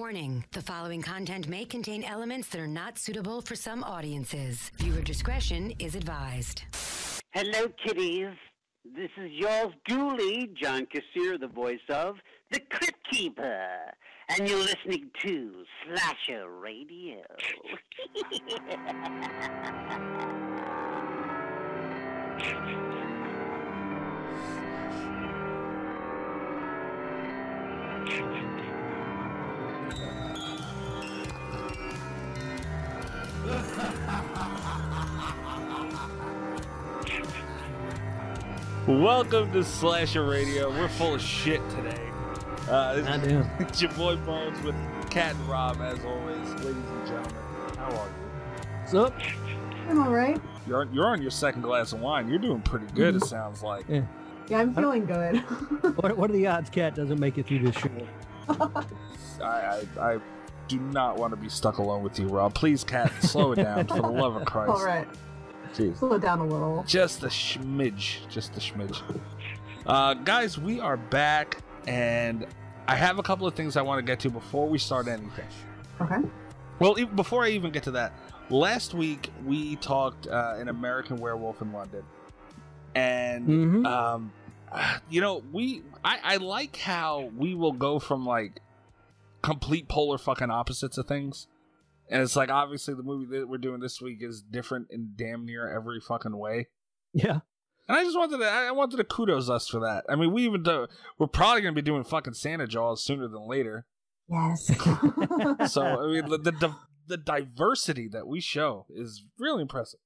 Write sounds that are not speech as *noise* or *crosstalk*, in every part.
Warning the following content may contain elements that are not suitable for some audiences. Viewer discretion is advised. Hello, kiddies. This is yours duly, John Kassir, the voice of The Crypt Keeper. And you're listening to Slasher Radio. *laughs* *laughs* Welcome to Slasher Radio. We're full of shit today. Uh, I *laughs* do. it's your boy Bones with Cat and Rob, as always, ladies and gentlemen. How are you? What's up? I'm all right. You're you're on your second glass of wine. You're doing pretty good. It sounds like. Yeah. Yeah, I'm feeling good. *laughs* What, what are the odds Cat doesn't make it through this show? *laughs* I, I I do not want to be stuck alone with you, Rob. Please, Cat, slow it down for the love of Christ. all right. Jeez. Slow it down a little. Just a smidge. Just a smidge. Uh, guys, we are back, and I have a couple of things I want to get to before we start anything. Okay. Well, even before I even get to that, last week we talked uh, an American Werewolf in London, and Mhm. um, *sighs* you know, we I, I like how we will go from like complete polar fucking opposites of things, and it's like obviously the movie that we're doing this week is different in damn near every fucking way. Yeah. And I just wanted to, I wanted to kudos us for that. I mean, we even do, we're probably going to be doing fucking Santa Jaws sooner than later. Yes. *laughs* *laughs* So I mean, the, the the diversity that we show is really impressive,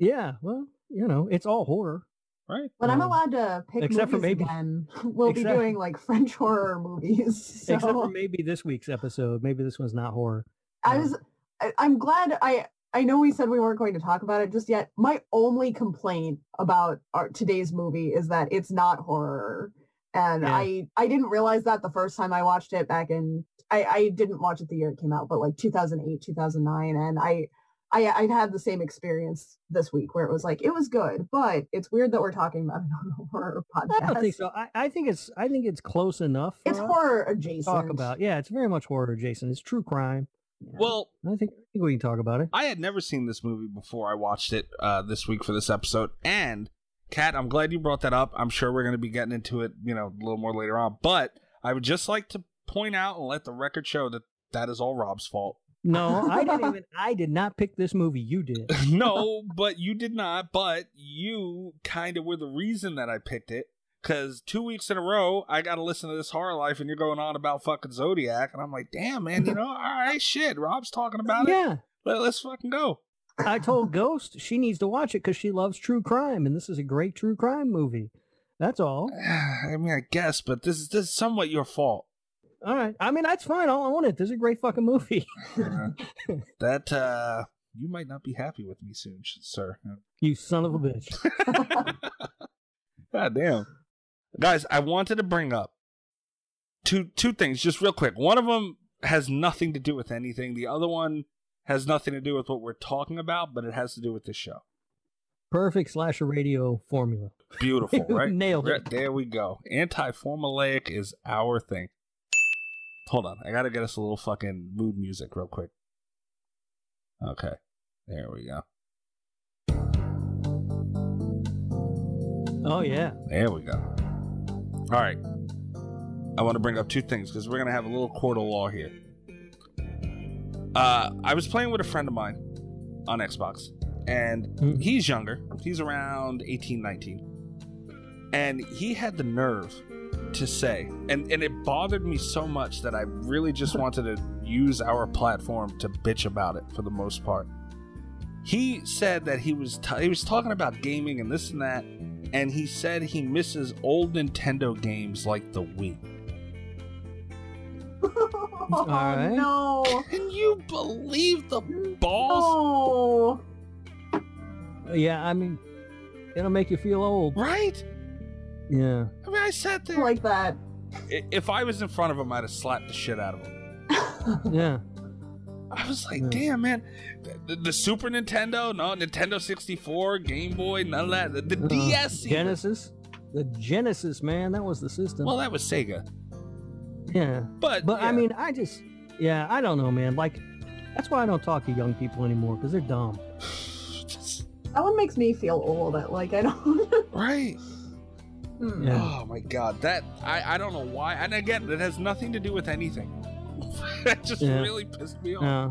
Yeah. Well, you know, it's all horror. right? when I'm Um, allowed to pick except for maybe- again, *laughs* we'll be doing like French horror movies. So Except for maybe this week's episode. Maybe this one's not horror. I was, I, I'm glad. I I know we said we weren't going to talk about it just yet. My only complaint about our, today's movie is that it's not horror, and Yeah. I I didn't realize that the first time I watched it back in. I I didn't watch it the year it came out, but like 2008, 2009, and I. I, I had the same experience this week where it was like it was good, but it's weird that we're talking about it *laughs* on a horror podcast. I don't think so. I, I think it's I think it's close enough. It's horror adjacent. talk about. Yeah, it's very much horror, Jason. It's true crime. Yeah. Well, I think I think we can talk about it. I had never seen this movie before I watched it uh, this week for this episode. And Kat, I'm glad you brought that up. I'm sure we're going to be getting into it, you know, a little more later on. But I would just like to point out and let the record show that that is all Rob's fault. No, I didn't even. I did not pick this movie. You did. *laughs* no, but you did not. But you kind of were the reason that I picked it. Because two weeks in a row, I got to listen to this horror life, and you're going on about fucking Zodiac, and I'm like, damn, man, you know, all right, shit, Rob's talking about it. Yeah. Let, let's fucking go. I told Ghost she needs to watch it because she loves true crime, and this is a great true crime movie. That's all. *sighs* I mean, I guess, but this is this is somewhat your fault. All right. I mean, that's fine. I'll own it. This is a great fucking movie. Uh, *laughs* that uh, you might not be happy with me soon, sir. you son of a bitch. *laughs* God damn, guys! I wanted to bring up two two things, just real quick. One of them has nothing to do with anything. The other one has nothing to do with what we're talking about, but it has to do with this show. Perfect slasher radio formula. Beautiful, *laughs* right? Nailed it. There we go. Anti-formulaic is our thing. Hold on, I gotta get us a little fucking mood music real quick. Okay, there we go. Oh yeah. There we go. All right. I want to bring up two things because we're gonna have a little court of law here. Uh, I was playing with a friend of mine on Xbox, and Hmm. he's younger. He's around 18, 19. And he had the nerve to say, and, and it bothered me so much that I really just wanted to use our platform to bitch about it for the most part. He said that he was t- he was talking about gaming and this and that, and he said he misses old Nintendo games like the Wii. *laughs* oh right. no! Can you believe the balls? Oh. Yeah. I mean, it'll make you feel old. Right? Yeah. I mean, I sat I there. like that. If I was in front of him, I'd have slapped the shit out of him. *laughs* Yeah. I was like, Yeah. damn, man. The, the, the Super Nintendo, no, Nintendo 64, Game Boy, none of that. The, the Uh, DS. even. Genesis. The Genesis, man, that was the system. Well, that was Sega. yeah. But, But I mean, I just Yeah, I don't know, man. Like, that's why I don't talk to young people anymore because they're dumb. Just- *sighs* That one makes me feel old. Like I don't. *laughs* right. Hmm. Yeah. Oh my god, that I I don't know why. And again, it has nothing to do with anything. *laughs* that just Yeah. really pissed me off. Yeah.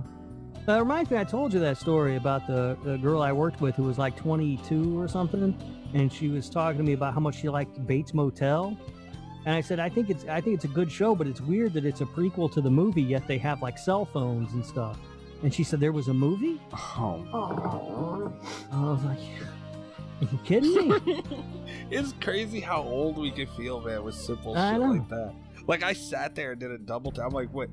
That reminds me, I told you that story about the, the girl I worked with who was like 22 or something, and she was talking to me about how much she liked Bates Motel. And I said, I think it's I think it's a good show, but it's weird that it's a prequel to the movie, yet they have like cell phones and stuff. And she said there was a movie. Oh, Aw. I was like, Are you kidding me? *laughs* it's crazy how old we can feel, man, with simple I shit know. like that. Like I sat there and did a double tap. I'm like, wait,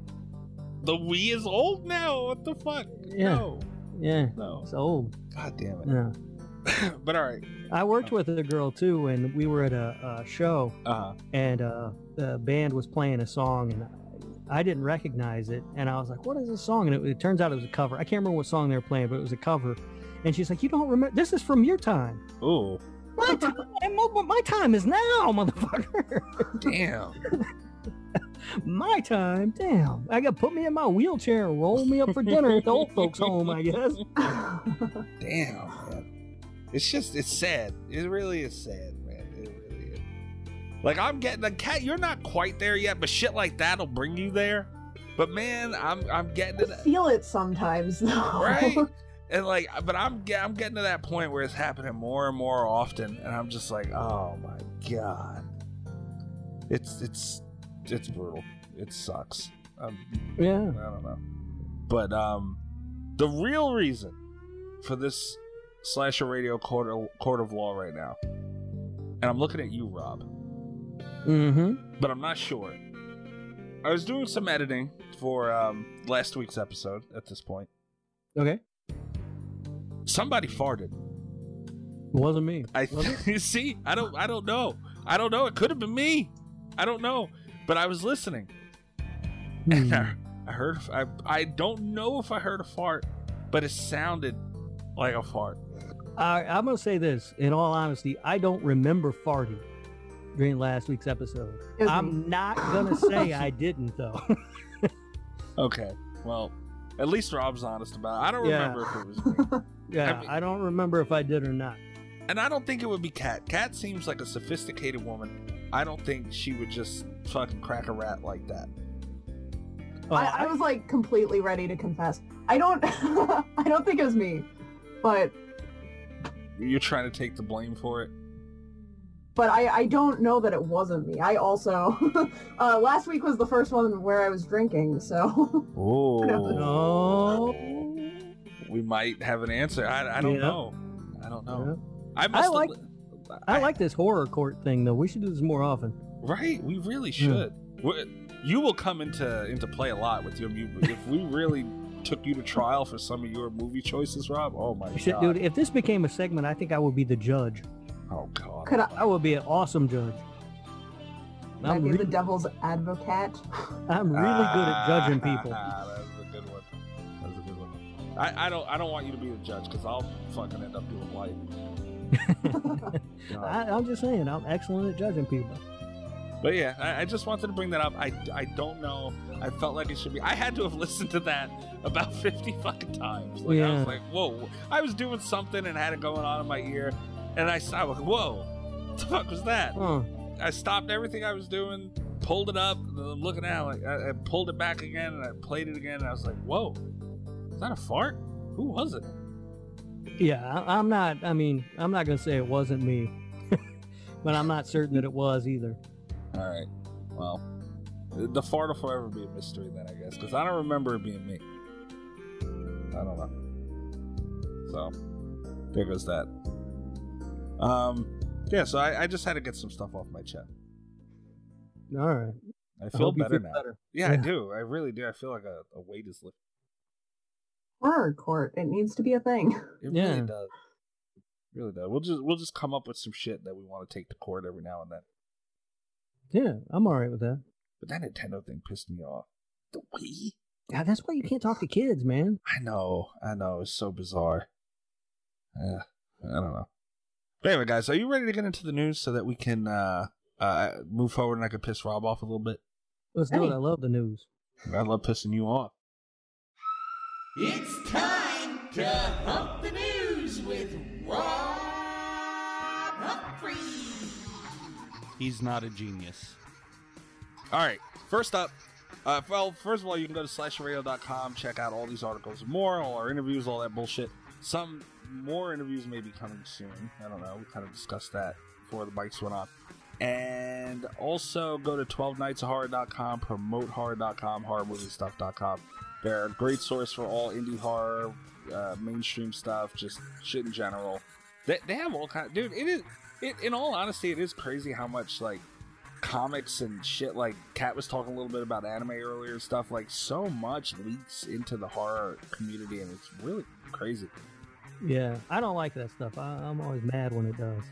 the Wii is old now. What the fuck? Yeah. No, yeah, no. it's old. God damn it. Yeah. *laughs* but all right. I worked with a girl too, and we were at a, a show, Uh, and uh, the band was playing a song, and I didn't recognize it, and I was like, "What is this song?" And it, it turns out it was a cover. I can't remember what song they were playing, but it was a cover. And she's like, "You don't remember? This is from your time. ooh, My time, my time is now, motherfucker. damn. *laughs* my time. Damn. I got to put me in my wheelchair and roll me up for dinner at the old folks' home. I guess. *laughs* Damn, man. It's just, it's sad. It really is sad, man. It really is. Like, I'm getting the cat, you're not quite there yet, but shit like that'll bring you there. But man, I'm I'm getting to I that. feel it sometimes though. Right? *laughs* And like, but I'm I'm getting to that point where it's happening more and more often, and I'm just like, oh my god, it's it's it's brutal. It sucks. Um, Yeah. I don't know. But um, the real reason for this slasher radio court of, court of law right now, and I'm looking at you, Rob, Mm-hmm. but I'm not sure. I was doing some editing for um, last week's episode. At this point, Okay. somebody farted. It wasn't me. I it? *laughs* see. I don't. I don't know. I don't know. It could have been me. I don't know. But I was listening. And Hmm. I, *laughs* I heard. I. I don't know if I heard a fart, but it sounded like a fart. I, I'm gonna say this in all honesty. I don't remember farting during last week's episode. It was. I'm not *laughs* gonna say I didn't though. *laughs* Okay. Well, at least Rob's honest about it. I don't Yeah. remember if it was me. yeah, I mean- I don't remember if I did or not. and I don't think it would be Kat. Kat seems like a sophisticated woman. I don't think she would just fucking crack a rat like that. Oh, I, I was like completely ready to confess. I don't. *laughs* I don't think it was me, but You're trying to take the blame for it. but I I don't know that it wasn't me. I also *laughs* uh, last week was the first one where I was drinking, so *laughs* Oh. no. We might have an answer. I, I don't Yeah. know. I don't know. I I must have like- li- I like this horror court thing though. We should do this more often. Right, we really Hmm. should. We- You will come into into play a lot with your movie. If we really took you to trial for some of your movie choices, Rob, oh my We should, god, dude. If this became a segment, I think I would be the judge. oh god, could I, I would be an awesome judge. could I I'm, be re- the devil's advocate? I'm really good at judging people. That's a good one. That's a good one. I, I don't I don't want you to be the judge because I'll fucking end up doing life. *laughs* I, I'm just saying, I'm excellent at judging people. But yeah, I, I just wanted to bring that up. I, I don't know. I felt like it should be. I had to have *laughs* listened to that about *laughs* 50 fucking times. Like, I was like, whoa. I was doing something and had it going on in my ear. And I saw, like, whoa. What the fuck was that? Huh. I stopped everything I was doing, pulled it up, and I'm looking at it, like, I, I pulled it back again, and I played it again, and I was like, whoa. Is that a fart? Who was it? Yeah, I, I'm not. I mean, I'm not gonna say it wasn't me, *laughs* but I'm not certain that it was either. All right. Well, the fart will forever be a mystery then, I guess, because I don't remember it being me. I don't know. So there goes that. Um, yeah. So I, I just had to get some stuff off my chest. All right. I I feel you better feel now. better. Yeah, I do. I really do. I feel like a, a weight is lifted. Horror court. It needs to be a thing. *laughs* It Yeah. really does. It really does. We'll just we'll just come up with some shit that we want to take to court every now and then. Yeah, I'm all right with that. But that Nintendo thing pissed me off. The Wii. Yeah, that's why you can't talk to kids, man. I know, I know. It's so bizarre. Yeah, I don't know. But anyway, guys, are you ready to get into the news so that we can uh, uh, move forward and I can piss Rob off a little bit? Let's do Hey. it. I love the news. I love pissing you off. It's time to hump the news with Rob Humphrey. He's not a genius. All right, first up. Uh, well, first of all, you can go to slashradio.com, check out all these articles and more, all our interviews, all that bullshit. Some more interviews may be coming soon. I don't know. We kind of discussed that before the bikes went off. And also go to 12nightsofhorror.com, promotehorror.com, horrormoviestuff.com. They're a great source for all indie horror, uh, mainstream stuff, just shit in general. They, they have all kind. Of, Dude, it is. It, in all honesty, it is crazy how much like comics and shit. Like Kat was talking a little bit about anime earlier and stuff. Like so much leaks into the horror community, and it's really crazy. Yeah, I don't like that stuff. I, I'm always mad when it does.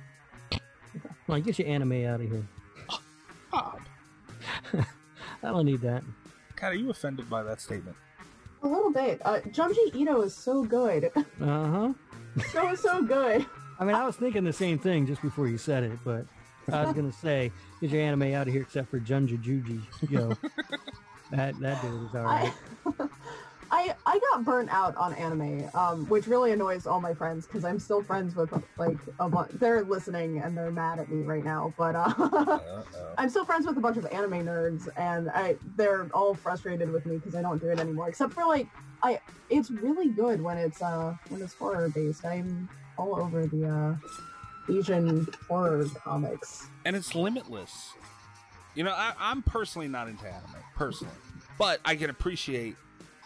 Like, get your anime out of here. Bob, *laughs* I don't need that. Kat, are you offended by that statement? A little bit. Uh, Junji Ito is so good. *laughs* Uh huh. so, so good. I mean, I was thinking the same thing just before you said it, but I was gonna say, get your anime out of here, except for Junji Juji. Yo, *laughs* that that dude is alright. I, *laughs* I I got burnt out on anime, um, which really annoys all my friends because I'm still friends with like a bunch. They're listening and they're mad at me right now, but uh, *laughs* I'm still friends with a bunch of anime nerds, and I they're all frustrated with me because I don't do it anymore. Except for like I, it's really good when it's uh when it's horror based. I'm all over the uh Asian horror comics. and it's limitless. You know, I, I'm personally not into anime, personally, but I can appreciate,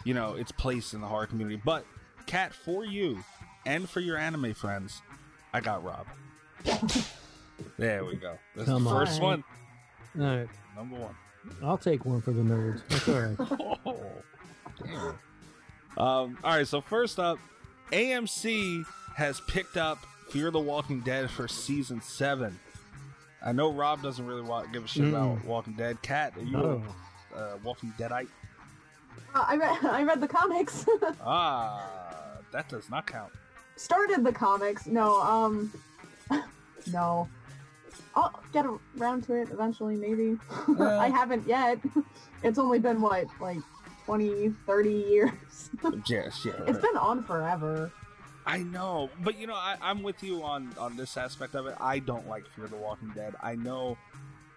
you know, its place in the horror community. But, Cat, for you and for your anime friends, I got Rob. *laughs* there we go. That's Come the on. first one, All right, number one. I'll take one for the nerds. That's all right. *laughs* Oh. Um, all right, so first up, AMC has picked up Fear the Walking Dead for season seven. I know Rob doesn't really wa- give a shit about Mm. Walking Dead. Cat, are you Oh. a uh, Walking Deadite? Uh, I read *laughs* I read the comics. *laughs* Ah, that does not count. Started the comics. No, um, *laughs* no. I'll get around to it eventually, maybe. I haven't yet. It's only been what, like 20, 30 years. Yes, yeah. it's been on forever. I know, but you know, I, I'm with you on on this aspect of it. I don't like Fear the Walking Dead. I know.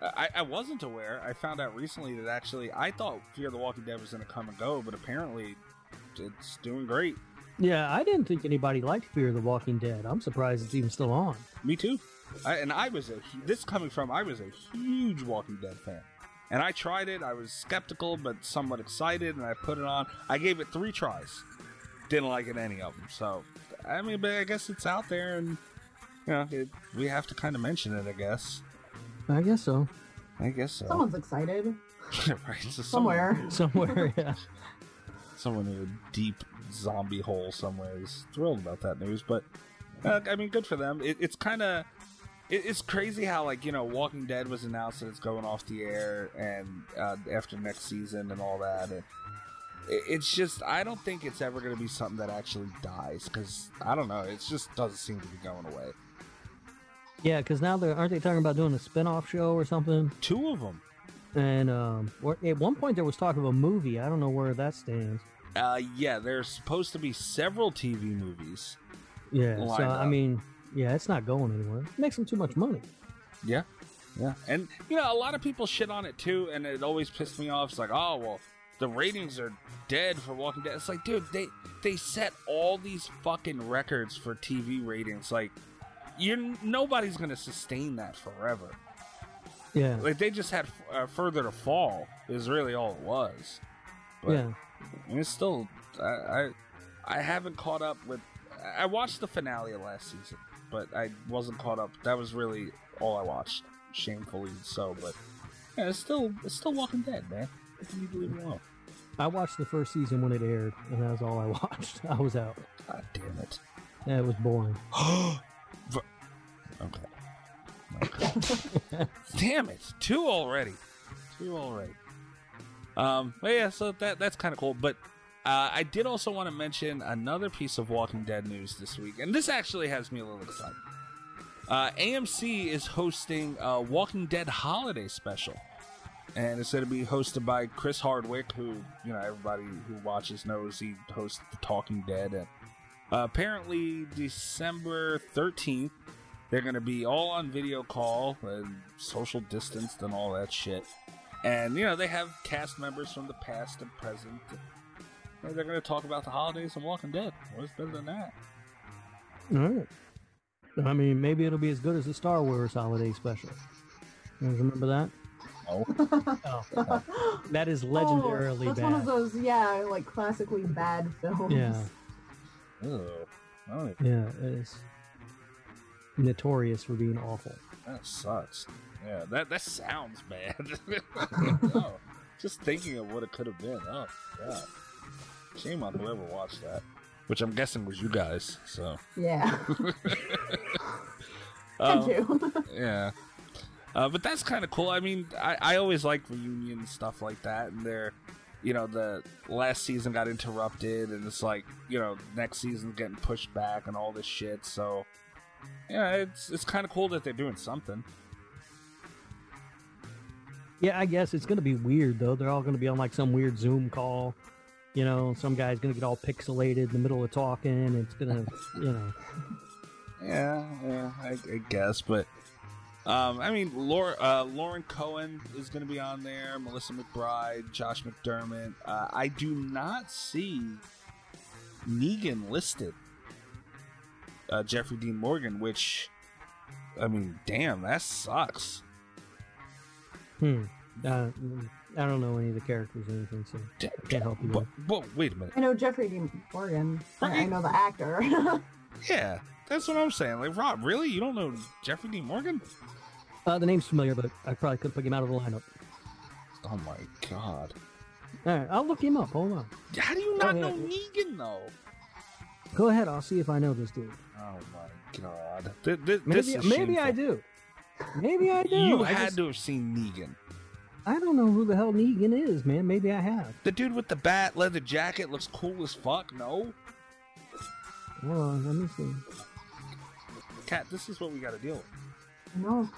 I, I wasn't aware. I found out recently that actually I thought Fear the Walking Dead was going to come and go, but apparently it's doing great. Yeah, I didn't think anybody liked Fear the Walking Dead. I'm surprised it's even still on. Me too. I, and I was a this coming from I was a huge Walking Dead fan, and I tried it. I was skeptical but somewhat excited, and I put it on. I gave it three tries. Didn't like it any of them. So I mean, but I guess it's out there, and you know, it, we have to kind of mention it. I guess. I guess so. I guess so. Someone's excited. *laughs* right. So Somewhere. *laughs* Somewhere, yeah. someone in a deep zombie hole somewhere is thrilled about that news. But uh, I mean, good for them. It, it's kind of it, it's crazy how like you know Walking Dead was announced that it's going off the air and uh, after next season and all that. And it, it's just I don't think it's ever going to be something that actually dies because I don't know. It just doesn't seem to be going away. Yeah, because now they're aren't they talking about doing a spin-off show or something? Two of them. And um, at one point there was talk of a movie. I don't know where that stands. Uh, yeah, there's supposed to be several TV movies. Yeah, so Lined I mean, yeah, it's not going anywhere. It makes them too much money. Yeah. Yeah. And, you know, a lot of people shit on it too, and it always pissed me off. It's like, oh, well, the ratings are dead for Walking Dead. It's like, dude, they, they set all these fucking records for TV ratings. Like, you're nobody's going to sustain that forever. Yeah, Like, they just had uh, further to fall, is really all it was. But yeah. It's still, I, I, I haven't caught up with. I watched the finale of last season, but I wasn't caught up. That was really all I watched, shamefully so. But yeah, it's still, it's still Walking Dead, man. Can you leave it alone? I watched the first season when it aired, and that was all I *laughs* watched. I was out. God damn it. Yeah, it was boring. *gasps* *gasps* *gasps* Okay. *laughs* damn it! Two already. Two already. Um, but yeah, so that that's kind of cool. But uh, I did also want to mention another piece of Walking Dead news this week, and this actually has me a little excited. Uh, AMC is hosting a Walking Dead holiday special. and it's going to be hosted by Chris Hardwick, who you know everybody who watches knows he hosts The Talking Dead. And uh, apparently, December thirteenth, they're going to be all on video call and social distanced and all that shit. And you know they have cast members from the past and present. And they're going to talk about the holidays and Walking Dead. What's better than that? All right. I mean, maybe it'll be as good as the Star Wars holiday special. You guys remember that? Oh, *laughs* Oh, that is Oh, that's bad. one of those, yeah, like classically bad films. Yeah, Ugh. Oh, yeah, it is notorious for being awful. that sucks. Yeah, that that sounds bad. *laughs* oh, just thinking of what it could have been. Oh god, shame on whoever watched that. Which I'm guessing was you guys. So Yeah. *laughs* *laughs* Um, Had yeah. Uh, but that's kind of cool. I mean, I, I always like reunion stuff like that, and they're, you know, the last season got interrupted, and it's like, you know, next season's getting pushed back and all this shit. So, yeah, it's it's kind of cool that they're doing something. Yeah, I guess it's gonna be weird though. They're all gonna be on like some weird Zoom call. You know, some guy's gonna get all pixelated in the middle of talking. It's gonna, you know, Yeah, yeah, I, I guess, but um, I mean, Laura, uh, Lauren Cohan is going to be on there. Melissa McBride, Josh McDermitt. Uh, I do not see Negan listed. Uh, Jeffrey Dean Morgan, which, I mean, damn, that sucks. hmm. Uh, I don't know any of the characters or anything, so D- I can't help you. But, but wait a minute. I know Jeffrey Dean Morgan. I, I know the actor. *laughs* Yeah, that's what I'm saying. Like, Rob, really? You don't know Jeffrey Dean Morgan? Uh, the name's familiar, but I probably couldn't pick him out of the lineup. Oh my god. All right, I'll look him up. Hold on. How do you Go not ahead. know Negan though? Go ahead. I'll see if I know this dude. Oh my god. Th- th- Maybe, this is maybe I do. Maybe I do. You I had just- to have seen Negan. I don't know who the hell Negan is, man. Maybe I have. The dude with the bat leather jacket looks cool as fuck. No, Hold on, let me see. cat. This is what we got to deal with. no.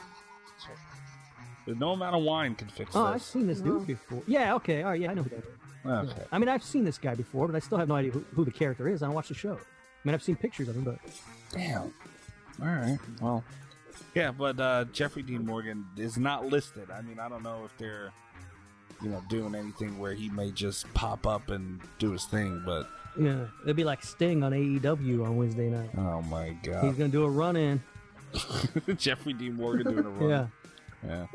So, no amount of wine can fix this. Oh, I've seen this No. dude before. Yeah, okay. All right, yeah, I know who that is. Okay. I mean, I've seen this guy before, but I still have no idea who, who the character is. I don't watch the show. I mean, I've seen pictures of him, but Damn. All right. Well. Yeah, but uh, Jeffrey Dean Morgan is not listed. I mean, I don't know if they're, you know, doing anything where he may just pop up and do his thing. But yeah, it'd be like Sting on AEW on Wednesday night. oh my god, He's gonna do a run in. *laughs* Jeffrey Dean Morgan doing a run. *laughs* Yeah. Yeah.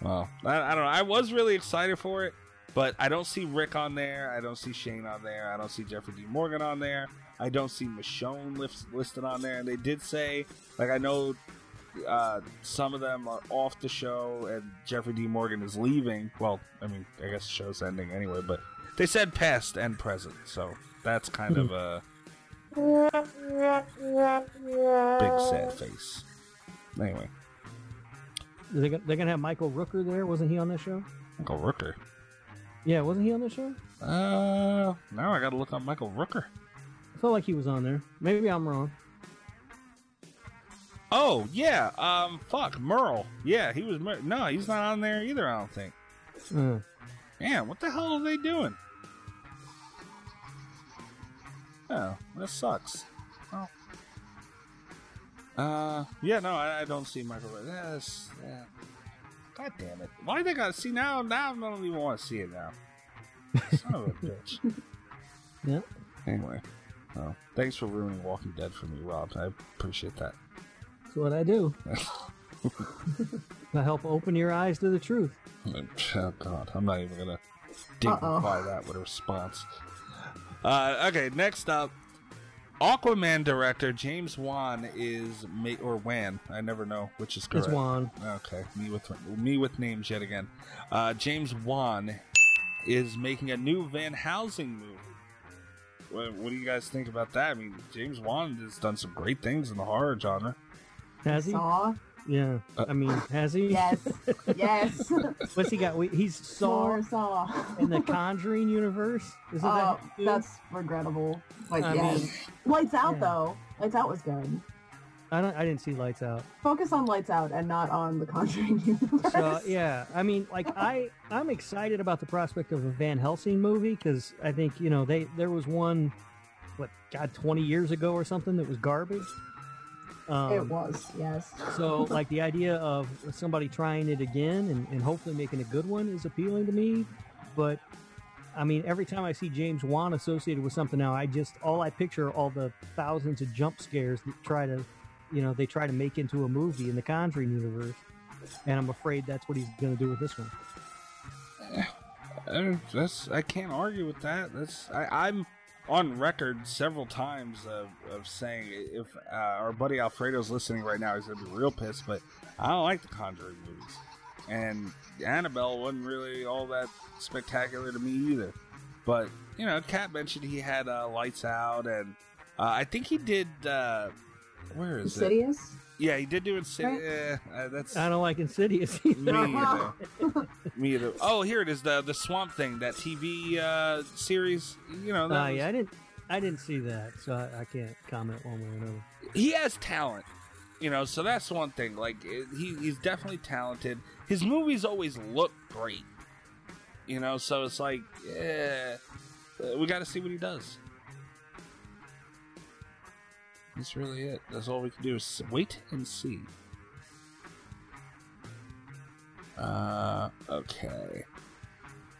Well, I, I don't know. I was really excited for it, but I don't see Rick on there. I don't see Shane on there. I don't see Jeffrey D. Morgan on there. I don't see Michonne list, listed on there. And they did say, like, I know uh, some of them are off the show and Jeffrey D. Morgan is leaving. Well, I mean, I guess the show's ending anyway, but they said past and present. So that's kind of a big sad face. Anyway, they're gonna have Michael Rooker there. Wasn't he on this show? Michael Rooker. Yeah, wasn't he on this show? Uh, now I gotta look up Michael Rooker. I felt like he was on there. Maybe I'm wrong. Oh yeah, um, fuck Merle. Yeah, he was. Mer- no, he's not on there either. I don't think. Uh, Damn, what the hell are they doing? Oh, that sucks. Oh. Uh, yeah, no, I, I don't see Michael. Rooker. Yes, yeah. God damn it! Why they gotta see now? Now I don't even want to see it now. Son of a *laughs* bitch. Yep. Anyway, well, thanks for ruining Walking Dead for me, Rob. I appreciate that. That's what I do. *laughs* I help open your eyes to the truth. *laughs* Oh God, I'm not even gonna dignify that with a response. Uh, okay, next up, Aquaman director James Wan is ma- or Wan. I never know which is correct. It's Juan. Okay, me with me with names yet again. Uh, James Wan is making a new Van Helsing movie. What, what do you guys think about that? I mean, James Wan has done some great things in the horror genre. Has he? Saw. Yeah. Uh, I mean, has he? Yes. *laughs* yes. What's he got? He's Saw Saw. in the Conjuring universe. Isn't Oh, that? that's regrettable. Like, I yes. mean, Lights Out, yeah. though. Lights Out was good. I don't. I didn't see Lights Out. Focus on Lights Out and not on the Conjuring *laughs* universe. So yeah, I mean, like I, I'm excited about the prospect of a Van Helsing movie because I think you know they there was one, what God, 20 years ago or something that was garbage. Um, it was, yes. So like the idea of somebody trying it again and, and hopefully making a good one is appealing to me, but I mean, every time I see James Wan associated with something now, I just all I picture all the thousands of jump scares that try to, you know, they try to make into a movie in the Conjuring universe, and I'm afraid that's what he's going to do with this one. *sighs* Uh, that's I can't argue with that. That's I, I'm on record several times of, of saying if uh, our buddy Alfredo's listening right now, he's gonna be real pissed. But I don't like the Conjuring movies, and Annabelle wasn't really all that spectacular to me either. But you know, Cat mentioned he had uh, Lights Out, and uh, I think he did. Uh, where is it? Insidious? Yeah, he did do Insidious. Right. Yeah, uh, that's I don't like Insidious. me either. either. *laughs* me either. Oh, here it is the the Swamp Thing, that TV uh, series. You know, that Uh, was- yeah, I didn't. I didn't see that, so I, I can't comment one way or another. he has talent. You know, so that's one thing. Like it- he, he's definitely talented. His movies always look great. You know, so it's like, yeah, uh, we got to see what he does. That's really it. That's all we can do is wait and see. Uh, okay.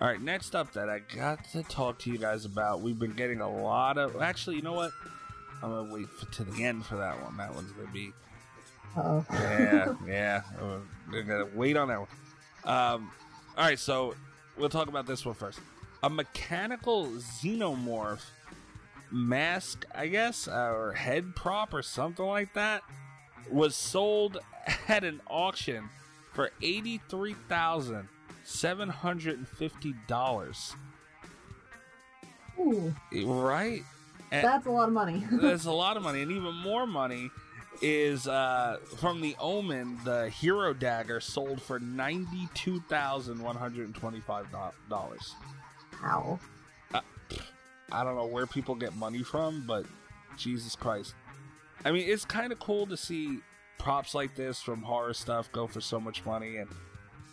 All right, next up that I got to talk to you guys about. We've been getting a lot of. Actually, you know what? I'm gonna wait for, to the end for that one. That one's gonna be Uh-oh. yeah, yeah. They're gonna wait on that one. Um, all right, so we'll talk about this one first. A mechanical xenomorph mask, I guess, or head prop or something like that, was sold *laughs* at an auction for eighty-three thousand seven hundred and fifty dollars. Ooh, Right? And- that's a lot of money. *laughs* That's *laughs* a lot of money, and even more money is uh, from the Omen. The Hero Dagger sold for ninety-two thousand one hundred and twenty-five dollars. How? I don't know where people get money from, but Jesus Christ! I mean, it's kind of cool to see props like this from horror stuff go for so much money and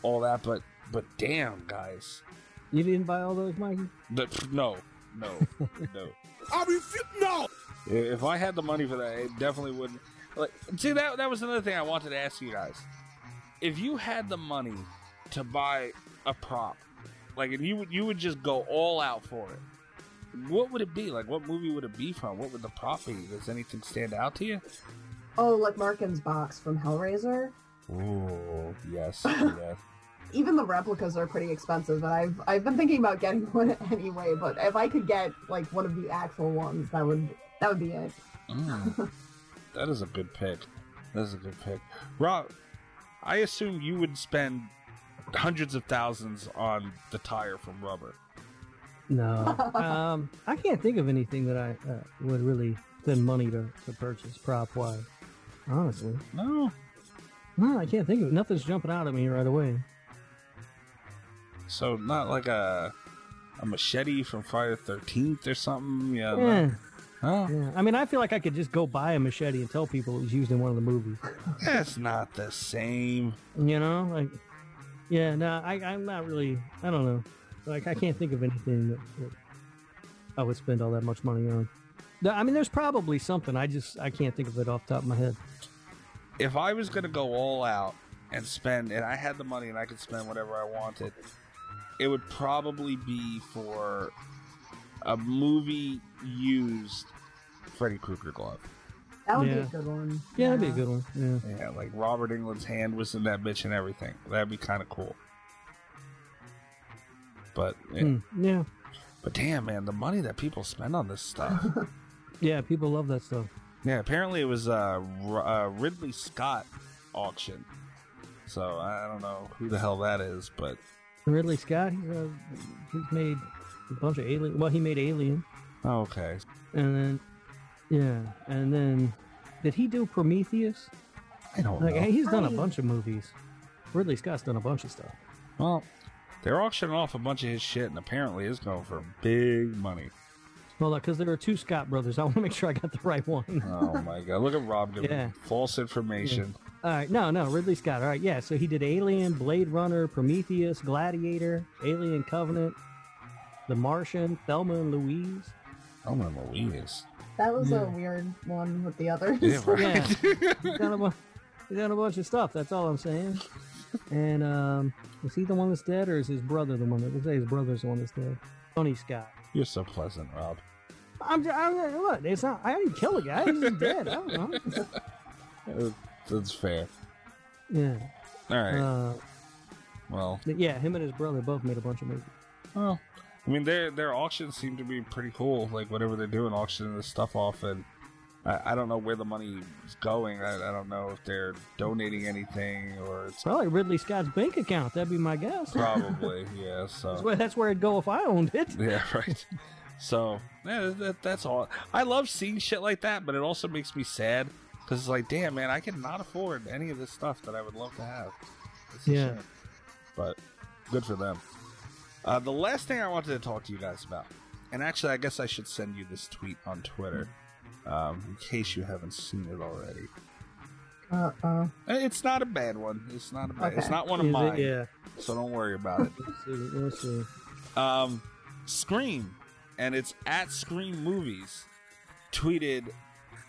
all that. But but damn, guys, You didn't buy all those, Mikey? the, no, no, *laughs* no. I refuse. No. If I had the money for that, it definitely wouldn't. Like, see that that was another thing I wanted to ask you guys. If you had the money to buy a prop, like, and you would you would just go all out for it, what would it be? Like, what movie would it be from? What would the prop be? Does anything stand out to you? Oh, like Markin's box from Hellraiser. Oh, yes, *laughs* yes. Even the replicas are pretty expensive, and I've I've been thinking about getting *laughs* one anyway. But if I could get like one of the actual ones, that would that would be it. Mm. *laughs* that is a good pick. That is a good pick. Rob, I assume you would spend hundreds of thousands on the tire from rubber. No. *laughs* um, I can't think of anything that I uh, would really spend money to, to purchase prop wise. Honestly, No. no, I can't think of it. Nothing's jumping out at me right away. So not like a a machete from Friday the Thirteenth or something. Yeah. no. Yeah, Huh? yeah. I mean, I feel like I could just go buy a machete and tell people it was used in one of the movies. *laughs* That's not the same. You know, like, yeah, no, I, I'm not really. I don't know. Like, I can't think of anything that, that I would spend all that much money on. I mean, there's probably something. I just I can't think of it off the top of my head. If I was gonna go all out and spend, and I had the money and I could spend whatever I wanted, it would probably be for a movie used Freddy Krueger glove. That would be a good one. Yeah, that'd be a good one. Yeah. Yeah, like Robert Englund's hand was in that bitch and everything. That'd be kind of cool. But yeah. Hmm, yeah. but damn, man, the money that people spend on this stuff. *laughs* Yeah, people love that stuff. yeah, apparently it was a uh, Ridley Scott auction. So I don't know who the hell that is, but Ridley Scott, he's, uh, he's made a bunch of alien. Well, he made Alien, oh, okay. and then yeah, and then did he do Prometheus? I don't Like know. he's done a bunch of movies. Ridley Scott's done a bunch of stuff. Well, they're auctioning off a bunch of his shit, and apparently it's going for big money. Hold on, because there are two Scott brothers. I want to make sure I got the right one. *laughs* Oh my god! Look at Rob giving Yeah. false information. All right, no, no, Ridley Scott. All right, yeah. So he did Alien, Blade Runner, Prometheus, Gladiator, Alien Covenant, The Martian, Thelma and Louise. Oh my Louise. That was Yeah. a weird one with the others. Yeah, right. Yeah, he's done, a bu- he's done a bunch of stuff. That's all I'm saying. And um, is he the one that's dead, or is his brother the one that? Let's say his brother's the one that's dead. Tony Scott. You're so pleasant, Rob. I'm, j- I'm what? It's not. I didn't kill the guy. He's just dead. I don't know. Uh, That's fair. Yeah. All right. Uh, well, yeah, him and his brother both made a bunch of movies. well. I mean, their their auctions seem to be pretty cool. Like whatever they're doing, auctioning this stuff off, and I, I don't know where the money is going. I, I don't know if they're donating anything or it's Probably Ridley Scott's bank account. That'd be my guess. probably *laughs* yeah. That's where, that's where it'd go if I owned it. yeah, *laughs* right. So yeah, that, that's all. I love seeing shit like that, but it also makes me sad because it's like, damn, man, I cannot afford any of this stuff that I would love to have. It's a Yeah. shame. but good for them. Uh, the last thing I wanted to talk to you guys about, and actually, I guess I should send you this tweet on Twitter, um, in case you haven't seen it already. Uh-uh. Eh, It's not a bad one. It's not a bad. It's not one of Is it? mine. Yeah. So don't worry about it. Let's see. Let's see. um, Scream, and it's at Scream Movies, tweeted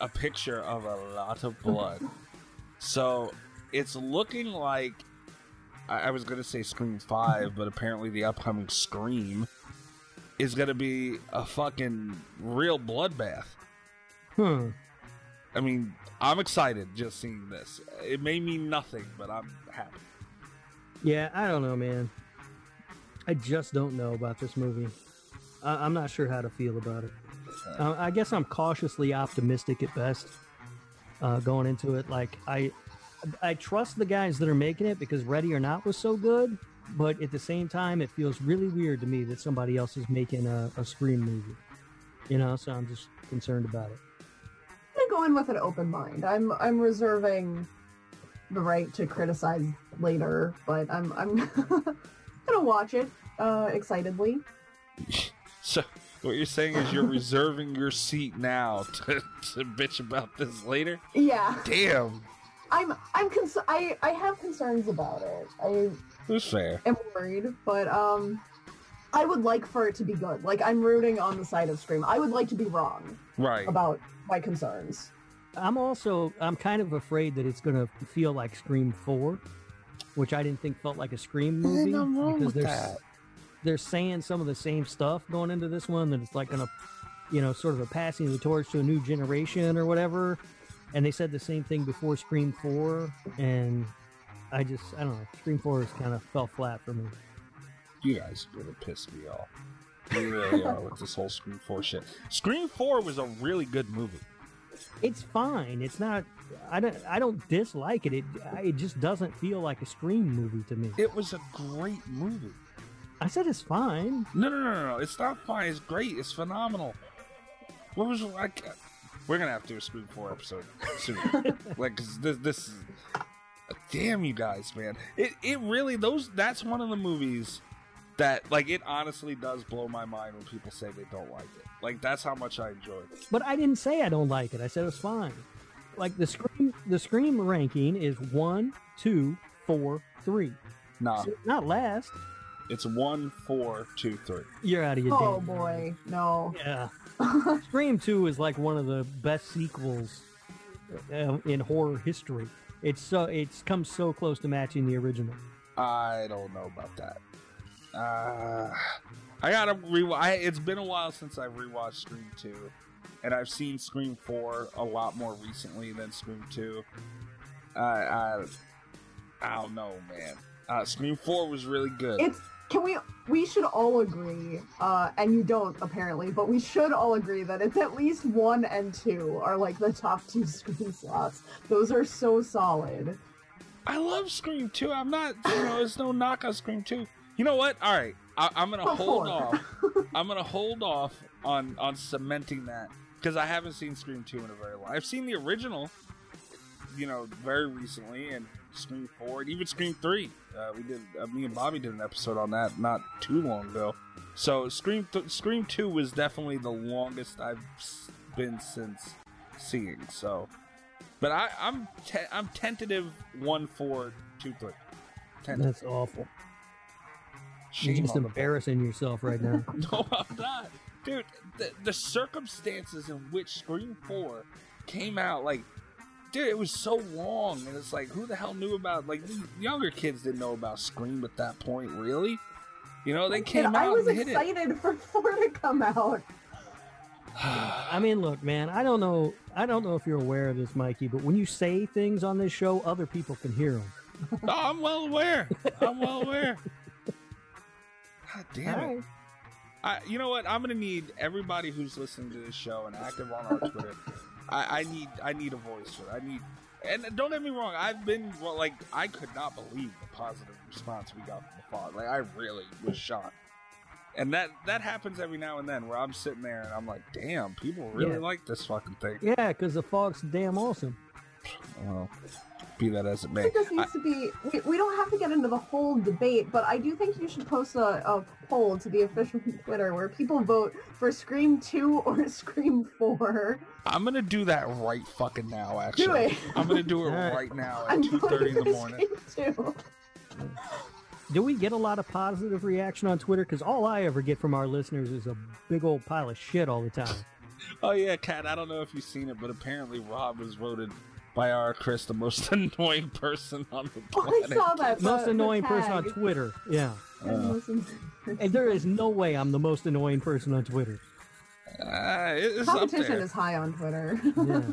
a picture of a lot of blood. *laughs* so it's looking like I, I was gonna say Scream Five, but apparently the upcoming Scream is gonna be a fucking real bloodbath. Huh. I mean, I'm excited just seeing this. It may mean nothing, but I'm happy. Yeah, I don't know, man. I just don't know about this movie. I, I'm not sure how to feel about it. Uh, I guess I'm cautiously optimistic at best uh, going into it. Like I, I trust the guys that are making it because Ready or Not was so good, but at the same time, it feels really weird to me that somebody else is making a, a Scream movie. You know, so I'm just concerned about it. I'm go in with an open mind. I'm I'm reserving the right to criticize later, but I'm I'm *laughs* gonna watch it uh, excitedly. So what you're saying is you're reserving your seat now *laughs* to, to bitch about this later? Yeah, Damn, I'm I'm cons- I I have concerns about it. I that's fair. am worried, but um, I would like for it to be good. Like I'm rooting on the side of Scream. I would like to be wrong Right. about my concerns. I'm also I'm kind of afraid that it's gonna feel like Scream Four, which I didn't think felt like a Scream Ain't movie wrong because with they're that. they're saying some of the same stuff going into this one that it's like gonna, you know, sort of a passing of the torch to a new generation or whatever. And they said the same thing before Scream Four, and I just I don't know Scream Four has kind of fell flat for me. You guys are gonna piss me off. You really *laughs* are with this whole Scream 4 shit. Scream 4 was a really good movie. It's fine. It's not. I don't. I don't dislike it. It. It just doesn't feel like a Scream movie to me. It was a great movie. I said it's fine. No, no, no, no. It's not fine. It's great. It's phenomenal. What was like? We're gonna have to do a Scream Four episode soon. *laughs* like, 'cause this, this is. Damn you guys, man! It, it really those. That's one of the movies that, like, it honestly does blow my mind when people say they don't like it. Like, that's how much I enjoy it. But I didn't say I don't like it. I said it's fine. Like the scream, the scream ranking is one, two, four, three. Nah, So not last. it's one, four, two, three. You're out of your Oh damn mind. boy, no. Yeah. *laughs* Scream Two is like one of the best sequels uh, in horror history. It's so it's come so close to matching the original. I don't know about that. Uh, I gotta rewatch. It's been a while since I've rewatched Scream Two, and I've seen Scream Four a lot more recently than Scream Two. I I, I don't know, man. Uh, Scream Four was really good. It's can we we should all agree, uh, and you don't apparently, but we should all agree that it's at least one and two are like the top two *laughs* Scream slots. Those are so solid. I love Scream Two. I'm not, you know, there's no knock on Scream Two. You know what? All right, I, I'm gonna hold off. *laughs* I'm gonna hold off on on cementing that because I haven't seen Scream Two in a very long. I've seen the original, you know, very recently, and Scream Four, and even Scream Three. Uh, we did. Uh, me and Bobby did an episode on that not too long ago. So Scream th- Scream Two was definitely the longest I've been since seeing. So, but I, I'm te- I'm tentative one, four, two, three. Tentative. That's awful. Shame You're just on the embarrassing yourself right now. *laughs* No, I'm not. Dude, the, the circumstances in which Scream 4 came out, like, dude, it was so long. And it's like, who the hell knew about, like, younger kids didn't know about Scream at that point, really? You know, they came And out I was and hit excited for four to come out. I mean, look, man, I don't know. I don't know if you're aware of this, Mikey, but when you say things on this show, other people can hear them. oh, I'm well aware. I'm well aware. *laughs* God damn it. I, you know what? I'm gonna need everybody who's listening to this show and active on our Twitter. I, I need I need a voice for it. I need and don't get me wrong. I've been well, like I could not believe the positive response we got from the pod. Like I really was shocked. And that that happens every now and then where I'm sitting there and I'm like, damn, people really Yeah. like this fucking thing. Yeah, because the fog's damn awesome. Well, be that as it may. It just I- needs to be. We, we don't have to get into the whole debate, but I do think you should post a, a poll to the official Twitter where people vote for Scream 2 *laughs* or Scream 4. I'm gonna do that right fucking now. Actually, Do it. I'm gonna do it *laughs* right now at I'm two thirty in the morning. Scream 2. Do we get a lot of positive reaction on Twitter? Because all I ever get from our listeners is a big old pile of shit all the time. Oh yeah, Kat. I don't know if you've seen it, but apparently Rob was voted by our Chris the most *laughs* annoying person on the Oh, planet. I saw that. Most annoying person on. Twitter. Yeah. Uh, And there is no way I'm the most annoying person on Twitter. uh, it- it's up Competition there. is high on Twitter. Yeah. *laughs*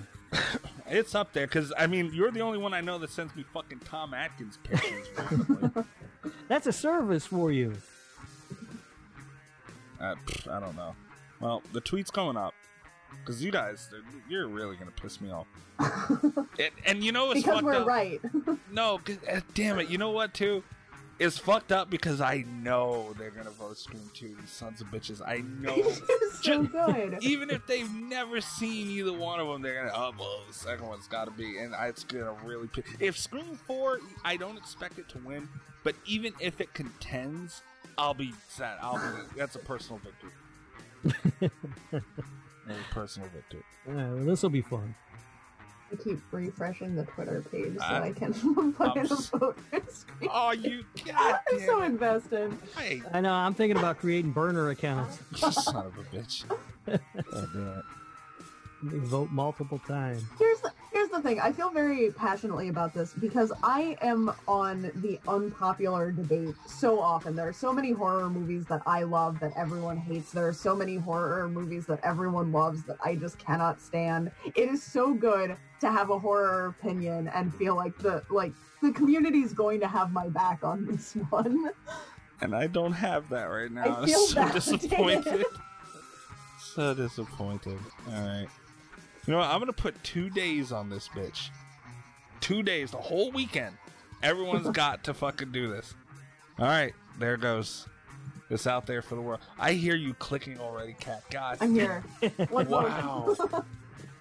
It's up there because I mean you're the only one I know that sends me fucking Tom Atkins pictures. *laughs* That's a service for you. uh, pff, I don't know. Well, the tweet's coming up because you guys, you're really gonna piss me off. *laughs* and, and you know what's because fucked we're up? right. *laughs* no, uh, damn it. You know what, too? It's fucked up because I know they're gonna vote Scream 2, these sons of bitches. I know. *laughs* it's so Ju- good. Even if they've never seen either one of them, they're gonna, oh, well, the second one's gotta be. And I- it's gonna really. pi- If Scream 4, I don't expect it to win, but even if it contends, I'll be sad. I'll be. That's a personal victory. A personal victory. All right, well, this will be fun. I keep refreshing the Twitter page so I- I can *laughs* put *laughs* I'm in a s- vote for Oh, you. God I'm so invested. Hey, I know. I'm thinking about creating burner accounts. *laughs* son of a bitch. Oh, damn. They vote multiple times. Here's the, here's the thing. I feel very passionately about this because I am on the unpopular debate so often. There are so many horror movies that I love that everyone hates. There are so many horror movies that everyone loves that I just cannot stand. It is so good to have a horror opinion and feel like the like the community is going to have my back on this *laughs* one. And I don't have that right now. I *laughs* I'm feel so validated. disappointed. *laughs* so disappointed. Alright. You know what? I'm gonna put two days on this bitch. Two days, the whole weekend. Everyone's *laughs* got to fucking do this. Alright, there goes. It's out there for the world. I hear you clicking already, Cat. God. I'm here. *laughs* One vote. Wow.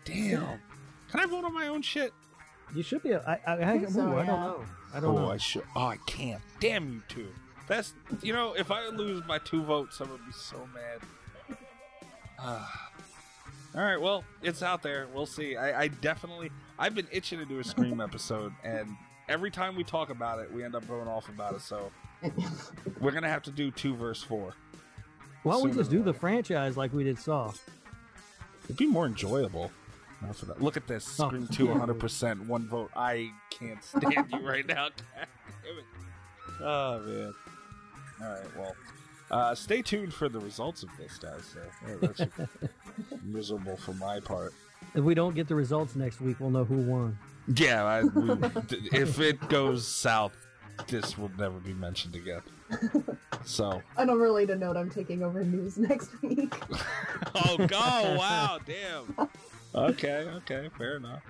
Damn. Can I vote on my own shit? You should be. I, I, I, think so, ooh, I don't know. I don't oh, know. I should. Oh, I can't. Damn you two. That's you know, if I lose my two votes, I'm gonna be so mad. *sighs* Ah. All right, well, it's out there. We'll see. I, I definitely, I've been itching to do a Scream episode, and every time we talk about it, we end up going off about it. So we're gonna have to do two verse four. Why don't we just do the franchise like we did Saw? It'd be more enjoyable. Not for that. Look at this Oh. Scream two, 100 percent, one vote. I can't stand you right now. *laughs* Damn it. Oh man. All right. Well, uh, stay tuned for the results of this, guys. So that- that's *laughs* miserable for my part. If we don't get the results next week, we'll know who won. Yeah. I, we, *laughs* d- if it goes south, this will never be mentioned again. So. *laughs* On a related note, I'm taking over news next week. oh, go! Wow, damn. Okay, okay, fair enough.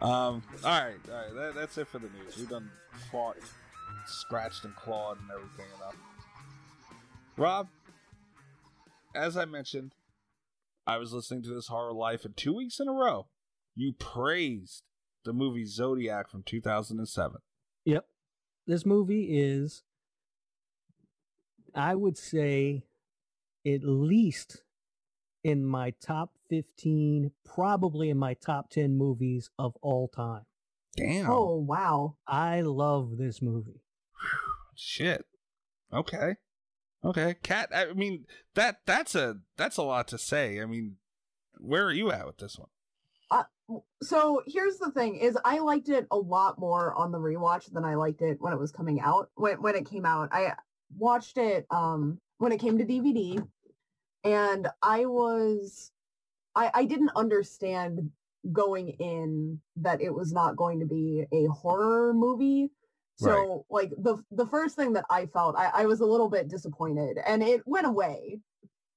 Um, all right, all right. That, that's it for the news. We've done fought, scratched and clawed and everything enough. Rob, as I mentioned, I was listening to this horror life, and two weeks in a row, you praised the movie Zodiac from 2007. Yep. This movie is, I would say, at least in my top 15, probably in my top 10 movies of all time. Damn. Oh wow. I love this movie. Shit. Okay. Okay. Cat. I mean that that's a that's a lot to say. I mean, where are you at with this one? So here's the thing: is I liked it a lot more on the rewatch than I liked it when it was coming out. When when it came out, I watched it um when it came to DVD, and I was I I didn't understand going in that it was not going to be a horror movie. So Right. like the the first thing that I felt, I, I was a little bit disappointed, and it went away.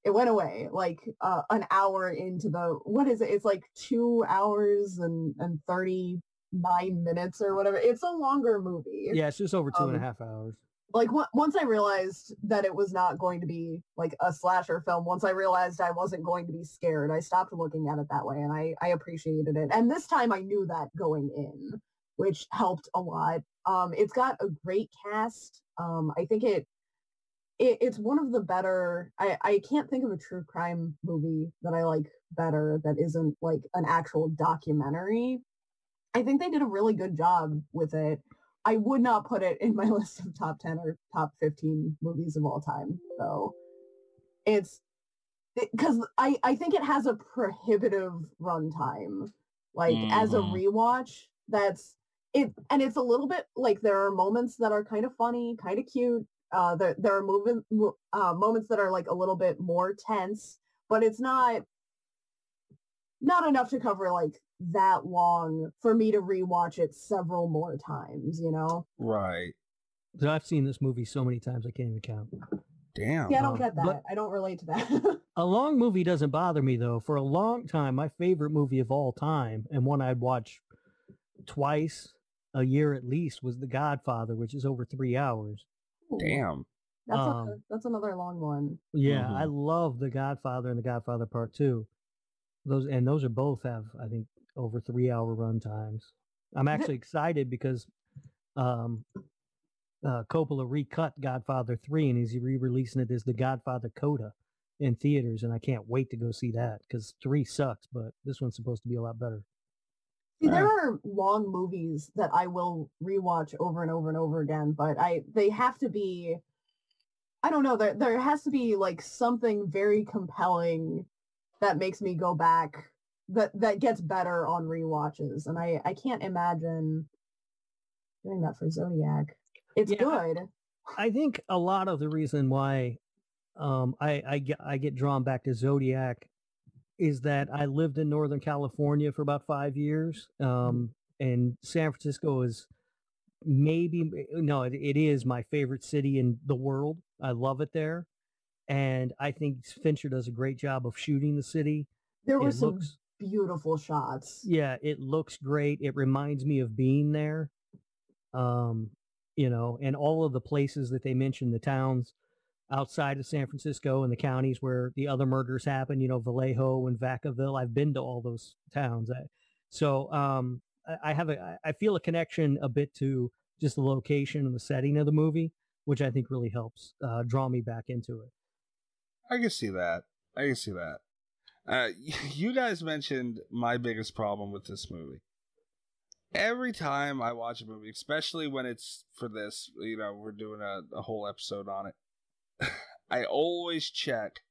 It went away like uh, an hour into the what is it? It's like two hours and and thirty nine minutes or whatever. It's a longer movie Yeah, it's just over two and a Um, half hours. like on- once I realized that it was not going to be like a slasher film, once I realized I wasn't going to be scared, I stopped looking at it that way and I, I appreciated it. And this time I knew that going in, which helped a lot. Um, it's got a great cast. Um, I think it, it it's one of the better I, I can't think of a true crime movie that I like better that isn't like an actual documentary. I think they did a really good job with it. I would not put it in my *laughs* list of top 10 or top 15 movies of all time, though. It's because I, I think it has a prohibitive runtime. Like as a Mhm. rewatch, that's it and it's a little bit like there are moments that are kind of funny, kind of cute. Uh there there are movement mo- uh moments that are like a little bit more tense, but it's not not enough to cover like that long for me to rewatch it several more times, you know? Right. So I've seen this movie so many times I can't even count. Damn. Yeah, I don't Um, get that. but- I don't relate to that. *laughs* A long movie doesn't bother me though. For a long time, my favorite movie of all time, and one I'd watch twice a year at least, was The Godfather, which is over three hours. Ooh, Damn. That's, a, Um, that's another long one. Yeah, I Mhm. love The Godfather and The Godfather Part Two. Those and those are both have I think over three hour run times. I'm *laughs* actually excited because um, uh, Coppola recut Godfather Three and he's re-releasing it as The Godfather Coda in theaters, and I can't wait to go see that because three sucks, but this one's supposed to be a lot better. See, there are long movies that I will rewatch over and over and over again, but I they have to be I don't know, there there has to be like something very compelling that makes me go back that that gets better on rewatches. And I I can't imagine doing that for Zodiac. It's Yeah, good. I think a lot of the reason why um, I, I get I get drawn back to Zodiac is that I lived in Northern California for about five years, um, and San Francisco is maybe no, it, it is my favorite city in the world. I love it there, and I think Fincher does a great job of shooting the city. There were some looks beautiful shots. yeah, it looks great. It reminds me of being there. Um, you know, and all of the places that they mentioned, the towns outside of San Francisco and the counties where the other murders happen, you know, Vallejo and Vacaville. I've been to all those towns. I, so um, I, I have a, I feel a connection a bit to just the location and the setting of the movie, which I think really helps uh, draw me back into it. I can see that. I can see that. Uh, *laughs* you guys mentioned my biggest problem with this movie. Every time I watch a movie, especially when it's for this, you know, we're doing a, a whole episode on it. *sighs* I always check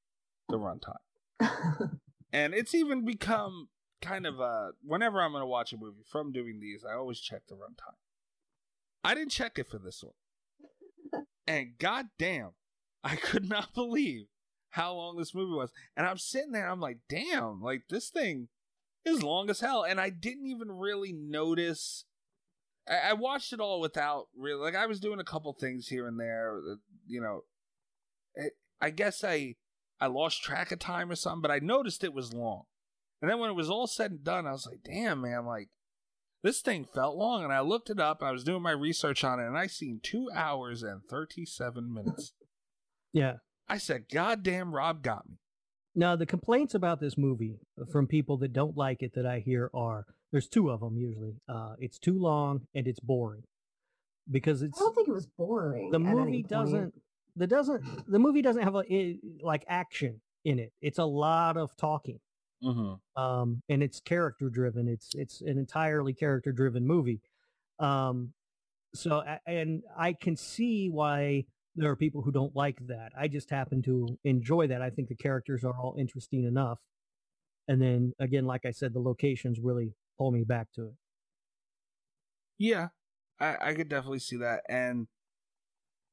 the runtime, *laughs* and it's even become kind of a whenever I'm going to watch a movie from doing these, I always check the runtime. I didn't check it for this one, *laughs* and goddamn, I could not believe how long this movie was. And I'm sitting there, I'm like, damn, like this thing is long as hell. And I didn't even really notice. I, I watched it all without really, like, I was doing a couple things here and there, uh, you know. It, I guess I I lost track of time or something, but I noticed it was long. And then when it was all said and done, I was like, damn, man, like, this thing felt long. And I looked it up, I was doing my research on it, and I seen two hours and 37 minutes. Yeah. I said, God damn, Rob got me. Now, the complaints about this movie from people that don't like it that I hear are there's two of them usually. Uh, it's too long and it's boring because it's. I don't think it was boring. the movie doesn't the doesn't the movie doesn't have a, i like action in it. It's a lot of talking. Mm-hmm. um, and it's character driven. It's it's an entirely character driven movie. Um, so and I can see why there are people who don't like that. I just happen to enjoy that. I think the characters are all interesting enough. And then again, like I said, the locations really pull me back to it. Yeah, I, I could definitely see that. And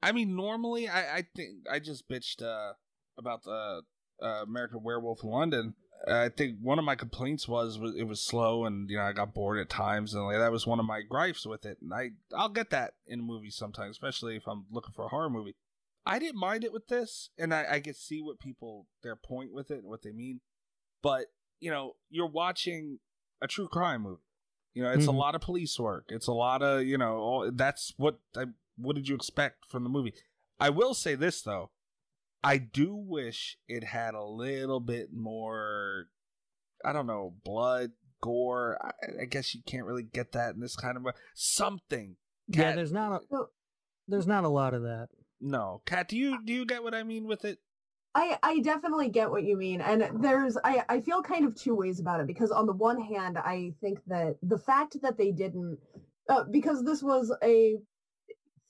I mean, normally, I, I think I just bitched uh, about the uh, American Werewolf in London. I think one of my complaints was, was it was slow and you know I got bored at times and like, that was one of my gripes with it. And I I'll get that in movies sometimes, especially if I'm looking for a horror movie. I didn't mind it with this, and I, I could see what people their point with it and what they mean. But you know, you're watching a true crime movie. You know, it's Mhm. a lot of police work. It's a lot of you know. All, that's what. I, what did you expect from the movie? I will say this though. I do wish it had a little bit more. I don't know, blood, gore. I, I guess you can't really get that in this kind of something. Yeah, there's not a there's not a lot of that. No, Kat, do you do you get what I mean with it? I, I definitely get what you mean. And there's I, I feel kind of two ways about it because on the one hand I think that the fact that they didn't uh, because this was a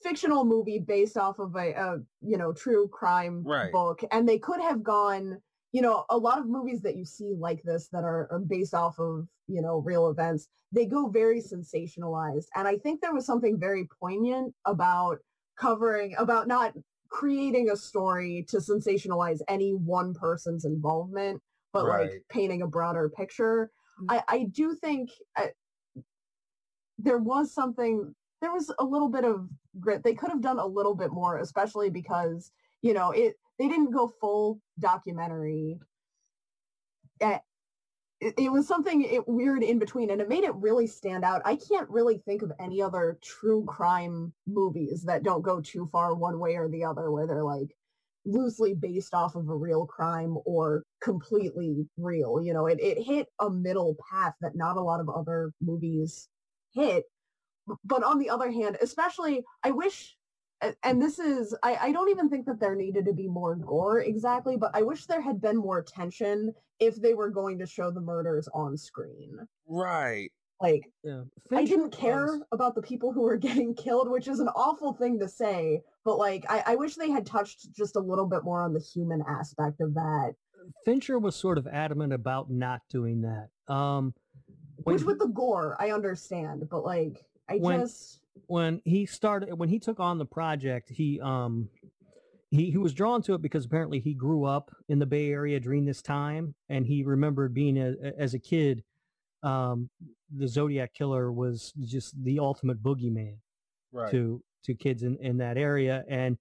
fictional movie based off of a, a you know true crime Right. book and they could have gone you know a lot of movies that you see like this that are, are based off of you know real events they go very sensationalized and i think there was something very poignant about covering about not creating a story to sensationalize any one person's involvement but like painting a broader picture. I i do think uh, there was something there was a little bit of grit. They could have done a little bit more especially because you know it they didn't go full documentary. Eh, it, it was something it, weird in between and it made it really stand out. I can't really think of any other true crime movies that don't go too far one way or the other where they're like loosely based off of a real crime or completely real you know? It, it hit a middle path that not a lot of other movies hit but on the other hand especially i wish and this is I, I don't even think that there needed to be more gore exactly but i wish there had been more tension if they were going to show the murders on screen Right. like Yeah, I didn't care was- about the people who were *laughs* getting killed, which is an awful thing to say, but like I, I wish they had touched just a little bit more on the human aspect of that. Fincher was sort of adamant about not doing that. Um, when Which with the gore, I understand, but like I When- just when he started when he took on the project he um he, he was drawn to it because apparently he grew up in the bay area during this time and he remembered being a, as a kid um the zodiac killer was just the ultimate boogeyman Right. to to kids in in that area and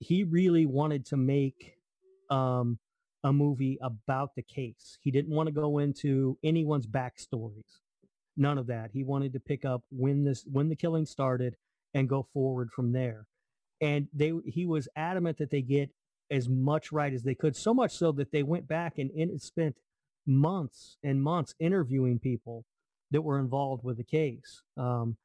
he really wanted to make um a movie about the case he didn't want to go into anyone's backstories none of that. He wanted to pick up when this when the killing started and go forward from there. And they he was adamant that they get as much right as they could so much so that they went back and in, spent months and months interviewing people that were involved with the case. Um,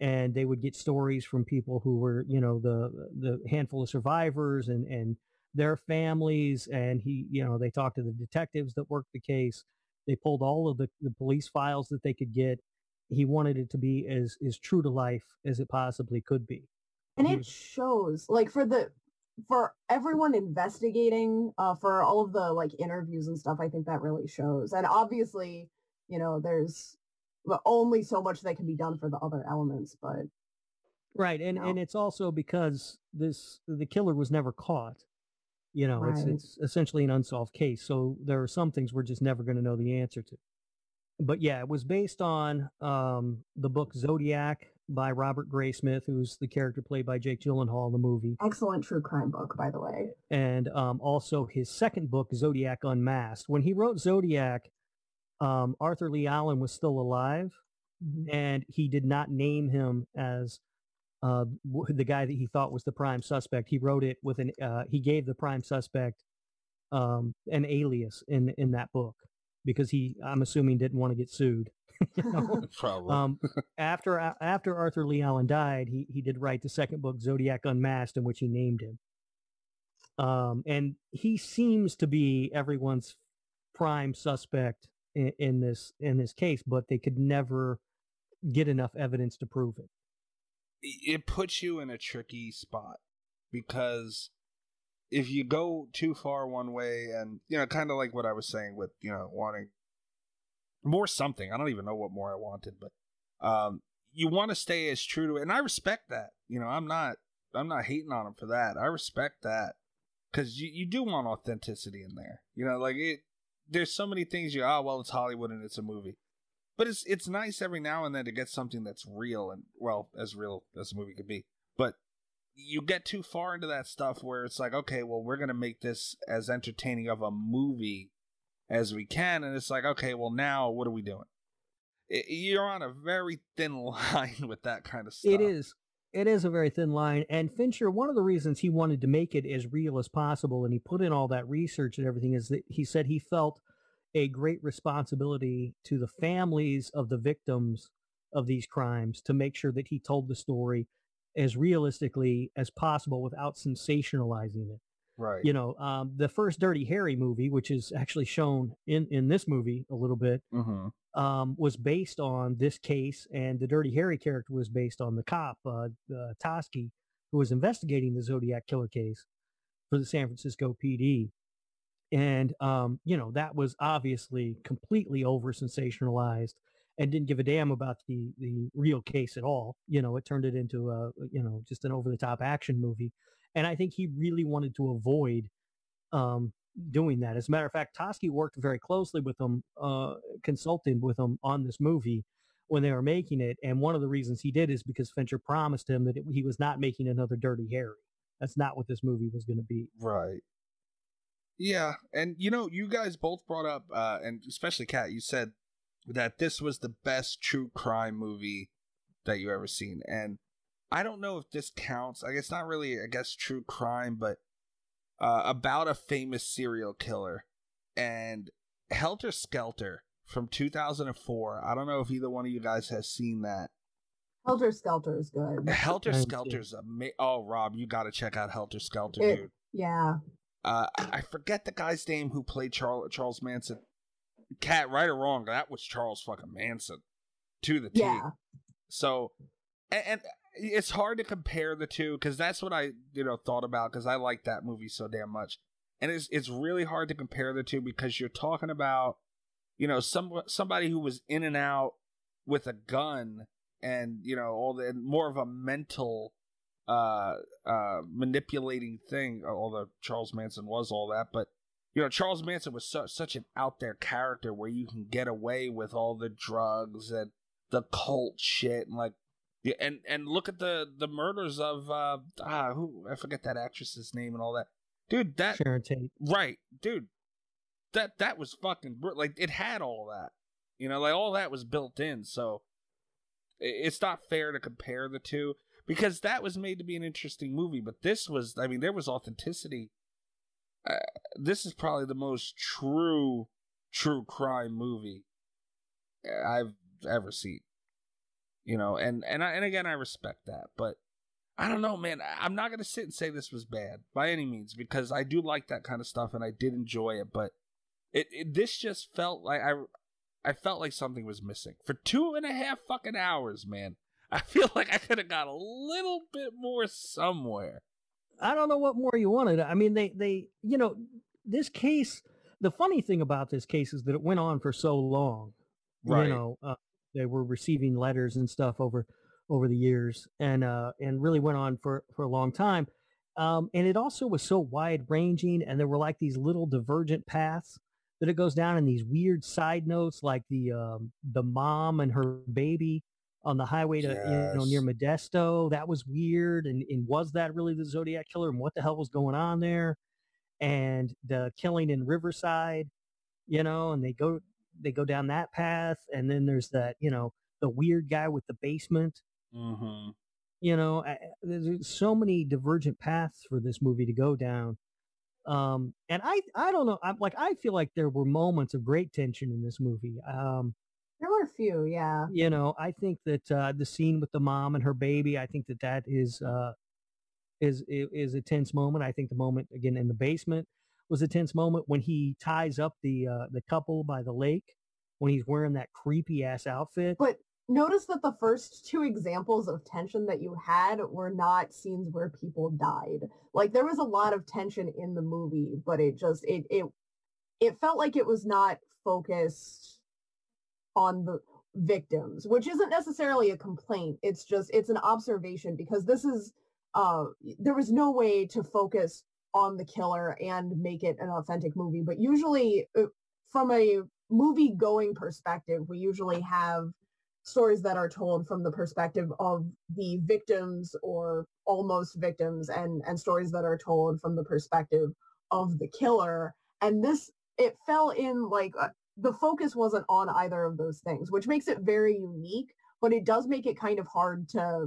and they would get stories from people who were you know the the handful of survivors and and their families. And he you know they talked to the detectives that worked the case they pulled all of the, the police files that they could get. He wanted it to be as as true to life as it possibly could be. And it shows like for the for everyone investigating uh for all of the like interviews and stuff i think that really shows. And obviously you know there's only so much that can be done for the other elements but right and No. and it's also because this the killer was never caught you know it's Right. it's essentially an unsolved case so there are some things we're just never going to know the answer to but yeah it was based on um the book zodiac by robert graysmith who's the character played by jake gyllenhaal in the movie excellent true crime book by the way and um, also his second book, Zodiac Unmasked. When he wrote Zodiac, um, Arthur Leigh Allen was still alive, and he did not name him as uh, the guy that he thought was the prime suspect. He wrote it with an. Uh, he gave the prime suspect um, an alias in in that book because he, I'm assuming, didn't want to get sued. *laughs* you know? *laughs* Probably. um, *laughs* after after Arthur Leigh Allen died, he he did write the second book, Zodiac Unmasked, in which he named him. Um, and he seems to be everyone's prime suspect in, in this in this case, but they could never get enough evidence to prove it. It puts you in a tricky spot because if you go too far one way and you know kind of like what i was saying with you know wanting more something i don't even know what more i wanted but um you want to stay as true to it and i respect that you know i'm not i'm not hating on him for that i respect that because you, you do want authenticity in there you know like it there's so many things you oh well it's hollywood and it's a movie but it's it's nice every now and then to get something that's real and well as real as a movie could be but you get too far into that stuff where it's like okay well we're gonna make this as entertaining of a movie as we can and it's like okay well now what are we doing I- you're on a very thin *laughs* line with that kind of stuff It is. It is a very thin line. And Fincher, one of the reasons he wanted to make it as real as possible and he put in all that research and everything is that he said he felt a great responsibility to the families of the victims of these crimes to make sure that he told the story as realistically as possible without sensationalizing it. right You know, um, the first Dirty Harry movie, which is actually shown in, in this movie a little bit, mm-hmm. um, was based on this case, and the Dirty Harry character was based on the cop, uh, uh, Toschi, who was investigating the Zodiac killer case for the San Francisco PD. And, um, you know, that was obviously completely over sensationalized and didn't give a damn about the, the real case at all. You know, it turned it into a, you know, just an over the top action movie. And I think he really wanted to avoid um, doing that. As a matter of fact, Toschi worked very closely with them, uh, consulting with them on this movie when they were making it. And one of the reasons he did is because Fincher promised him that it, he was not making another Dirty Harry. That's not what this movie was going to be. Right. Yeah, and you know, you guys both brought up, uh, and especially Kat, you said that this was the best true crime movie that you ever seen, and I don't know if this counts. I guess not really. I guess true crime, but uh, about a famous serial killer, and Helter Skelter from 2004. I don't know if either one of you guys has seen that. Helter Skelter is good. Helter Thank you. Skelter's amazing. Oh, Rob, you got to check out Helter Skelter, It- dude. Yeah. Uh, I forget the guy's name who played Charles Charles Manson. Cat, right or wrong, that was Charles fucking Manson to the T. Yeah. So, and, and it's hard to compare the two because that's what I you know thought about because I like that movie so damn much, and it's it's really hard to compare the two because you're talking about you know some somebody who was in and out with a gun and you know all the more of a mental uh uh manipulating thing although charles manson was all that but you know charles manson was su- such an out there character where you can get away with all the drugs and the cult shit and like yeah, and and look at the the murders of uh ah who i forget that actress's name and all that dude that Sharon Tate. Right, dude. That that was fucking br- like it had all that. You know, like all that was built in. So it's not fair to compare the two because that was made to be an interesting movie, but this was I mean there was authenticity. Uh, this is probably the most true true crime movie I've ever seen. You know, and and I, and again I respect that, but I don't know, man. I'm not gonna sit and say this was bad by any means because I do like that kind of stuff and I did enjoy it, but it, it this just felt like I I felt like something was missing for two and a half fucking hours, man. *laughs* I feel like I could have got a little bit more somewhere. I don't know what more you wanted. I mean, they, they, you know, this case, the funny thing about this case is that it went on for so long. Right. You know, uh, they were receiving letters and stuff over, over the years and, uh, and really went on for, for a long time. Um, and it also was so wide ranging and there were like these little divergent paths that it goes down in these weird side notes, like the, um, the mom and her baby on the highway to you know near Modesto. That was weird. And, and was that really the Zodiac killer? And what the hell was going on there? And the killing in Riverside, you know, and they go they go down that path, and then there's that you know the weird guy with the basement. Mm-hmm. You know, I- there's so many divergent paths for this movie to go down. Um, and I, I don't know. I'm like, I feel like there were moments of great tension in this movie. Um, There were a few, yeah. you know, I think that uh, the scene with the mom and her baby, I think that that is uh, is is a tense moment. I think the moment again in the basement was a tense moment when he ties up the uh, the couple by the lake when he's wearing that creepy ass outfit. But notice that the first two examples of tension that you had were not scenes where people died. Like there was a lot of tension in the movie, but it just it it it felt like it was not focused on the victims, which isn't necessarily a complaint. It's just it's an observation because this is uh there was no way to focus on the killer and make it an authentic movie, but usually uh, from a movie going perspective, we usually have stories that are told from the perspective of the victims or almost victims and and stories that are told from the perspective of the killer and this it fell in like uh, the focus wasn't on either of those things which makes it very unique but it does make it kind of hard to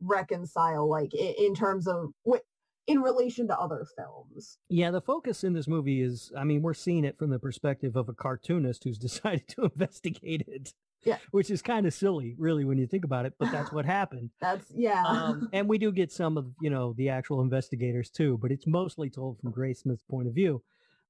reconcile like in terms of what in relation to other films Yeah, the focus in this movie is, I mean, we're seeing it from the perspective of a cartoonist who's *laughs* decided to investigate it. Yeah. Which is kind of silly, really, when you think about it, but that's what happened. *laughs* that's yeah Um, *laughs* and we do get some of, you know, the actual investigators too, but it's mostly told from Graysmith's point of view,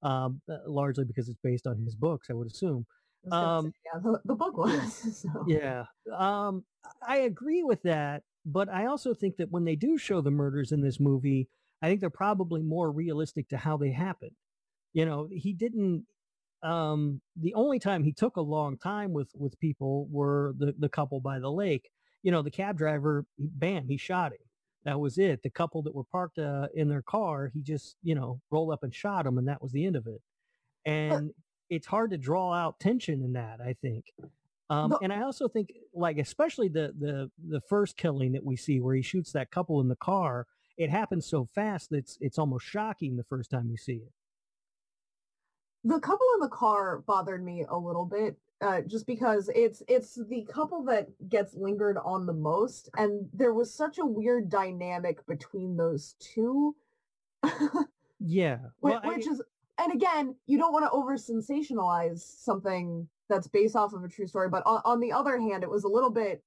um, uh, largely because it's based on his books, I would assume. I um, say, yeah the, the book was *laughs* so. Yeah. Um, I agree with that, but I also think that when they do show the murders in this movie, I think they're probably more realistic to how they happened. You know, he didn't um the only time he took a long time with with people were the the couple by the lake. You know, the cab driver, he, bam, he shot him. That was it. The couple that were parked uh, in their car, he just, you know, rolled up and shot them and that was the end of it. And it's hard to draw out tension in that, I think. Um, and I also think, like, especially the the the first killing that we see, where he shoots that couple in the car, it happens so fast that it's it's almost shocking the first time you see it. the couple in the car bothered me a little bit uh, just because it's it's the couple that gets lingered on the most and there was such a weird dynamic between those two. Yeah, *laughs* which, well, I- is and again you don't want to over sensationalize something that's based off of a true story but on, on the other hand it was a little bit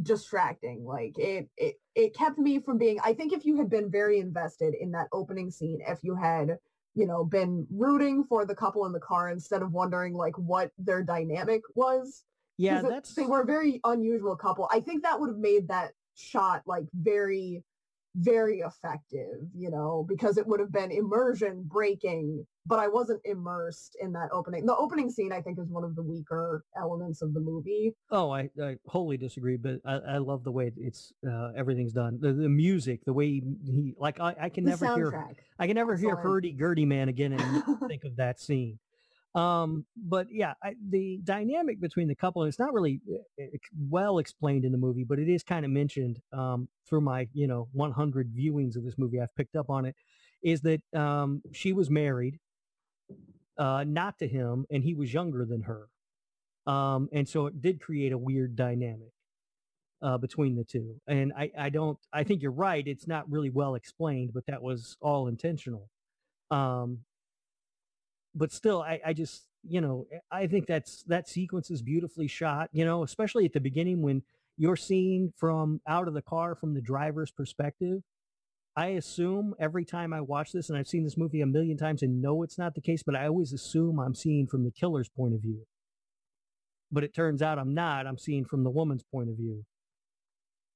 distracting like it, it it kept me from being i think if you had been very invested in that opening scene if you had you know been rooting for the couple in the car instead of wondering like what their dynamic was yeah, 'cause it- they were a very unusual couple. I think that would have made that shot like very very effective you know because it would have been immersion breaking but i wasn't immersed in that opening the opening scene i think is one of the weaker elements of the movie Oh, I, I wholly disagree, but I, I love the way it's uh, everything's done. The, the music, the way he, he like I, I can the never hear I can never hear Hurdy Gurdy Man again and *laughs* think of that scene. Um, but yeah, I, the dynamic between the couple, it's not really uh, well explained in the movie, but it is kind of mentioned um, through my, you know, 100 viewings of this movie. I've picked up on it. Is that um, she was married, uh, not to him, and he was younger than her, um, and so it did create a weird dynamic uh, between the two. And I, I don't, I think you're right. It's not really well explained, but that was all intentional. Um, but still, I, I just, you know, I think that's that sequence is beautifully shot. You know, especially at the beginning when you're seen from out of the car from the driver's perspective. I assume every time I watch this, and I've seen this movie a million times and know it's not the case, but I always assume I'm seeing from the killer's point of view. But it turns out I'm not. I'm seeing from the woman's point of view.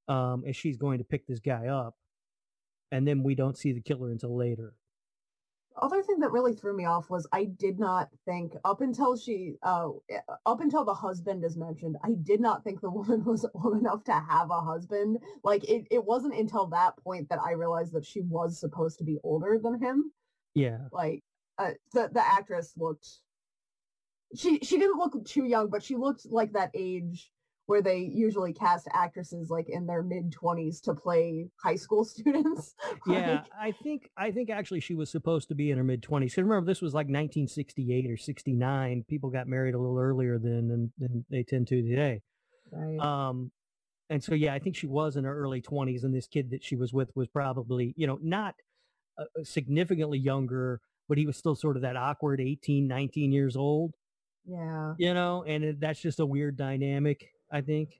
Um, as she's going to pick this guy up. And then we don't see the killer until later. Other thing that really threw me off was I did not think up until she uh up until the husband is mentioned, I did not think the *laughs* woman was old enough to have a husband. Like it, it wasn't until that point that I realized that she was supposed to be older than him. Yeah. Like uh, the the actress looked she she didn't look too young, but she looked like that age where they usually cast actresses like in their mid 20s to play high school *laughs* students. *laughs* Yeah, I think I think actually she was supposed to be in her mid twenties. Because remember, this was like 1968 or 69. People got married a little earlier than than, than they tend to today. right. Um, and so yeah, I think she was in her early 20s, and this kid that she was with was probably you know not uh, significantly younger, but he was still sort of that awkward 18, 19 years old, Yeah. you know, and it, that's just a weird dynamic, I think.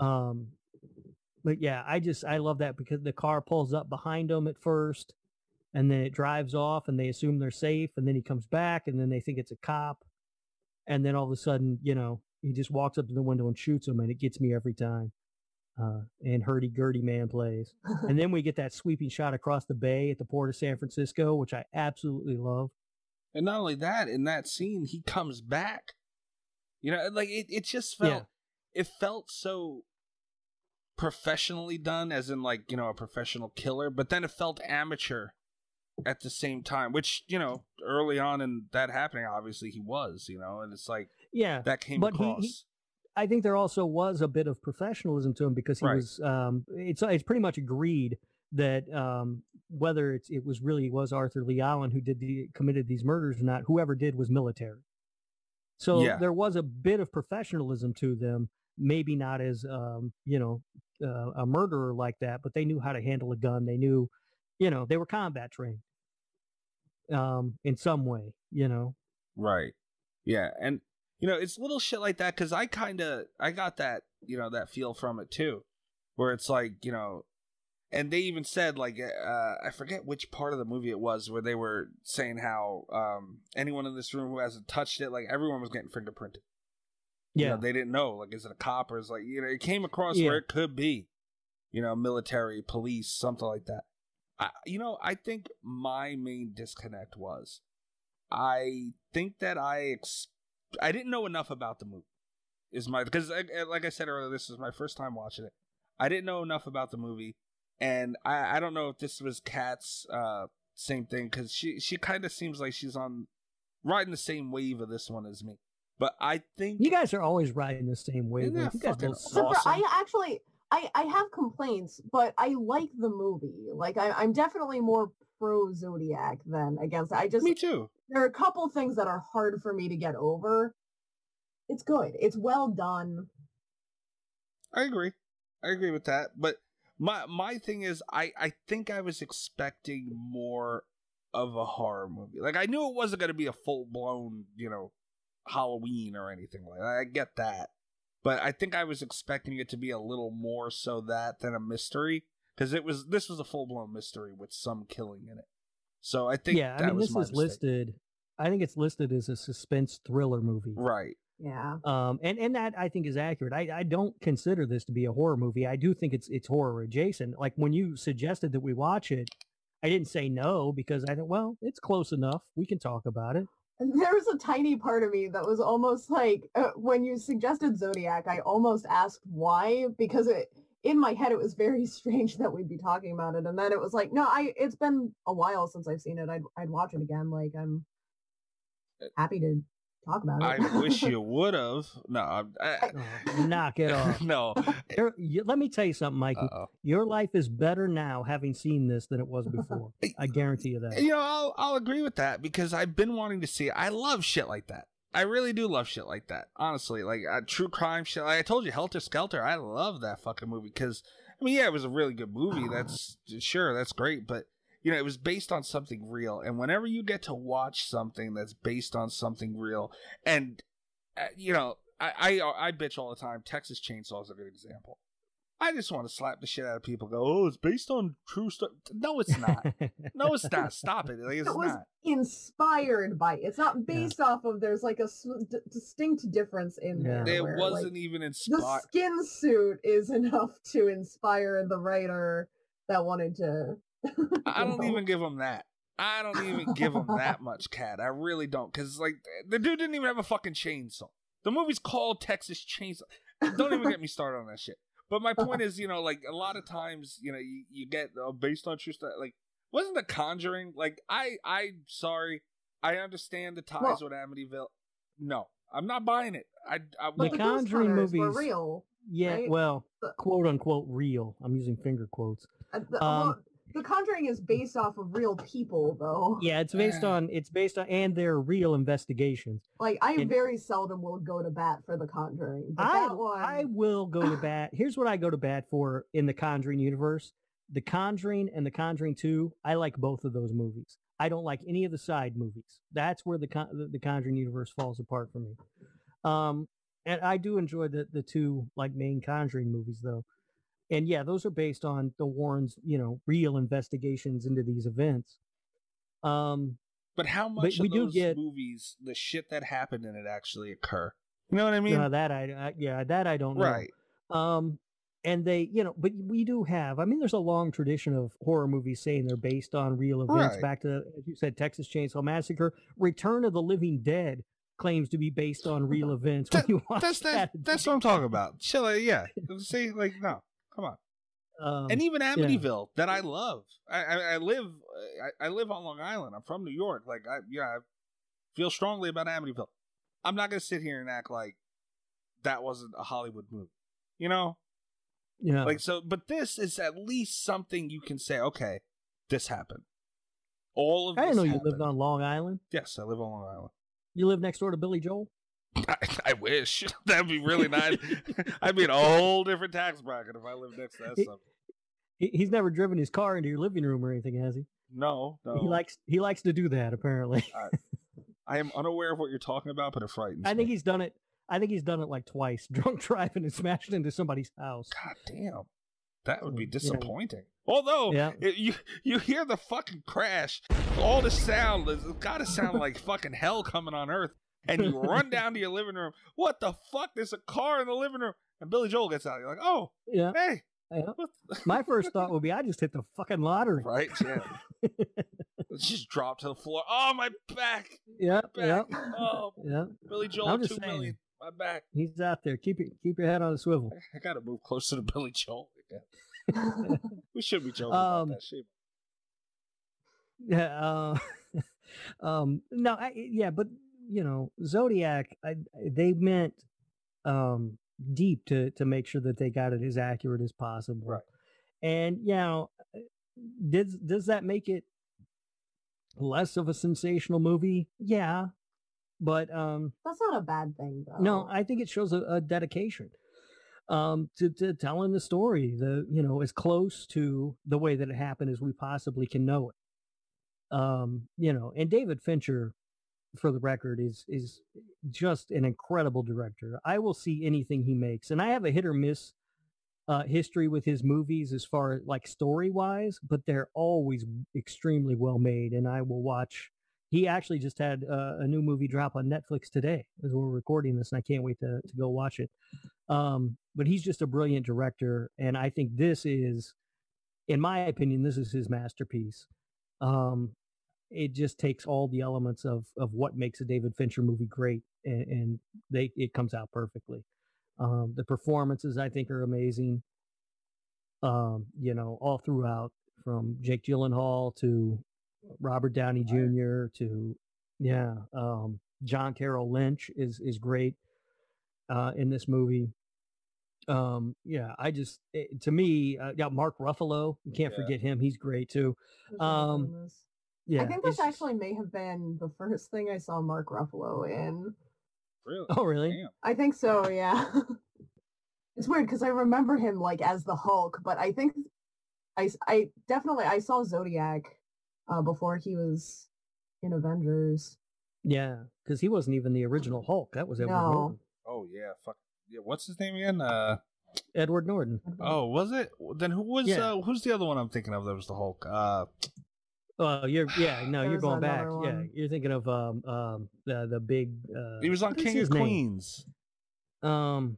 Um, but yeah, I just I love that because the car pulls up behind them at first, and then it drives off, and they assume they're safe, and then he comes back, and then they think it's a cop, and then all of a sudden, you know, he just walks up to the window and shoots him, and it gets me every time. Uh, and Hurdy Gurdy Man plays, *laughs* and then we get that sweeping shot across the bay at the port of San Francisco, which I absolutely love. And not only that, in that scene, he comes back. You know, like it, it just felt Yeah. it felt so professionally done, as in like, you know, a professional killer, but then it felt amateur at the same time, which, you know, early on in that happening, obviously he was, you know, and it's like Yeah, that came But he- across. he- I think there also was a bit of professionalism to him because he Right. was. Um, it's it's pretty much agreed that um, whether it's it was really was Arthur Leigh Allen who did the committed these murders or not, whoever did was military. So Yeah. there was a bit of professionalism to them. Maybe not as um, you know uh, a murderer like that, but they knew how to handle a gun. They knew, you know, they were combat trained. Um, in some way, you know. Right. Yeah, and you know, it's little shit like that cuz I kind of I got that, you know, that feel from it too. Where it's like, you know, and they even said like uh I forget which part of the movie it was where they were saying how um anyone in this room who hasn't touched it like everyone was getting fingerprinted. You Yeah. know, they didn't know like is it a cop or is it like you know, it came across Yeah. where it could be. You know, military, police, something like that. I, you know, I think my main disconnect was I think that I ex- I didn't know enough about the movie. Is my because like like I said earlier, this is my first time watching it. I didn't know enough about the movie, and I I don't know if this was Kat's uh same thing because she she kind of seems like she's on riding the same wave of this one as me. But I think You guys are always riding the same wave. You guys fucking both Except awesome. I actually, I, I have complaints, but I like the movie. Like I, I'm definitely more pro Zodiac than against. I just me too. there are a couple things that are hard for me to get over. It's good. It's well done. I agree. I agree with that. But my my thing is I I think I was expecting more of a horror movie. Like I knew it wasn't going to be a full blown, you know, Halloween or anything like that. I get that. But I think I was expecting it to be a little more so that than a mystery because it was this was a full blown mystery with some killing in it. So I think yeah, that I mean, was this is mistake. listed. I think it's listed as a suspense thriller movie. right. Yeah. Um, and and that I think is accurate. I, I don't consider this to be a horror movie. I do think it's it's horror adjacent. Like when you suggested that we watch it, I didn't say no because I thought, well, it's close enough. We can talk about it. And there was a tiny part of me that was almost like uh, when you suggested Zodiac, I almost asked why because it in my head it was very *laughs* strange that we'd be talking about it, and then it was like, no, I it's been a while since I've seen it. I'd I'd watch it again. Like I'm happy to talk about it. I wish you would have. No, I, I, knock it off. *laughs* no. You're- you- let me tell you something, Mikey. Uh-oh. Your life is better now having seen this than it was *laughs* before. I guarantee you that. You know, I'll I'll agree with that because I've been wanting to see it. I love shit like that. I really do love shit like that. Honestly, like uh, true crime shit. Like I told you, Helter Skelter. I love that fucking movie because I mean, yeah, it was a really good movie. That's sure, that's great, but you know, it was based on something real. And whenever you get to watch something that's based on something real, and uh, you know, I, I I bitch all the time. Texas Chainsaw is a good example. I just want to slap the shit out of people. Go, oh, it's based on true stuff. No, it's not. *laughs* No, it's not. Stop it. Like, it's it was not. inspired by. It's not based off of. There's like a s- d- distinct difference in Yeah. there. It where, wasn't like, even inspired. the skin suit is *laughs* enough to inspire the writer that wanted to. *laughs* I don't even give him that. I don't even give him that *laughs* much, cat. I really don't, because like the dude didn't even have a fucking chainsaw. The movie's called Texas Chainsaw. Don't even get me started on that shit. But my point is, you know, like a lot of times, you know, you, you get uh, based on true stuff. Like, wasn't The Conjuring like I? I sorry, I understand the ties Well- with Amityville. No, I'm not buying it. I, I The the, Conjuring Conjuring movies were real. yeah, Right? well, quote unquote real. I'm using finger quotes. Uh, the, Um, well, the Conjuring is based off of real people, though. Yeah, it's based on it's based on and they're real investigations. Like I And- very seldom will go to bat for the Conjuring, but I that one, I will go to *sighs* bat. Here's what I go to bat for in the Conjuring universe. The Conjuring and The Conjuring 2, I like both of those movies. I don't like any of the side movies. That's where the Con- the, the Conjuring universe falls apart for me. Um, and I do enjoy the the two like main Conjuring movies though. And yeah, those are based on the Warrens, you know, real investigations into these events. Um, But how much But we of do get- movies, the shit that happened in it, actually occur? You know what I mean? uh, that I, I yeah, that I don't know. right. Um, and they, you know, but we do have. I mean, there's a long tradition of horror movies saying they're based on real events. Right. Back to, as you said, Texas Chainsaw Massacre, Return of the Living Dead claims to be based on real events. *laughs* When That- you watch That's that. that, That's what I'm talking about. Chill. Yeah. See, like, no, come on. um, and even Amityville, that I love. I, I, I live. I, I live on Long Island. I'm from New York. Like, I yeah, I feel strongly about Amityville. I'm not gonna sit here and act like that wasn't a Hollywood movie. You know, yeah, like so. But this is at least something you can say. Okay, this happened. All of I didn't this know you happened. lived on Long Island. Yes, I live on Long Island. You live next door to Billy Joel. I, I wish *laughs* that'd be really nice. *laughs* I'd be in a whole different tax bracket if I lived next to that. He, he's never driven his car into your living room or anything, has he? No, no. He likes he likes to do that. Apparently, I am unaware of what you're talking about, but it frightens I think me. he's done it. I think he's done it like twice, *laughs* drunk driving and smashed into somebody's house. God damn, that would be Yeah. disappointing. Although Yeah. it- you you hear the fucking crash, all the sound, it's got to sound like fucking hell coming on Earth, and you *laughs* run down to your living room. What the fuck? There's a car in the living room, and Billy Joel gets out. You're like, oh, Yeah. hey, yeah. *laughs* My first thought would be, I just hit the fucking lottery. right? Yeah, *laughs* just dropped to the floor. Oh, my back, Yeah. back. yep, Oh, yep. Billy Joel, two saying. million. My back. He's out there. Keep it, keep your head on a swivel. I gotta move closer to Billy Joel. we should be joking Um, about that shit. Yeah. Uh, um. No. I, yeah. But you know, Zodiac. I, they meant um deep to to make sure that they got it as accurate as possible. Right. And you know, does does that make it less of a sensational movie? Yeah. But um, That's not a bad thing, though. no, I think it shows a, a dedication um, to, to telling the story, the you know, as close to the way that it happened as we possibly can know it. Um, you know, and David Fincher, for the record, is is just an incredible director. I will see anything he makes, and I have a hit or miss uh, history with his movies as far as like story wise, but they're always extremely well made, and I will watch. He actually just had uh, a new movie drop on Netflix today as we're recording this, and I can't wait to to go watch it. Um, but he's just a brilliant director, and I think this is, in my opinion, this is his masterpiece. Um, it just takes all the elements of of what makes a David Fincher movie great, and, and they it comes out perfectly. Um, the performances I think are amazing. Um, you know, all throughout, from Jake Gyllenhaal to Robert Downey Jr. to yeah, um, John Carroll Lynch is is great uh, in this movie. Um, yeah, I just it, to me, uh, yeah, Mark Ruffalo, you can't Yeah. forget him. He's great too. Um. Yeah, I think this actually may have been the first thing I saw Mark Ruffalo in. Really? Oh, really? Damn. I think so, yeah. *laughs* it's weird because I remember him like as the Hulk, but I think I I definitely I saw Zodiac uh, before he was in Avengers. Yeah, because he wasn't even the original Hulk. That was Edward No. Norton. Oh yeah, fuck. Yeah, what's his name again? Uh Edward Norton. oh, was it? Then who was Yeah. uh who's the other one I'm thinking of that was the Hulk? Uh Oh, you're yeah. No, you're going back. another Yeah, you're thinking of um um the the big. Uh, he was on King his of name? Queens. Um,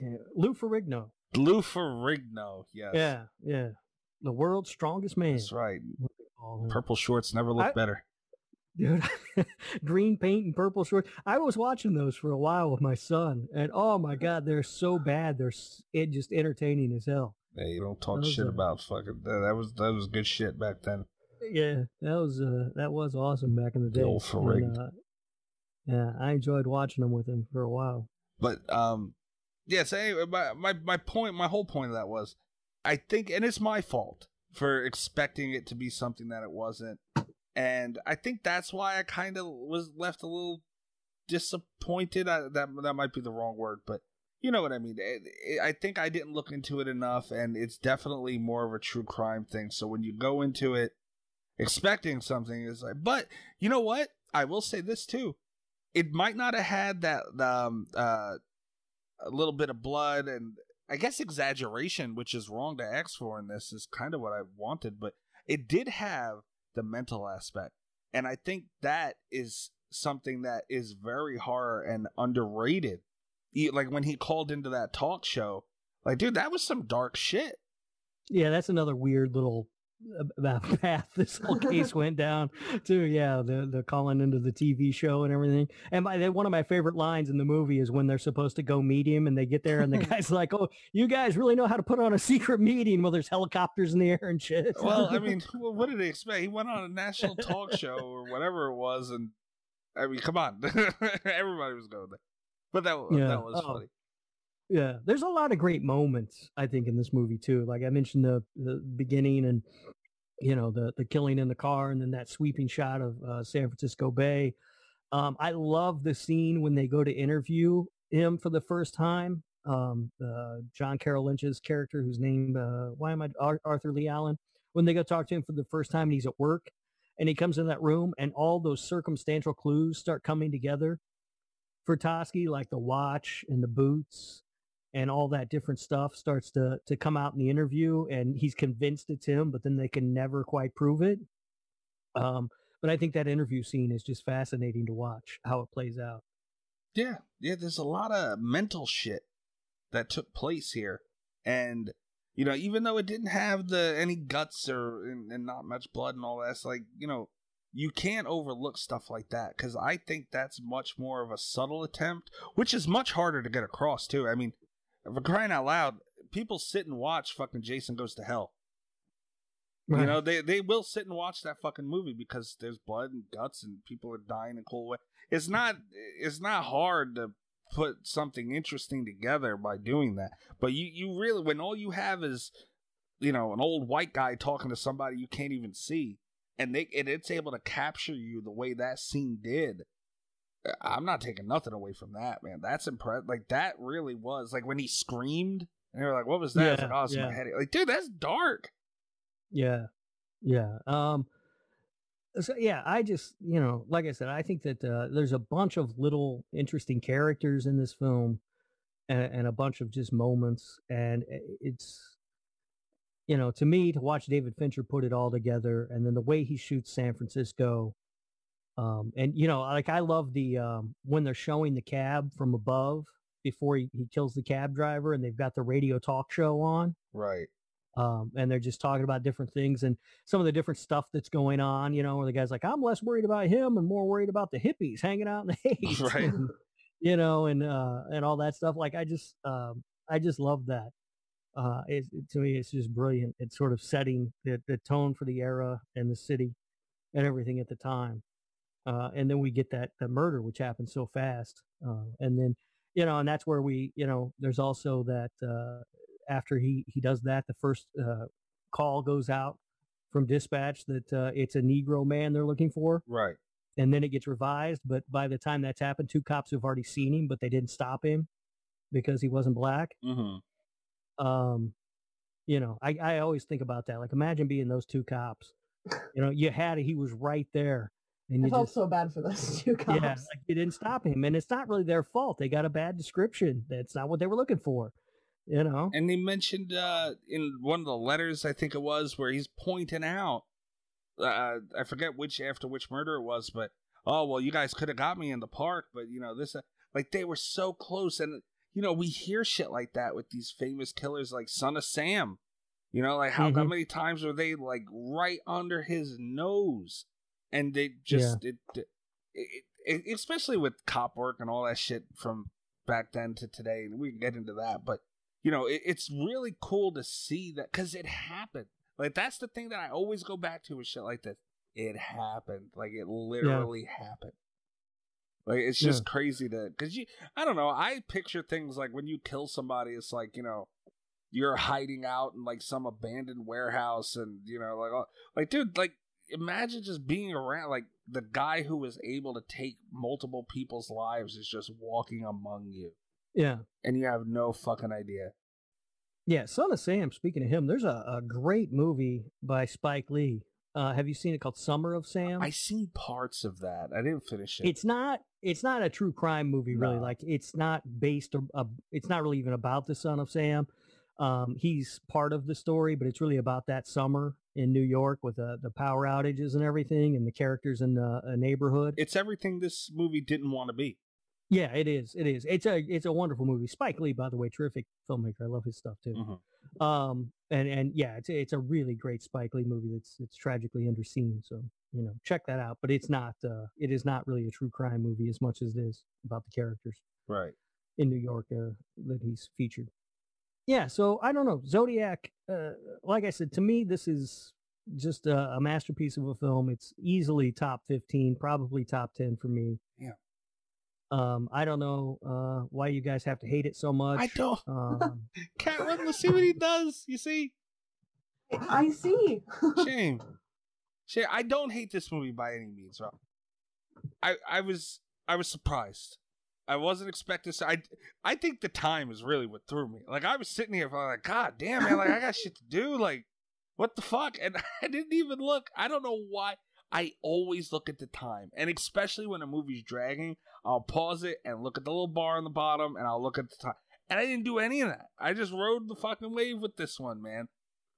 yeah, Lou Ferrigno. Lou Ferrigno, yes. Yeah, yeah. The world's strongest man. That's right. what they call him. Purple shorts never look I- better. *laughs* dude. *laughs* Green paint and purple shorts. I was watching those for a while with my son, and oh my god, they're so bad. They're it just entertaining as hell. Hey, you don't talk shit are- about fucking that, that was that was good shit back then. Yeah, that was uh, that was awesome back in the The day. old And, uh, yeah, I enjoyed watching them with him for a while. But um yes, anyway, my, my my point my whole point of that was I think and it's my fault for expecting it to be something that it wasn't. And I think that's why I kind of was left a little disappointed. I, that that might be the wrong word, but you know what I mean. I think I didn't look into it enough, and it's definitely more of a true crime thing. So when you go into it expecting something, it's like, but you know what? I will say this too. It might not have had that um uh a little bit of blood and I guess exaggeration, which is wrong to ask for in this, is kind of what I wanted, but it did have the mental aspect. And I think that is something that is very horror and underrated. Like when he called into that talk show, like, dude, that was some dark shit. Yeah, that's another weird little about *laughs* path this whole case went down too. Yeah, the the calling into the TV show and everything. And my one of my favorite lines in the movie is when they're supposed to go meet him and they get there and the *laughs* guy's like, "Oh, you guys really know how to put on a secret meeting?" Well, there's helicopters in the air and shit. *laughs* Well, I mean, what did they expect? He went on a national talk show or whatever it was, and I mean, come on, everybody was going there. But that Yeah. that was Oh. funny. Yeah, there's a lot of great moments I think in this movie too. Like I mentioned the the beginning and you know the the killing in the car and then that sweeping shot of uh, San Francisco Bay. Um, I love the scene when they go to interview him for the first time. Um, uh, John Carroll Lynch's character, whose name uh, why am I Ar- Arthur Leigh Allen? When they go talk to him for the first time, and he's at work, and he comes in that room, and all those circumstantial clues start coming together for Toschi, like the watch and the boots and all that different stuff starts to to come out in the interview and he's convinced it's him but then they can never quite prove it um but i think that interview scene is just fascinating to watch how it plays out Yeah, yeah. There's a lot of mental shit that took place here, and you know, even though it didn't have the any guts or and, and not much blood and all that, it's like you know, you can't overlook stuff like that because I think that's much more of a subtle attempt, which is much harder to get across too. I mean, for crying out loud, people sit and watch fucking Jason Goes to Hell. You know, they they will sit and watch that fucking movie because there's blood and guts and people are dying in cold way. It's not it's not hard to put something interesting together by doing that. But you you really when all you have is you know an old white guy talking to somebody you can't even see, and they and it's able to capture you the way that scene did. I'm not taking nothing away from that, man. That's impressive. Like that really was like when he screamed and they were like, "What was that?" It's like, "Oh, it's my yeah. headache." Like, dude, that's dark. yeah yeah um so yeah i just you know like i said i think that uh, there's a bunch of little interesting characters in this film and, and a bunch of just moments and it's you know to me to watch david fincher put it all together and then the way he shoots san francisco um and you know like i love the um when they're showing the cab from above before he, he kills the cab driver and they've got the radio talk show on Right. um, and they're just talking about different things and some of the different stuff that's going on. You know, where the guy's like, "I'm less worried about him and more worried about the hippies hanging out in the haze," *laughs* *laughs* Right. and, you know, and uh, and all that stuff. Like, I just, um, I just love that. Uh, it, it- to me, it's just brilliant. It's sort of setting the, the tone for the era and the city and everything at the time. Uh, and then we get that the murder, which happens so fast, uh, and then you know, and that's where we, you know, there's also that uh, after he he does that, the first uh, call goes out from dispatch that uh, it's a Negro man they're looking for, Right. and then it gets revised. But by the time that's happened, two cops have already seen him, but they didn't stop him because he wasn't black. Mm-hmm. Um, you know, I I always think about that. Like, imagine being those two cops. *laughs* You know, you had it; he was right there, and I felt just so bad for those *laughs* two cops. yeah, like you didn't stop him, and it's not really their fault. They got a bad description. That's not what they were looking for. You know. And they mentioned uh, in one of the letters, I think it was, where he's pointing out, uh, I forget which after which murder it was, but oh well, you guys could have got me in the park, but you know this, uh, like they were so close, and you know we hear shit like that with these famous killers, like Son of Sam. You know, like how, how Mhm. many times were they like right under his nose, and they just it, it, it, it especially with cop work and all that shit from back then to today, and we can get into that, but you know, it, it's really cool to see that because it happened. Like that's the thing that I always go back to with shit like this. It happened. Like it literally happened. Like it's just crazy to because you. I don't know. I picture things like when you kill somebody, it's like you know, you're hiding out in like some abandoned warehouse, and you know, like, oh, like dude, like imagine just being around like the guy who was able to take multiple people's lives is just walking among you Yeah. and you have no fucking idea. Yeah, Son of Sam, speaking of him, there's a, a great movie by Spike Lee. Uh, have you seen it called Summer of Sam? I seen parts of that. I didn't finish it. it's not it's not a true crime movie really No. like it's not based a, it's not really even about the son of sam um he's part of the story but it's really about that summer in new york with the the power outages and everything and the characters in the a neighborhood it's everything this movie didn't want to be. yeah it is it is it's a it's a wonderful movie spike lee by the way terrific filmmaker i love his stuff too Mhm. um and and yeah it's it's a really great spike lee movie that's it's tragically underseen so you know check that out but it's not uh it is not really a true crime movie as much as it is about the characters Right. in New York uh, that he's featured. Yeah, so I don't know. Zodiac, uh, like I said, to me, this is just a, a masterpiece of a film. It's easily top 15, probably top 10 for me. Yeah. Um, I don't know uh, why you guys have to hate it so much. I don't. Um, *laughs* Cat Run, let's see what he does. You see? I see. *laughs* Shame. Shame. I don't hate this movie by any means, Rob. I I was I was surprised. I wasn't expecting. So I I think the time is really what threw me. Like I was sitting here, like, God damn, man, like I got shit to do. Like, what the fuck? And *laughs* I didn't even look. I don't know why. I always look at the time, and especially when a movie's dragging, I'll pause it and look at the little bar on the bottom, and I'll look at the time. And I didn't do any of that. I just rode the fucking wave with this one, man.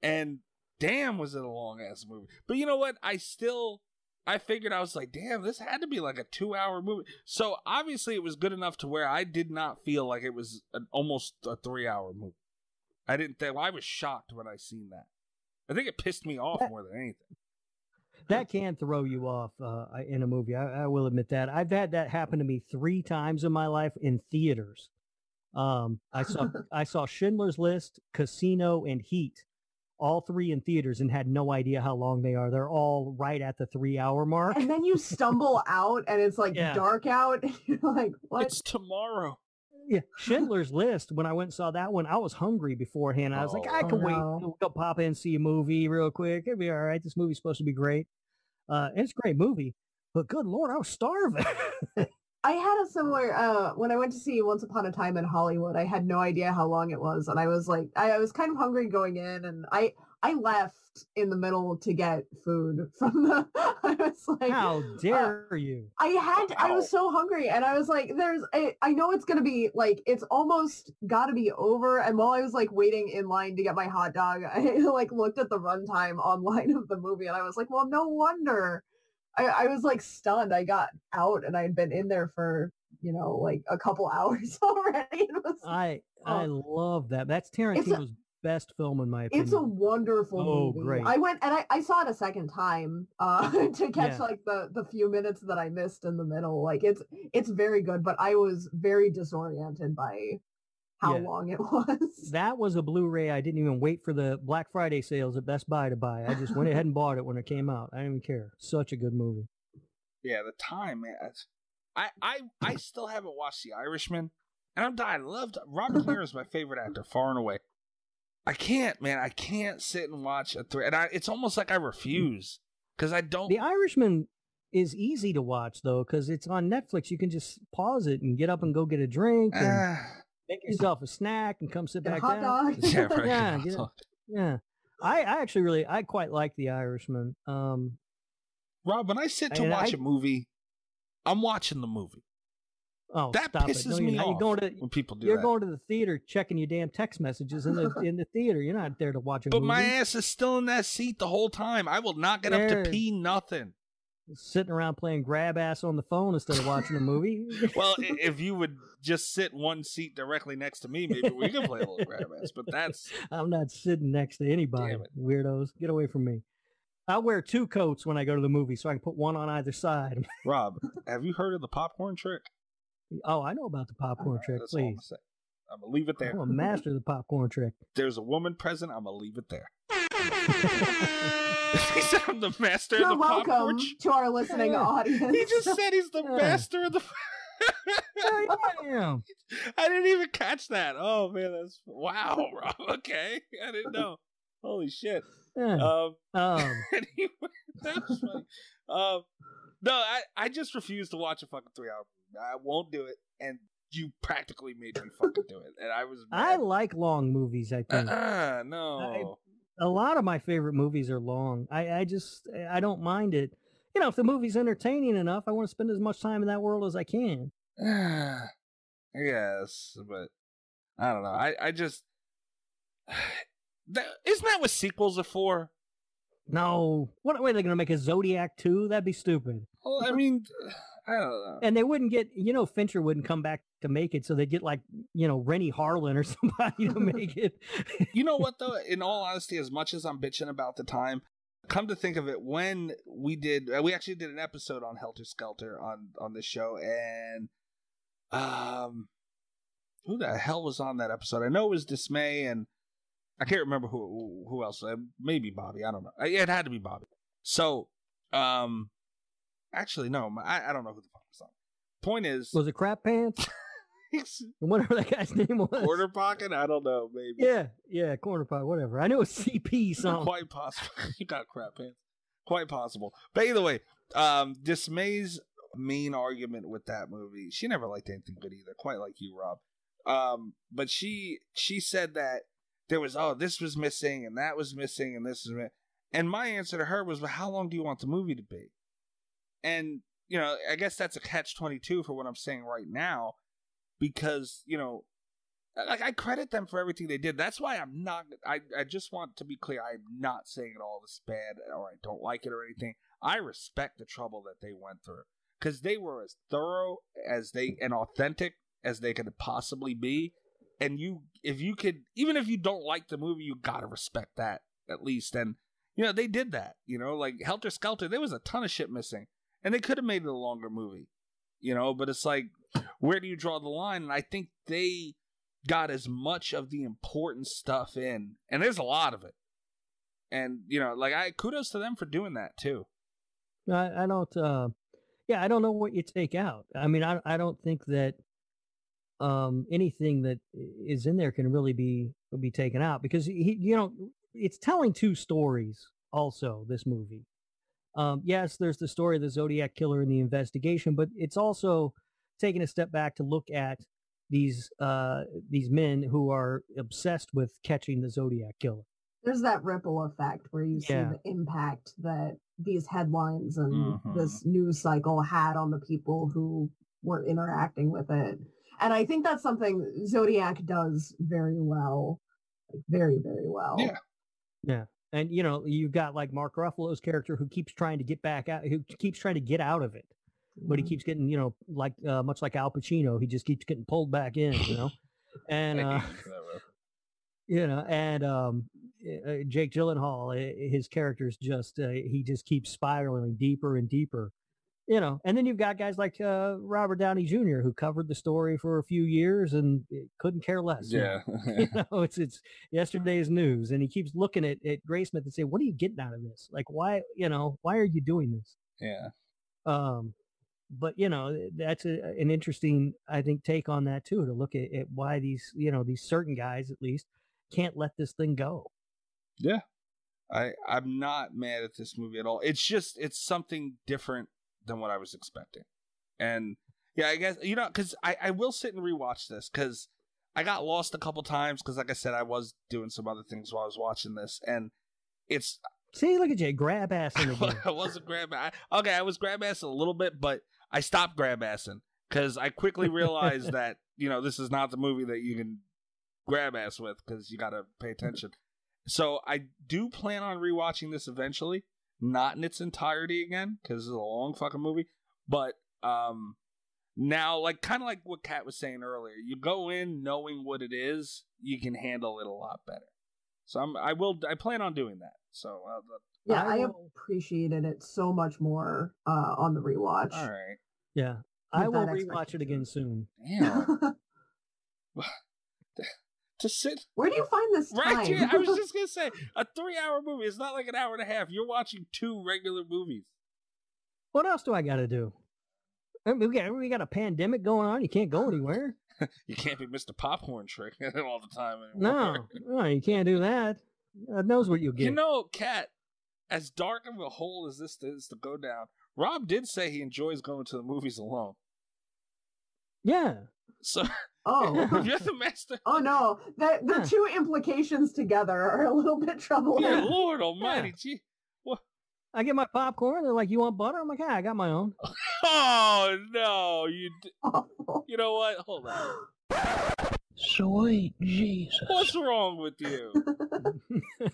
And damn, was it a long ass movie. But you know what? I still, I figured I was like, damn, this had to be like a two hour movie. So obviously it was good enough to where I did not feel like it was an, almost a three hour movie. I didn't think, I was shocked when I seen that. I think it pissed me off more than anything. that can throw you off uh, in a movie. I, I will admit that. I've had that happen to me three times in my life in theaters. Um, I saw *laughs* I saw Schindler's List, Casino, and Heat, all three in theaters, and had no idea how long they are. They're all right at the three hour mark. And then you *laughs* stumble out and it's like Yeah. dark out. *laughs* You're like, what? It's tomorrow. Yeah, Schindler's List. When I went and saw that one, I was hungry beforehand. I was like, Oh. I Oh, can wait. no. Go pop in and see a movie real quick. It'll be all right. This movie's supposed to be great. Uh, and it's a great movie. But good lord, I was starving. *laughs* I had a similar uh when I went to see Once Upon a Time in Hollywood, I had no idea how long it was and I was like I, I was kind of hungry going in and I I left in the middle to get food *laughs* from the I was like how dare you? I had I was so hungry and I was like there's I, I know it's gonna be like it's almost gotta be over and while I was like waiting in line to get my hot dog *laughs* I like looked at the runtime online of the movie and I was like well no wonder I, I was like stunned I got out and I had been in there for you know like a couple *laughs* hours already it was I I Oh. love that. That's Tarantino's best film in my opinion. it's a wonderful Oh, movie. great. I went and I, I saw it a second time uh *laughs* to catch Yeah. like the the few minutes that I missed in the middle. Like it's it's very good, but I was very disoriented by how Yeah. long it was. that was a Blu-ray. I didn't even wait for the Black Friday sales at Best Buy to buy. I just went ahead and bought it when it came out. I didn't even care. Such a good movie. Yeah, the time, man. It's- I, I, I still haven't watched The Irishman, and I'm dying. I loved Robert De Niro is my favorite actor, far and away. I can't, man. I can't sit and watch a three. And I, it's almost like I refuse because I don't. The Irishman is easy to watch though because it's on Netflix. You can just pause it and get up and go get a drink and Ah, make yourself a snack and come sit Get a back hot down. dog. *laughs* yeah, right. Yeah, get. Yeah. I, I actually really I quite like The Irishman. Um Rob, when I sit to watch I- a movie, I'm watching the movie. oh That stop it. pisses No, you're me off You're going to when people do you're that. going to the theater checking your damn text messages in the *laughs* in the theater. You're not there to watch a but movie. But my ass is still in that seat the whole time. I will not get up to pee nothing. Sitting around playing grab ass on the phone instead of watching a movie. *laughs* Well, if you would just sit one seat directly next to me, maybe we could play a little grab ass. But that's *laughs* I'm not sitting next to anybody. Weirdos, get away from me. I wear two coats when I go to the movie, so I can put one on either side. *laughs* Rob. Have you heard of the popcorn trick? oh, I know about the popcorn uh, trick. That's all I'm Please, gonna. I'm gonna leave it there. I'm a master of the popcorn trick. There's a woman present. I'm gonna leave it there. *laughs* he said I'm the master You're of the welcome trick. to our listening audience. He just said he's the master of the. Yeah. *laughs* I didn't even catch that. Oh man, that's wow, *laughs* Rob. Okay, I didn't know. Holy shit. Um, Um, anyway, that was funny. Um, no, I, I just refuse to watch a fucking three hour movie. I won't do it. And you practically made me fucking do it, and I was. I like long movies. I think Uh-uh, no. A lot of my favorite movies are long. I, I just eh, I don't mind it. You know, if the movie's entertaining enough, I want to spend as much time in that world as I can. *sighs* yes, but I don't know. I I just *sighs* that, isn't that what sequels are for? No, what way are they going to make a Zodiac two? That'd be stupid. Well, I mean, *laughs* I don't know. And they wouldn't get, you know, Fincher wouldn't come back to make it, so they'd get like, you know, Renny Harlin or *laughs* somebody to *laughs* make it. You know what though? *laughs* In all honesty, as much as I'm bitching about the time, come to think of it, when we did, uh, we actually did an episode on Helter Skelter on on this show, and um, who the hell was on that episode? I know it was Dismay, and I can't remember who who else. Uh, maybe Bobby. I don't know. Uh, It had to be Bobby. So, um, actually, no, I, I don't know who the fuck was on. Point is, was it Crap Pants? *laughs* *laughs* Whatever that guy's name was. quarter pocket. I don't know. Maybe. Yeah, yeah, corner pot, whatever. I knew it was CP something. Quite possible. *laughs* you got crap pants. Quite possible. But either way, um, Dismay's main argument with that movie, she never liked anything good either, quite like you, Rob. Um, but she she said that there was oh this was missing and that was missing and this is and my answer to her was well how long do you want the movie to be? And you know I guess that's a catch twenty two for what I'm saying right now because you know like I credit them for everything they did. That's why I'm not. I I just want to be clear. I'm not saying it all is bad or I don't like it or anything. I respect the trouble that they went through because they were as thorough as they and authentic as they could possibly be. And you, if you could, even if you don't like the movie, you gotta respect that at least. And you know they did that. You know, like Helter Skelter, there was a ton of shit missing, and they could have made it a longer movie. You know, but it's like, where do you draw the line? And I think they got as much of the important stuff in, and there's a lot of it. And you know, like I kudos to them for doing that too. I, I don't. Uh, yeah, I don't know what you take out. I mean, I I don't think that um anything that is in there can really be be taken out because he, you know, it's telling two stories. Also, this movie. Um, yes, there's the story of the Zodiac killer and the investigation, but it's also taking a step back to look at these uh these men who are obsessed with catching the Zodiac killer. There's that ripple effect where you see the impact that these headlines and Mhm. this news cycle had on the people who were interacting with it. And I think that's something Zodiac does very well. Like very, very well. Yeah. Yeah. And you know, you've got like Mark Ruffalo's character who keeps trying to get back out, who keeps trying to get out of it, but he Mhm. keeps getting, you know, like uh, much like Al Pacino, he just keeps getting pulled back in, you know. And uh, *laughs* you know, and um, uh, Jake Gyllenhaal, uh, his character's just uh, he just keeps spiraling deeper and deeper, you know. And then you've got guys like uh, Robert Downey Jr. who covered the story for a few years and uh, couldn't care less. yeah. *laughs* you *laughs* know, it's it's yesterday's news, and he keeps looking at at Graysmith and say, "What are you getting out of this? Like, why, you know, why are you doing this?" yeah. Um, but you know, that's a, an interesting, I think, take on that too, to look at, at why these, you know, these certain guys at least can't let this thing go. Yeah. I I'm not mad at this movie at all. It's just it's something different than what I was expecting, and yeah, I guess you know because I I will sit and rewatch this because I got lost a couple times because like I said I was doing some other things while I was watching this, and it's See, look at you, grab ass. *laughs* I wasn't grab I, okay I was grab assing a little bit, but I stopped grab assing because I quickly *laughs* realized that you know this is not the movie that you can grab ass with because you got to pay attention. So I do plan on rewatching this eventually, not in its entirety again because it's a long fucking movie. But um, now like kind of like what Kat was saying earlier, you go in knowing what it is, you can handle it a lot better. So I'm I will I plan on doing that. So uh, Yeah, I I, will- appreciated it so much more uh, on the rewatch. all right, Yeah, I will rewatch it again soon. damn. *laughs* *laughs* to sit Where do you find this time? right here. I was *laughs* just gonna say a three-hour movie. It's not like an hour and a half. You're watching two regular movies. What else do I got to do? I mean, we got we got a pandemic going on. You can't go anywhere. *laughs* You can't be Mr. Popcorn Trick *laughs* all the time No, anymore. no, you can't do that. God knows what you'll get. You know, Kat, as dark of a hole as this is to go down, Rob did say he enjoys going to the movies alone. yeah, So Oh. *laughs* you're the *laughs* master. Oh no, the the Huh. two implications together are a little bit troubling. *laughs* Yeah, Lord Almighty, gee. I get my popcorn. They're like, "You want butter?" I'm like, "Yeah, I got my own." Oh no, you. d- Awful. You know what? Hold on. Sweet Jesus. What's wrong with you?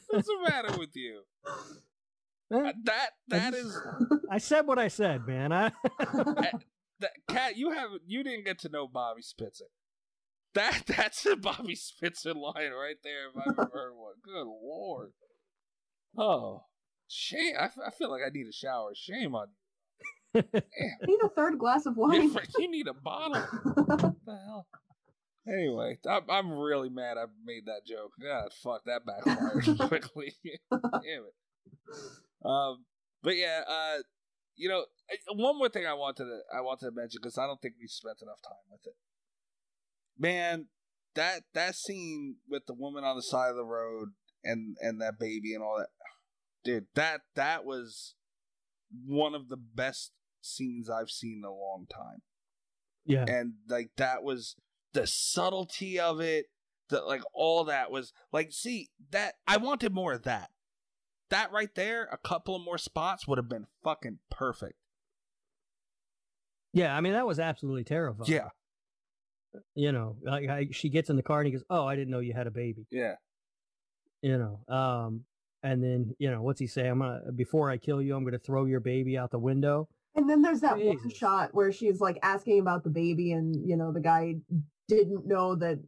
What's the matter with you? Eh, Uh, That that is I said what I said, man. I that cat. You haven't. You didn't get to know Bobby Spitzer. That that's a Bobby Spitzer line right there. If I've ever heard one. Good lord. Oh, shame. I feel like I need a shower. Shame on I need a third glass of you. wine. you need a bottle. *laughs* What the hell? Anyway, I'm, I'm really mad I made that joke. God, fuck, that backfired *laughs* quickly. *laughs* Damn it. Um, but yeah, uh, you know, one more thing I wanted to I wanted to mention because I don't think we spent enough time with it. Man, that that scene with the woman on the side of the road and and that baby and all that, dude, that that was one of the best scenes I've seen in a long time yeah, and like that was the subtlety of it the like all that was like see that i wanted more of that that right there a couple of more spots would have been fucking perfect yeah. I mean, that was absolutely terrifying. yeah you know, like I, she gets in the car and he goes, "Oh, I didn't know you had a baby." yeah You know, um, and then you know, what's he say? I'm gonna before I kill you, I'm gonna throw your baby out the window. And then there's that one shot where she's like asking about the baby, and you know the guy didn't know that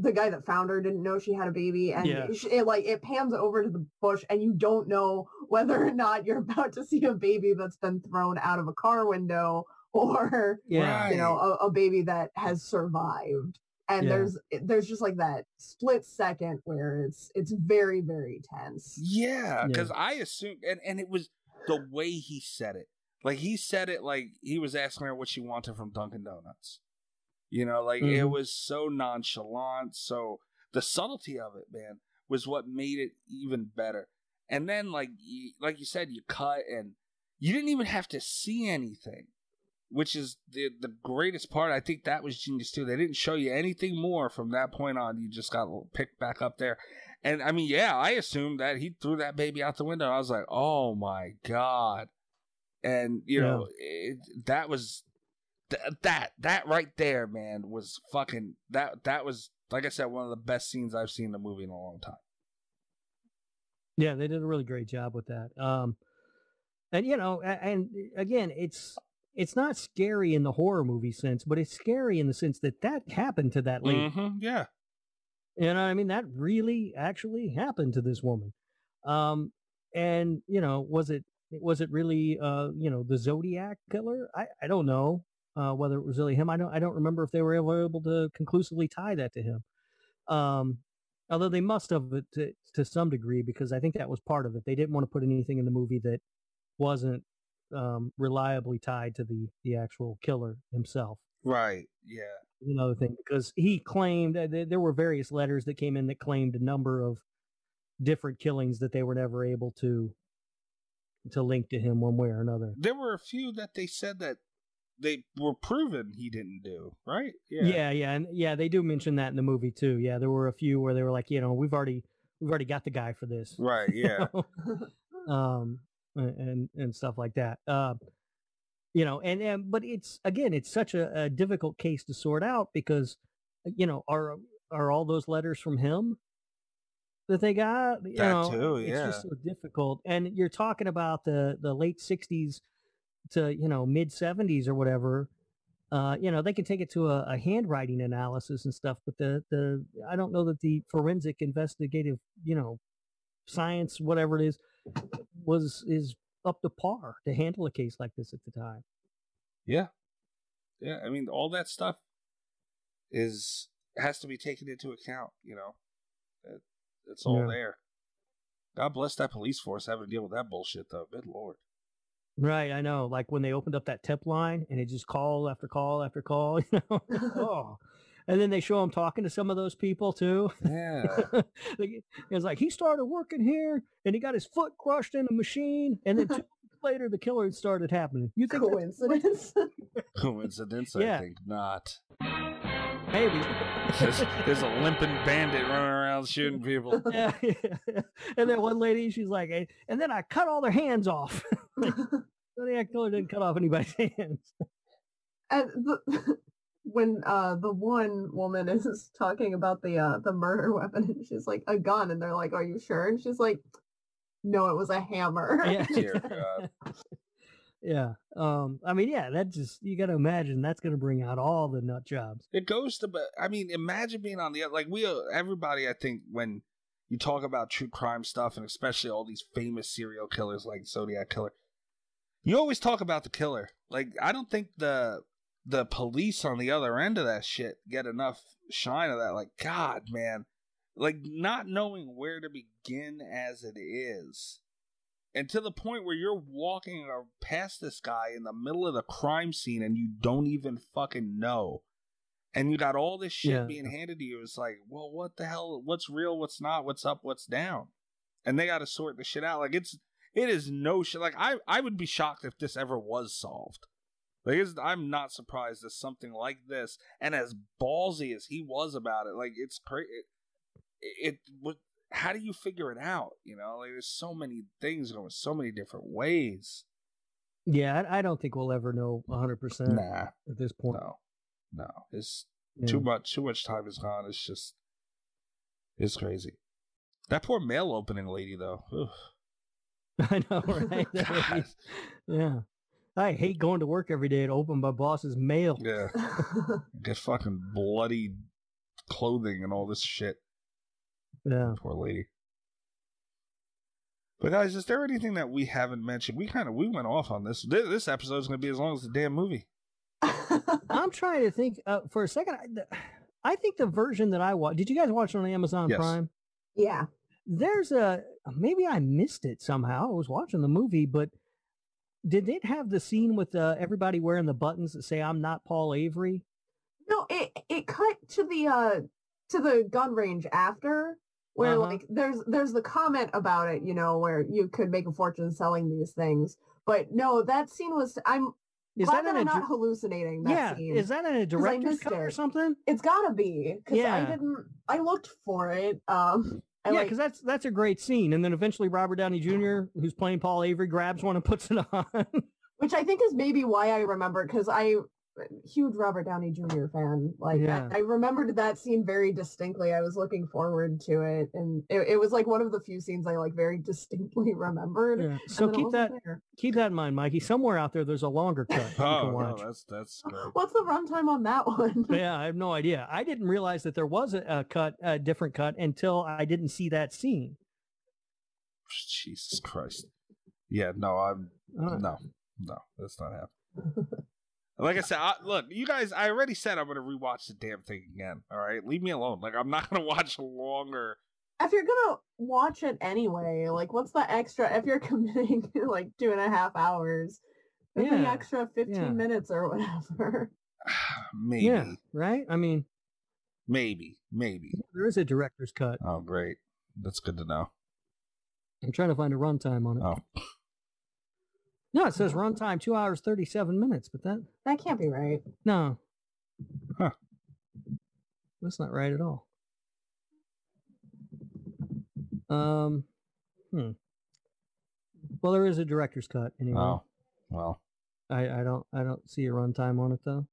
the guy that found her didn't know she had a baby, and Yeah. it, it like it pans over to the bush, and you don't know whether or not you're *laughs* about to see a baby that's been thrown out of a car window or *laughs* Yeah, you know a, a baby that has survived. And Yeah. there's there's just like that split second where it's it's very very tense. yeah Yeah. because i assume and, and it was the way he said it like he said it like he was asking her what she wanted from dunkin donuts you know like it Mhm. was so nonchalant so the subtlety of it man was what made it even better and then like like you said you cut and you didn't even have to see anything which is the the greatest part. I think that was genius too. They didn't show you anything more from that point on. You just got picked back up there. And i mean yeah i assumed that he threw that baby out the window. I was like oh my god. And you know it, that was th- that that right there man was fucking that that was like i said one of the best scenes i've seen in a movie in a long time. Yeah, they did a really great job with that. Um, and you know, and again, it's it's not scary in the horror movie sense, but it's scary in the sense that that happened to that lady. Mhm, yeah You know, I mean, that really actually happened to this woman. Um, and you know, was it was it really uh, you know, the Zodiac killer? I I don't know uh, whether it was really him. I don't I don't remember if they were ever able to conclusively tie that to him. Um, although they must have it to, to some degree because I think that was part of it. They didn't want to put anything in the movie that wasn't um, reliably tied to the the actual killer himself right yeah another thing because he claimed that there- there were various letters that came in that claimed a number of different killings that they were never able to to link to him one way or another. there were a few that they said that they were proven he didn't do right Yeah. yeah, and yeah, they do mention that in the movie too. Yeah, there were a few where they were like, you know, we've already we've already got the guy for this. right yeah *laughs* um and and stuff like that. Uh, you know, and, and but it's again, it's such a, a difficult case to sort out because you know, are are all those letters from him that they got? You That know, too, it's just so difficult. And you're talking about the the late '60s to you know mid '70s or whatever. Uh, you know, they can take it to a, a handwriting analysis and stuff, but the the I don't know that the forensic investigative, you know, science, whatever it is, was is up to par to handle a case like this at the time. Yeah. Yeah, I mean all that stuff is has to be taken into account, you know. It, it's all Yeah. there. God bless that police force having to deal with that bullshit though. Good lord. Right, I know. Like when they opened up that tip line and it just call after call after call, *laughs* you know. *laughs* oh. And then they show him talking to some of those people too. Yeah. *laughs* It's like he started working here and he got his foot crushed in a machine, and then two *laughs* weeks later the killer started happening. You think Coincidence? *laughs* Coincidence, Yeah. I think not. Maybe. There's, there's a limping bandit running around shooting people. yeah, yeah. And then one lady, she's like, "Eh, and then I cut all their hands off. Zodiac killer didn't cut off anybody's hands. and the, when uh the one woman *laughs* is talking about the uh the murder *laughs* weapon and she's like a gun and they're like are you sure and she's like no it was a hammer Yeah. *laughs* Yeah. Um. I mean, yeah. That just you got to imagine that's going to bring out all the nut jobs. It goes to, but I mean, imagine being on the. Like we, uh, everybody. I think when you talk about true crime stuff, and especially all these famous serial killers like Zodiac killer, you always talk about the killer. Like I don't think the the police on the other end of that shit get enough shine of that. Like God, man, like not knowing where to begin as it is. And to the point where you're walking past this guy in the middle of the crime scene and you don't even fucking know and you got all this shit Yeah. being handed to you. It's like, well, what the hell? What's real? What's not? What's up? What's down? And they got to sort the shit out. Like it's, it is no shit. Like I, I would be shocked if this ever was solved. Like I'm not surprised that something like this, and as ballsy as he was about it, like it's crazy. It, it, what? How do you figure it out? You know, like there's so many things going so many different ways. Yeah, I, don't think we'll ever know 100 percent Nah, at this point. no, no. It's Yeah. too much too much time is gone it's just it's crazy that poor mail opening lady though Ugh. *laughs* I know, right? That *laughs* would God. be- *laughs* yeah. I hate going to work every day to open my boss's mail. yeah *laughs* get fucking bloody clothing and all this shit Yeah. poor lady but guys is there anything that we haven't mentioned we kind of we went off on this this, this episode is going to be as long as the damn movie *laughs* I'm trying to think uh, for a second. I, the- I think the version that I watched. Did you guys watch it on Amazon Yes. Prime? yeah There's a maybe I missed it somehow. I was watching the movie, but did it have the scene with uh, everybody wearing the buttons that say "I'm not Paul Avery"? no it it cut to the uh to the gun range after where Uh-huh. like there's there's the comment about it you know where you could make a fortune selling these things but no that scene was i'm Is glad that that, i'm not dir- hallucinating that yeah? scene Is that in a director's cut or something? it's gotta be because i didn't i looked for it um I yeah, like, because that's that's a great scene. And then eventually Robert Downey Jr., who's playing Paul Avery, grabs one and puts it *laughs* on. which I think is maybe why I remember because I huge Robert Downey Jr. fan. Like Yeah. I, I remembered that scene very distinctly. I was looking forward to it, and it, it was like one of the few scenes I like very distinctly *laughs* remembered. Yeah. So keep that there. keep that in mind, Mikey. Somewhere out there, there's a longer cut you oh can no, that's that's *laughs* great What's the runtime on that one? *laughs* yeah, I have no idea. I didn't realize that there was a, a cut, a different cut, until I didn't see that scene. jesus christ yeah no i'm Uh, No, no, that's not happening. Like I said, I, look, you guys. I already said I'm going to rewatch the damn thing again. All right, leave me alone. Like I'm not *laughs* going to watch longer. if you're gonna watch it anyway, like what's the extra? If you're *laughs* committing like two and a half hours, put the Yeah, extra fifteen yeah. minutes or whatever. *sighs* maybe, Yeah, right. I mean, maybe, maybe. there is a director's cut. Oh, great. That's good to know. I'm trying to find a runtime on it. Oh, No, it says runtime two hours thirty-seven minutes, but that That can't be right. no, Huh. that's not right at all. Um, hmm. Well, there is a director's cut anyway. oh, well. I, I don't I don't see a runtime on it though.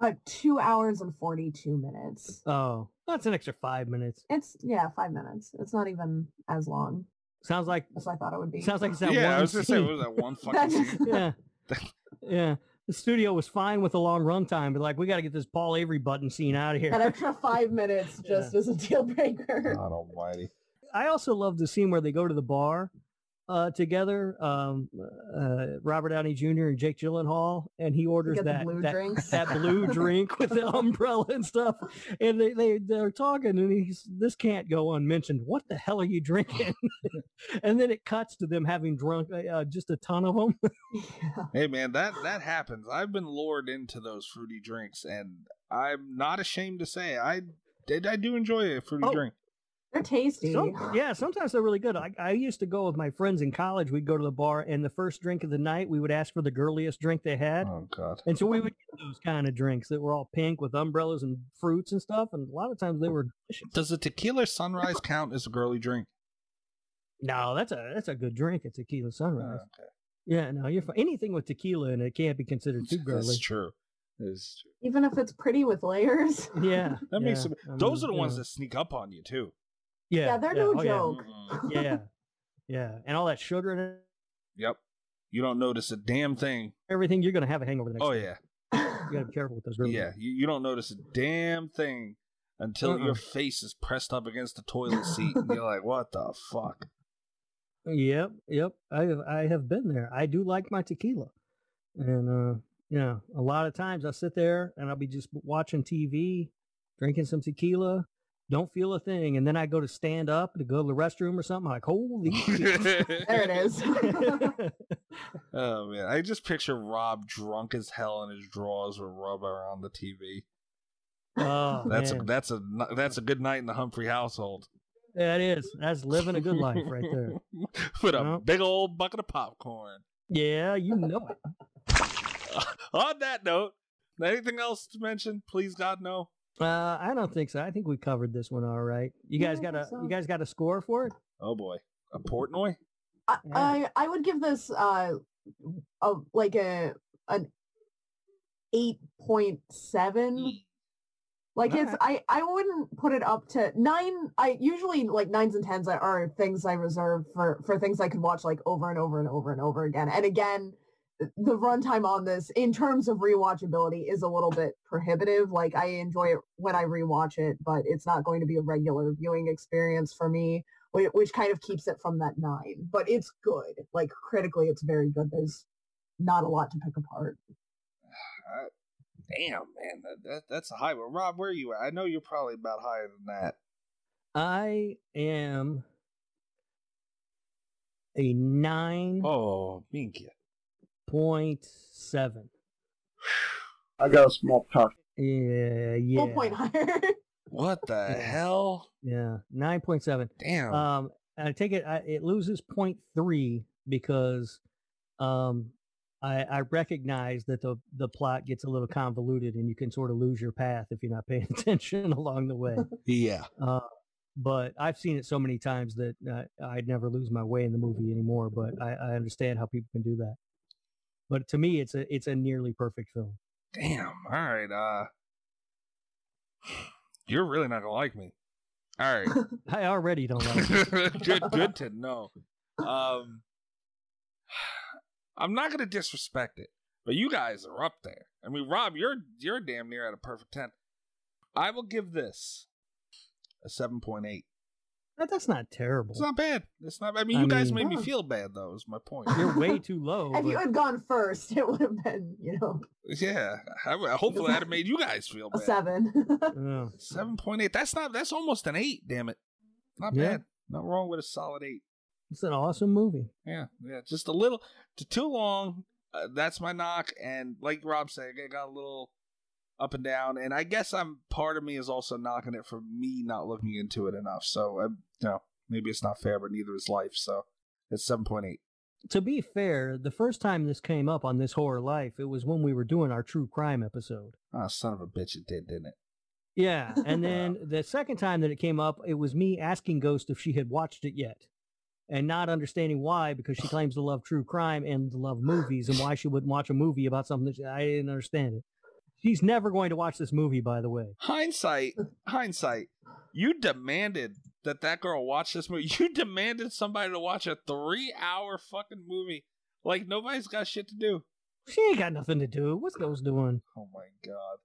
Uh, two hours and forty-two minutes. Oh, that's an extra five minutes. It's yeah, five minutes. It's not even as long Sounds like as I thought it would be. sounds like it's that Yeah, one I was going to say, scene. what was that one *laughs* fucking That's- scene? yeah, *laughs* yeah. The studio was fine with the long runtime, but like we got to get this Paul Avery button scene out of here. That extra five *laughs* minutes just is a deal breaker. God almighty. I also love the scene where they go to the bar uh, together, um, uh, Robert Downey Jr. and Jake Gyllenhaal, and he orders that blue that, that blue drink with the *laughs* umbrella and stuff, and they they they're talking, and he's this can't go unmentioned. What the hell are you drinking? *laughs* *laughs* and then it cuts to them having drunk uh, just a ton of them. Yeah. Hey, man, that, that happens. I've been lured into those fruity drinks, and I'm not ashamed to say I did. I do enjoy a fruity Oh, drink. They're tasty. Some, yeah, sometimes they're really good. I, I used to go with my friends in college. We'd go to the bar, and the first drink of the night, we would ask for the girliest drink they had. Oh god. And so we would get those kind of drinks that were all pink with umbrellas and fruits and stuff. And a lot of times they were delicious. Does a tequila sunrise count as a girly drink? No, that's a that's a good drink. It's tequila Oh, sunrise. okay. Yeah, no, you're fine. Anything with tequila in it can't be considered too girly. That's true. That's true. Even if it's pretty with layers. Yeah, That makes yeah, them, I those mean, are the ones know. that sneak up on you too. Yeah, Yeah, they're no oh, joke. Yeah, yeah, and all that sugar and Yep. You don't notice a damn thing. everything, you're gonna have a hangover the next. Oh day. yeah. you gotta be careful with those girls. *laughs* Yeah. You, you don't notice a damn thing until Uh-uh. your face is pressed up against the toilet *laughs* seat and you're like, what the fuck? Yep, yep. I have I have been there. I do like my tequila, and uh, you know, a lot of times I'll sit there and I'll be just watching TV, drinking some tequila, don't feel a thing, and then I go to stand up to go to the restroom or something. I'm like, holy! *laughs* *laughs* There it is. *laughs* Oh man, I just picture Rob drunk as hell in his drawers with rub around the TV. oh That's a that's a that's a good night in the Humphrey household. that is that's living a good life right there. with a Yep. big old bucket of popcorn. Yeah, you know it. On that note, anything else to mention? Please God, no. Uh, I don't think so. I think we covered this one all right. You Yeah, guys I got a so. you guys got a score for it? Oh boy, a Portnoy. I, Yeah. I I would give this uh a like a an eight point seven. Like it's I I wouldn't put it up to nine. I usually like nines and tens are- are things I reserve for for things I could watch like over and over and over and over again. And again, the runtime on this in terms of rewatchability is a little bit prohibitive. Like I enjoy it when I rewatch it, but it's not going to be a regular viewing experience for me, which kind of keeps it from that nine. But it's good. Like critically, it's very good. There's not a lot to pick apart. Uh, damn, man, that, that that's a high one. Rob, where are you at? I know you're probably about higher than that. I am a nine Oh, Minky. Point seven. I got a small talk. Yeah, yeah, Full point higher. *laughs* What the Yeah. hell? yeah, nine point seven. Damn. Um, and I take it I, it loses point three because, um, I I recognize that the the plot gets a little convoluted and you can sort of lose your path if you're not *laughs* paying attention along the way. *laughs* yeah. Uh, but I've seen it so many times that uh, I'd never lose my way in the movie anymore. But I, I understand how people can do that. But to me, it's a it's a nearly perfect film. Damn. All right. Uh, you're really not gonna like me. All right. *laughs* I already don't like *laughs* good. Good to know. *laughs* Um, I'm not gonna disrespect it, but you guys are up there. I mean, Rob, you're you're damn near at a perfect ten. I will give this a seven point eight. That, that's not terrible. It's not bad. It's not. I mean, I you guys mean- made me feel bad though. Is my point. You're *laughs* way too low. if you had gone first, it would have been, you know, yeah. I, hopefully, that'd have made you guys feel a bad. seven. Yeah. *laughs* Seven point eight. That's not. That's almost an eight. Damn it. Not Yeah. bad. Not wrong with a solid eight. It's an awesome movie. Yeah, yeah, just a little too long. Uh, that's my knock. And like Rob said, it got a little up and down. And I guess I'm part of me is also knocking it for me not looking into it enough. So I, you know, maybe it's not fair, but neither is life. So it's seven point eight. To be fair, the first time this came up on this horror life, it was when we were doing our true crime episode. Oh, son of a bitch! It did, didn't it? Yeah, and *laughs* then the second time that it came up, it was me asking Ghost if she had watched it yet, and not understanding why because she claims to love true crime and to love movies, and why she wouldn't watch a movie about something that she, I didn't understand it. She's never going to watch this movie, by the way. Hindsight, hindsight. You demanded that that girl watched this movie. *laughs* You demanded somebody to watch a three-hour fucking movie. Like nobody's got shit to do. She ain't got nothing to do. What's Ghost doing? Oh my god.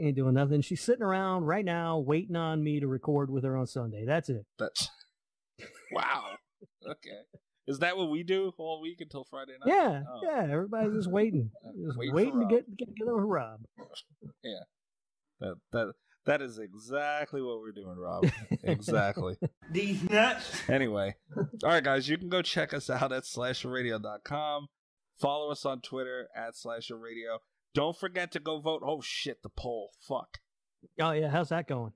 Ain't doing nothing. She's sitting around right now, waiting on me to record with her on Sunday. That's it. That's *laughs* wow. Okay. Is that what we do all week until Friday night? Yeah, Oh. yeah. Everybody's just waiting, *laughs* just waiting for waiting to Rob. get get together with Rob. Yeah, that that that is exactly what we're doing, Rob. exactly. *laughs* These nuts. Anyway, all right, guys, you can go check us out at slasherradio.com. Follow us on Twitter at slasherradio. Don't forget to go vote. Oh shit, the poll. Fuck. Oh yeah, how's that going?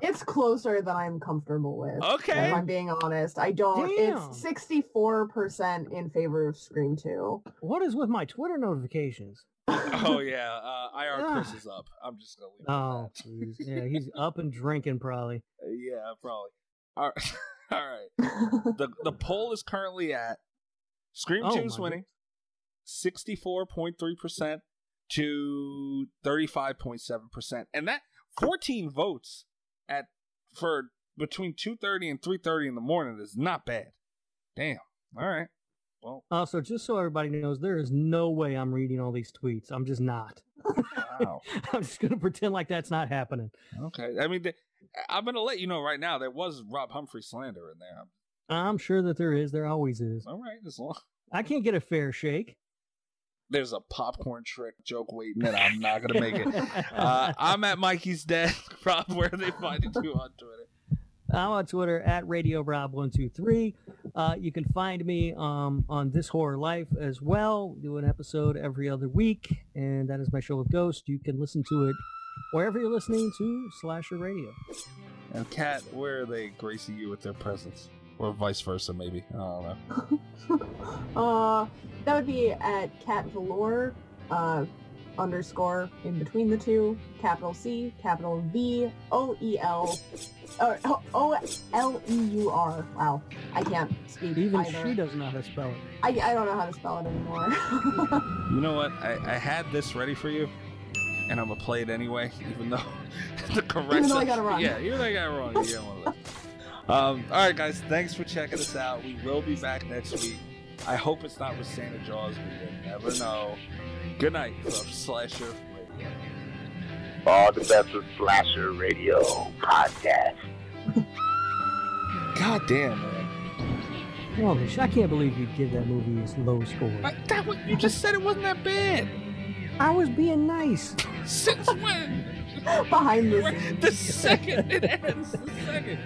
It's closer than I'm comfortable with. Okay. If I'm being honest. I don't Damn. it's sixty four percent in favor of Scream 2. What is with my Twitter notifications? Oh *laughs* yeah, uh, IR Chris Ah. is up. I'm just gonna leave. Oh, jeez. yeah, he's *laughs* up and drinking probably. it at that. Yeah, probably. All right. *laughs* All right. The the poll is currently at Scream Oh, 2 is winning 64.3% to 35.7%. And that 14 votes at for between 2:30 and 3:30 in the morning is not bad. Damn. All right. Well, Also, just so everybody knows, there is no way I'm reading all these tweets. I'm just not. wow. *laughs* I'm just gonna pretend like that's not happening. Okay. I mean, the, I'm going to let you know right now there was Rob Humphrey slander in there. I'm sure that there is. There always is. All right, as long I can't get a fair shake. there's a popcorn trick joke waiting and I'm not going to make it. *laughs* Uh, I'm at Mikey's desk. *laughs* Rob, where are they finding you on Twitter? I'm on Twitter at Radio Rob123. Uh, you can find me um, on This Horror Life as well. Do an episode every other week, and that is my show with Ghost. You can listen to it wherever you're listening to Slasher Radio. And Kat, where are they gracing you with their presence? Or vice versa, maybe. I don't know. *laughs* uh that would be at Cat Velour, uh underscore in between the two, capital C, capital V, O E L or O L E U R. Wow. I can't speak Even either. she doesn't know how to spell it. I, I don't know how to spell it anymore. *laughs* You know what? I, I had this ready for you, and I'm gonna play it anyway, even though *laughs* the correct. Even though I got it wrong. Yeah, even though I got it wrong. You get one of those. Um, all right, guys. Thanks for checking us out. We will be back next week. I hope it's not with Santa Jaws. We will never know. Good night from Slasher Radio. All the best with Slasher Radio podcast. God damn, man. Mish, I can't believe you'd give that movie its low score. I, that was, you just said it wasn't that bad. I was being nice. Since *laughs* when? Behind the scenes. the second it ends. The second.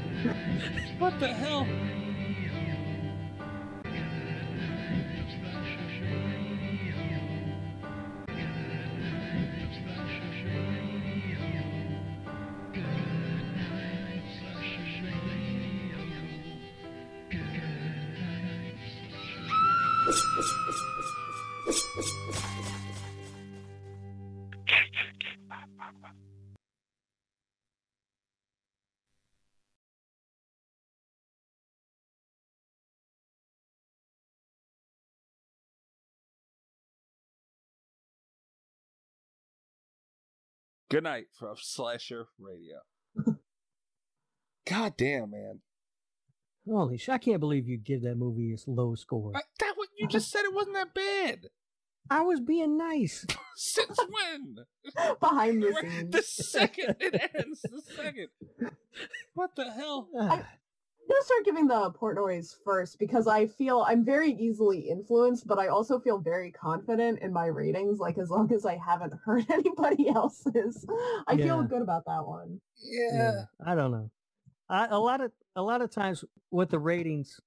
What the hell? Good night from *laughs* Slasher Radio. *laughs* God damn, man. Holy shit, I can't believe you'd give that movie its low score. I, that was, you just said it wasn't that bad. I was being nice. *laughs* Since when? Behind the scenes. The second it ends. The second. What the hell? *sighs* I'm gonna start giving the Portnoys first because I feel I'm very easily influenced, but I also feel very confident in my ratings. Like as long as I haven't *laughs* heard anybody else's, I feel good about that one. Yeah. I don't know. I, a lot of a lot of times with the ratings,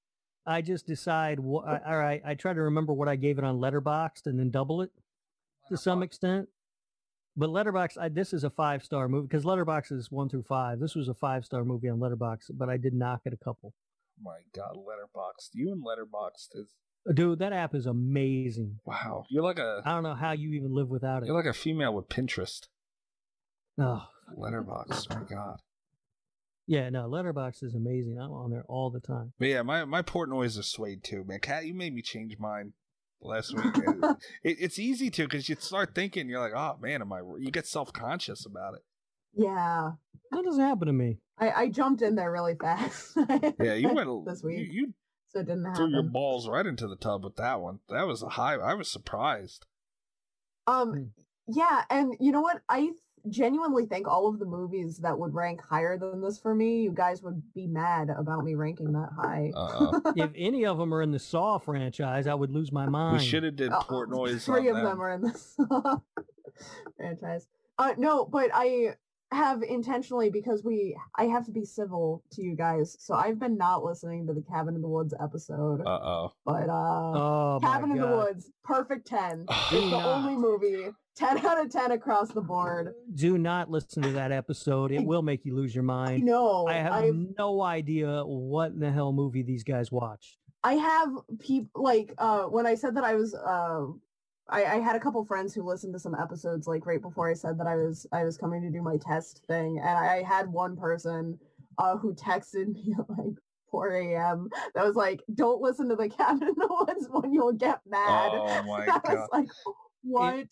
I just decide. What, I, all right, I try to remember what I gave it on Letterboxd and then double it to some extent. But Letterbox, I, this is a five star movie because Letterbox is one through five. This was a five star movie on Letterbox, but I did knock it a couple. My God, Letterboxd. You and Letterbox is uh, Dude, that app is amazing. wow. You're like a I don't know how you even live without it. you're like a female with Pinterest. Oh, Letterbox, My God. yeah, no, Letterbox is amazing. I'm on there all the time. But yeah, my my Portnoys is swayed too, man. Cat, you made me change mine last week. *laughs* it, it's easy to because you start thinking, you're like, oh man, am I? You get self conscious about it. Yeah, That doesn't happen to me. I, I jumped in there really fast. *laughs* Yeah, you went this you, week, you so it didn't threw your balls right into the tub with that one. That was a high. I was surprised. Um, Hmm. yeah, and you know what? I th- genuinely think all of the movies that would rank higher than this for me, you guys would be mad about me ranking that high. Uh, *laughs* if any of them are in the Saw franchise, I would lose my mind. we should have did Uh, Portnoys. *laughs* Three on of them are in the Saw *laughs* franchise. Uh, no, but I have intentionally because we I have to be civil to you guys, so I've been not listening to the Cabin in the Woods episode. Uh oh. but uh, Oh my Cabin in the Woods, perfect ten. *sighs* It's the only movie 10 *laughs* out of 10 across the board. Do not listen to that episode. It will make you lose your mind. No. I have I've- no idea what in the hell movie these guys watched. I have people like uh when I said that I was uh I, I had a couple friends who listened to some episodes like right before I said that I was I was coming to do my test thing and I had one person uh who texted *laughs* me at like 4 a.m. that was like, Don't listen to the cabin in the woods when you'll get mad. Oh *laughs* my I was like, What?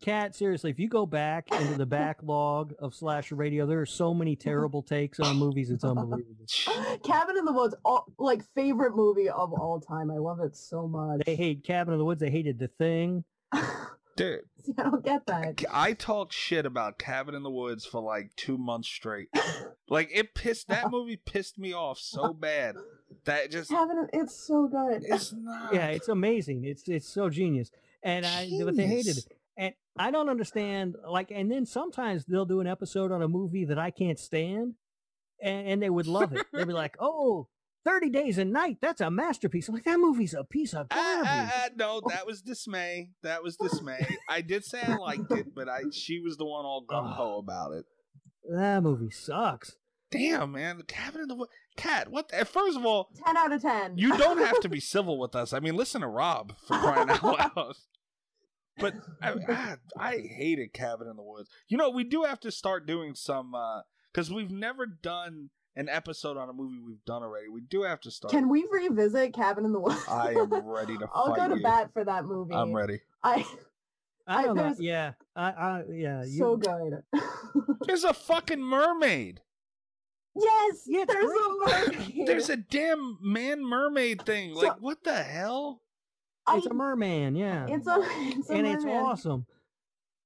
Cat, seriously, if you go back into the *laughs* backlog of Slasher Radio, there are so many terrible takes on movies. It's unbelievable. *laughs* Cabin in the Woods, all, like favorite movie of all time. I love it so much. They hate Cabin in the Woods. They hated The Thing. *laughs* Dude, See, I don't get that. I talked shit about Cabin in the Woods for like two months straight. like it pissed that movie pissed me off so bad that it just Cabin, it's so good. it's not. Yeah, it's amazing. It's it's so genius. And I but they hated it. And I don't understand like and then sometimes they'll do an episode on a movie that I can't stand and, and they would love it. They'd be like, *laughs* "Oh, 30 Days a Night, that's a masterpiece." I'm like, "That movie's a piece of Ah, garbage." ah, ah, no, *laughs* that was dismay. That was dismay. I did say I liked it, but I she was the one all gung ho about it. That movie sucks. Damn, man, the Cabin in the Woods. Cat, what? The, first of all, 10 out of 10. you don't have to be *laughs* civil with us. I mean, listen to Rob for crying out loud. But I, I, I hated Cabin in the Woods. You know, we do have to start doing some uh because we've never done an episode on a movie we've done already. We do have to start. Can we revisit Cabin in the Woods? I am *laughs* ready to I'll fight go to you. bat for that movie. I'm ready. I I I- don't know. Yeah. I I yeah, you so good. *laughs* There's a fucking mermaid. yes, Yeah, it's there's a mermaid. There's a damn man mermaid thing. Like, So- what the hell? It's I- a merman, yeah. It's a *laughs* it's a and it's awesome.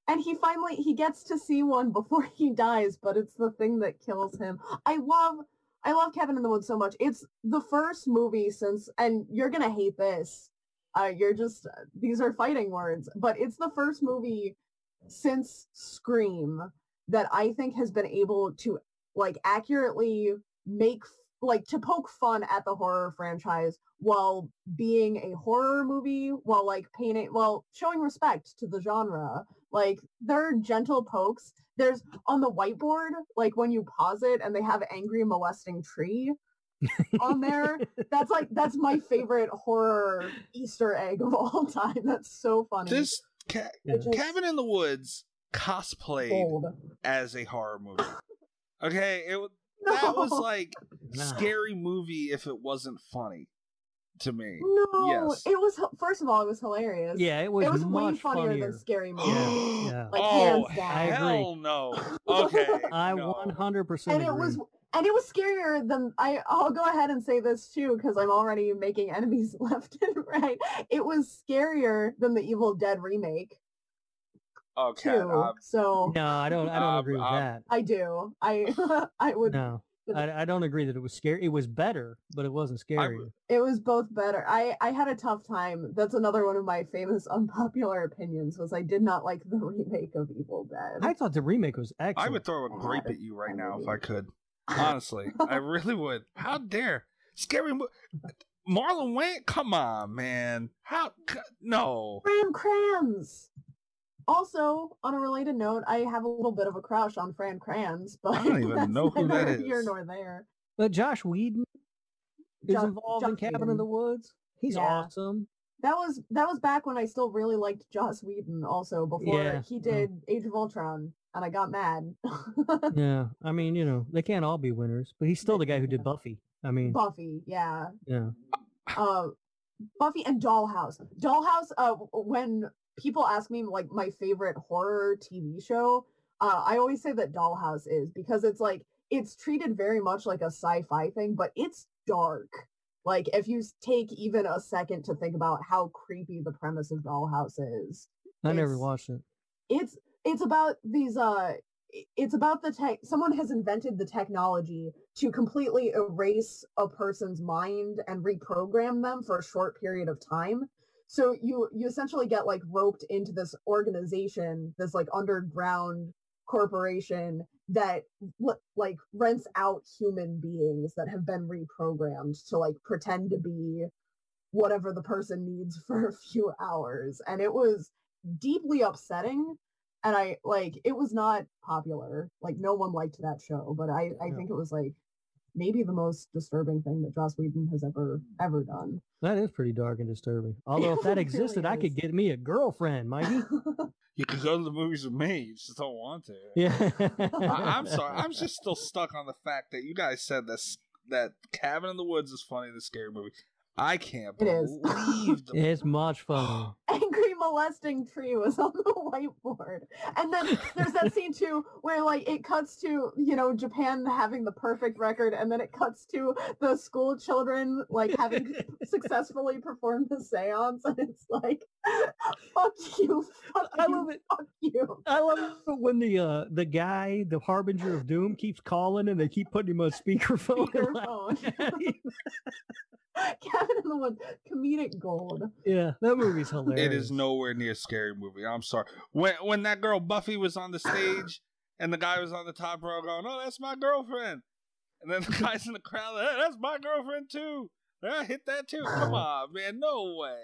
And he finally he gets to see one before he dies, but it's the thing that kills him. I love I love Cabin in the Woods so much. It's the first movie since and you're gonna hate this. Uh, you're just these are fighting words, but it's the first movie since Scream that I think has been able to like accurately make like to poke fun at the horror franchise while being a horror movie while like painting while showing respect to the genre like there are gentle pokes there's on the whiteboard like when you pause it and they have angry molesting tree on there *laughs* that's like that's my favorite horror easter egg of all time that's so funny This ca- Yeah. Cabin in the Woods cosplayed gold. as a horror movie. Okay, it wa- that was like Nah. scary movie if it wasn't funny to me. no Yes. it was first of all it was hilarious Yeah, it was, it was way funnier funnier. than scary *gasps* movie Yeah, yeah. Like, oh hands down. Hell no! *laughs* Okay, I 100% and agree. it was and it was scarier than I I'll go ahead and say this too because I'm already making enemies *laughs* left and right. It was scarier than the Evil Dead remake Okay, too. um, so No, I don't I don't Um, agree with um, that. I do. I *laughs* I would No. I, I don't agree that it was scary. It was better, but it wasn't scary. it was both better. I I had a tough time. That's another one of my famous *laughs* unpopular opinions was I did not like the *laughs* remake of Evil Dead. I thought the remake was excellent. I would throw a grape at you right now if I could. Honestly, I really would. How dare scary mo- Marlon Wayans? Come on, man. How? c- No. Fran Kranz. Also, on a related note, I have a little bit of a crush on Fran Kranz, *laughs* but I don't even that's know who that neither here is. nor there. But Joss Whedon is Jo- involved in Joss Cabin in the Woods. He's Yeah. awesome. That was that was back when I still really liked Joss Whedon. Also, before Yeah, he mm. did Age of Ultron, and I got mad. *laughs* Yeah, I mean, you know, they can't all be winners, but he's still the guy who did Buffy. I mean, Buffy, yeah. yeah. Uh, Buffy and Dollhouse. Dollhouse. Uh, when people ask me like my favorite horror TV show, uh, I always say that Dollhouse is because it's like it's treated very much like a sci-fi thing, but it's dark. Like if you take even a second to think about how creepy the premise of Dollhouse is, I never watched it. it's it's about these uh it's about the tech someone has invented the technology to completely erase a person's mind and reprogram them for a short period of time so you you essentially get like roped into this organization this like underground corporation that like rents out human beings that have been reprogrammed to like pretend to be whatever the person needs for a few hours and it was deeply upsetting and I like it was not popular. Like no one liked that show, but I I Yeah. think it was like maybe the most disturbing thing that Joss Whedon has ever ever done. That is pretty dark and disturbing. Although if *laughs* that really existed, I could get me a girlfriend, Mikey. You could go to the movies with me. You just don't want to. Yeah. I, I'm sorry. I'm *laughs* just still stuck on the fact that you guys said this that Cabin in the Woods is funny, the scary movie. I can't It is. believe the It's much fun. *gasps* *gasps* *gasps* Molesting tree was *laughs* on the whiteboard. And then there's that scene too where like it cuts to, you know, Japan having the perfect record and then it cuts to the school children like having *laughs* successfully performed the seance and it's like *laughs* fuck you, fuck I you, love it. fuck you. I love it when the uh the guy, the harbinger of doom, keeps calling and they keep putting him on speakerphone. Speakerphone. *laughs* Cabin in the Woods, comedic gold. yeah, that movie's hilarious. It is nowhere near a scary movie. I'm sorry. When when that girl Buffy was on the stage and the guy was on the top row going, "Oh, that's my girlfriend," and then the *laughs* guys in the crowd, hey, "That's my girlfriend too." I hit that too. Come *laughs* on, man. No way.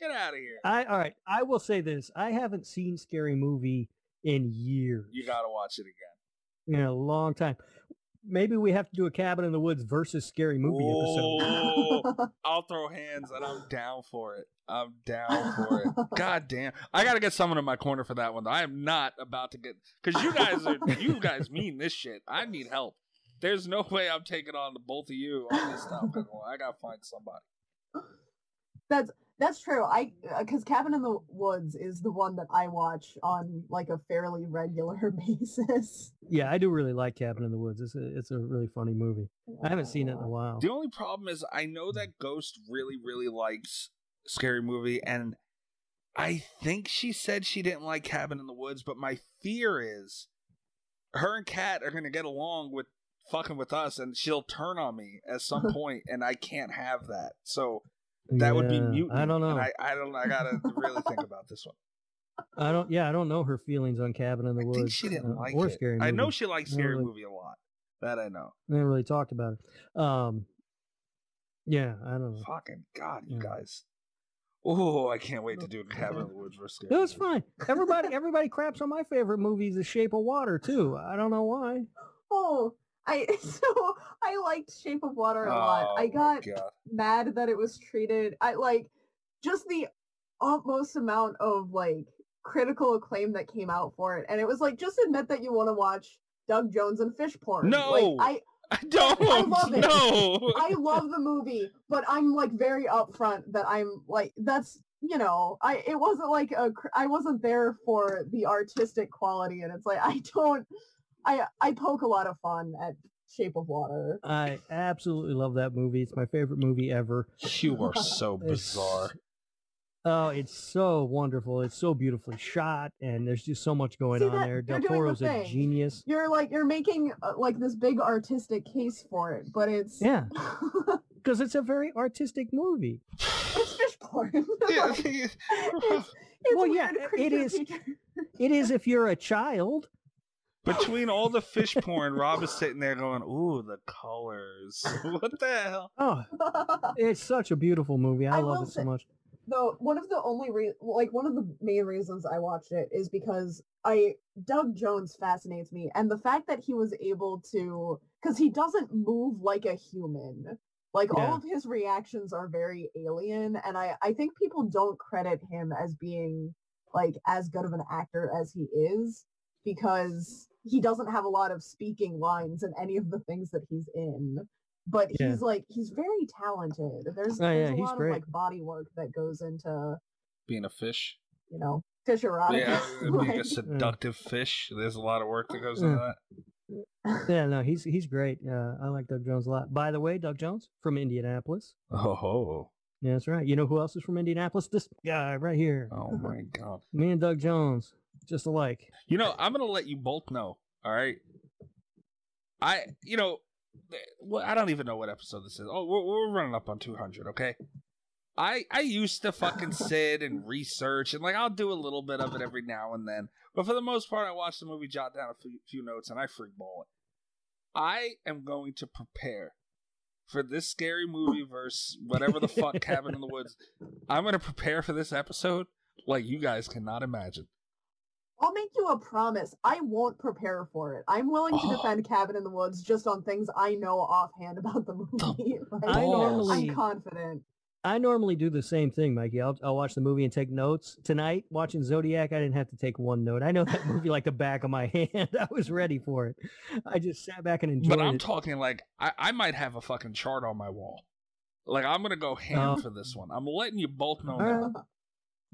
Get out of here. I all right. I will say this: I haven't seen Scary Movie in years. You gotta watch it again. in a long time. Maybe we have to do a Cabin in the Woods versus Scary Movie episode. Oh, *laughs* I'll throw hands and I'm down for it. I'm down for it. *laughs* God damn. I gotta get someone in my corner for that one though. I am not about to get because you guys are you guys mean this shit. I need help. There's no way I'm taking on the both of you on this stuff. I gotta find somebody. That's that's true. I uh, because Cabin in the Woods is the one that I watch on like a fairly regular *laughs* basis. Yeah, I do really like Cabin in the Woods. It's a it's a really funny movie. I haven't seen it in a while. The only problem is I know that Ghost really, really likes scary movie, and I think she said she didn't like Cabin in the Woods, but my fear is her and Kat are gonna get along with fucking with us, and she'll turn on me at some *laughs* point, and I can't have that. So that would be Yeah, mutant. I don't know. I, I don't. I gotta *laughs* really think about this one. I don't. Yeah, I don't know her feelings on Cabin in the I Woods. think she didn't uh, like or it. Scary I know she likes scary really- movie a lot. That I know. Never really talked about it. Um, yeah, I don't know. Fucking God, you Yeah. guys. Oh, I can't wait to do *laughs* Cabin in the Woods versus scary. It was movie. fine. Everybody, everybody *laughs* craps on my favorite movie, The Shape of Water, too. I don't know why. Oh, I *laughs* so I liked Shape of Water a lot. Oh, I got mad that it was treated. I like just the utmost amount of like critical acclaim that came out for it, and it was like just admit that you want to watch Doug Jones and fish porn. No! like, I *laughs* I don't. I love it. No. I love the movie, but I'm like very upfront that I'm like that's you know I it wasn't like a I wasn't there for the artistic quality, and it's like I don't I I poke a lot of fun at Shape of Water. I absolutely love that movie. It's my favorite movie ever. You are *laughs* so bizarre. Oh, it's so wonderful. It's so beautifully shot, and there's just so much going See on that- there. Del you're the a genius. You're like you're making uh, like this big artistic case for it, but it's Yeah, *laughs* because it's a very artistic movie. it's fish porn. *laughs* Yeah, Like, it's- it's, it's Well, yeah, weird it creature is- feature. It is if you're a child. Between all the fish porn, Rob is sitting there going, "Ooh, the colors! *laughs* What the hell?" Oh, it's such a beautiful movie. I, I love it so say- much. though one of the only re- like one of the main reasons I watched it is because I Doug Jones fascinates me and the fact that he was able to cuz he doesn't move like a human. Like Yeah. all of his reactions are very alien and I I think people don't credit him as being like as good of an actor as he is because he doesn't have a lot of speaking lines in any of the things that he's in but Yeah. he's like he's very talented there's, Oh, there's yeah, a he's lot great. of like body work that goes into Being a fish, you know fish erotica yeah, *laughs* being a Like, seductive fish. There's a lot of work that goes into that. *laughs* Yeah, no, he's he's great. Uh, I like Doug Jones a lot. By the way, Doug Jones from Indianapolis. Oh, Yeah, that's right. You know who else is from Indianapolis? This guy right here. oh my god! *laughs* Me and Doug Jones, just alike. You know, I'm gonna let you both know. All right. I, you know, well, I don't even know what episode this is. Oh, we're, we're running up on 200. Okay. I I used to fucking *laughs* sit and research and like I'll do a little bit of it every now and then, but for the most part, I watch the movie, jot down a few, few notes, and I freeball it. I am going to prepare for this scary movie versus whatever the fuck *laughs* Cabin in the Woods. I'm going to prepare for this episode like you guys cannot imagine. I'll make you a promise. I won't prepare for it. I'm willing to Oh. defend Cabin in the Woods just on things I know offhand about the *laughs* movie. *laughs* Like, I normally I'm confident. I normally do the same thing, Mikey. I'll, I'll watch the movie and take notes. Tonight, watching Zodiac, I didn't have to take one note. I know that *laughs* movie like the back of my hand. I was ready for it. I just sat back and enjoyed But I'm it. talking like I, I might have a fucking chart on my wall. Like I'm gonna go ham Oh. for this one. I'm letting you both know All now.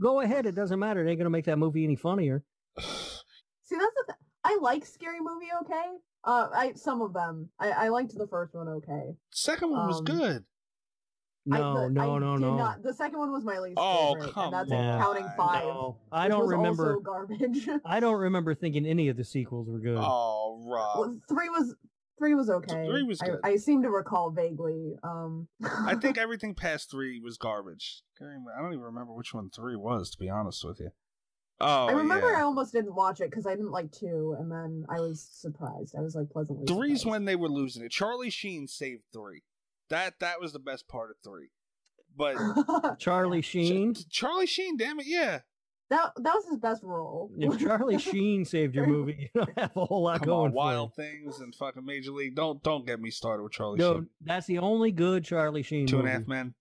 Go ahead. It doesn't matter. It ain't gonna make that movie any funnier. See, that's the th- I like Scary Movie okay. Uh, I some of them. I, I liked the first one okay. Second one was Um, good. I- No, the- no, I no, no. Not, the second one was my least Oh, favorite, come and that's on. counting five. No, I don't remember. *laughs* Garbage. I don't remember thinking any of the sequels were good. Oh, Rob. Well, three was three was okay. Three was I- good. I, seem to recall vaguely. Um, I think *laughs* everything past three was garbage. I don't even remember which one three was, to be honest with you. Oh, I remember yeah. I almost didn't watch it because I didn't like two, and then I was surprised. I was like pleasantly. Three's surprised. when they were losing it. Charlie Sheen saved three. That that was the best part of three. But *laughs* Charlie Sheen. Ch- Charlie Sheen, damn it, yeah. that that was his best role. If Charlie Sheen saved your movie, you don't have a whole lot Come going on, for Wild you. Things and fucking Major League. Don't don't get me started with Charlie No, Sheen. that's the only good Charlie Sheen Two and movie. a Half Men.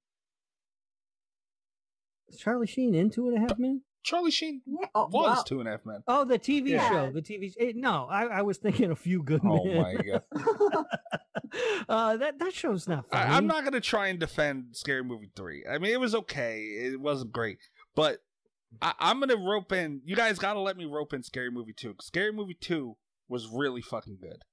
Is Charlie Sheen in Two and a Half Men? Charlie Sheen Yeah, oh, was wow. Two and a Half Men. Oh, the TV Yeah. show. The TV. It, no, I, I was thinking a few good Oh men. my god. *laughs* uh, that that show's not funny. I, I'm not gonna try and defend Scary Movie three. I mean, it was okay. It wasn't great, but I, I'm gonna rope in. You guys gotta let me rope in Scary Movie two. Scary Movie two was really fucking good.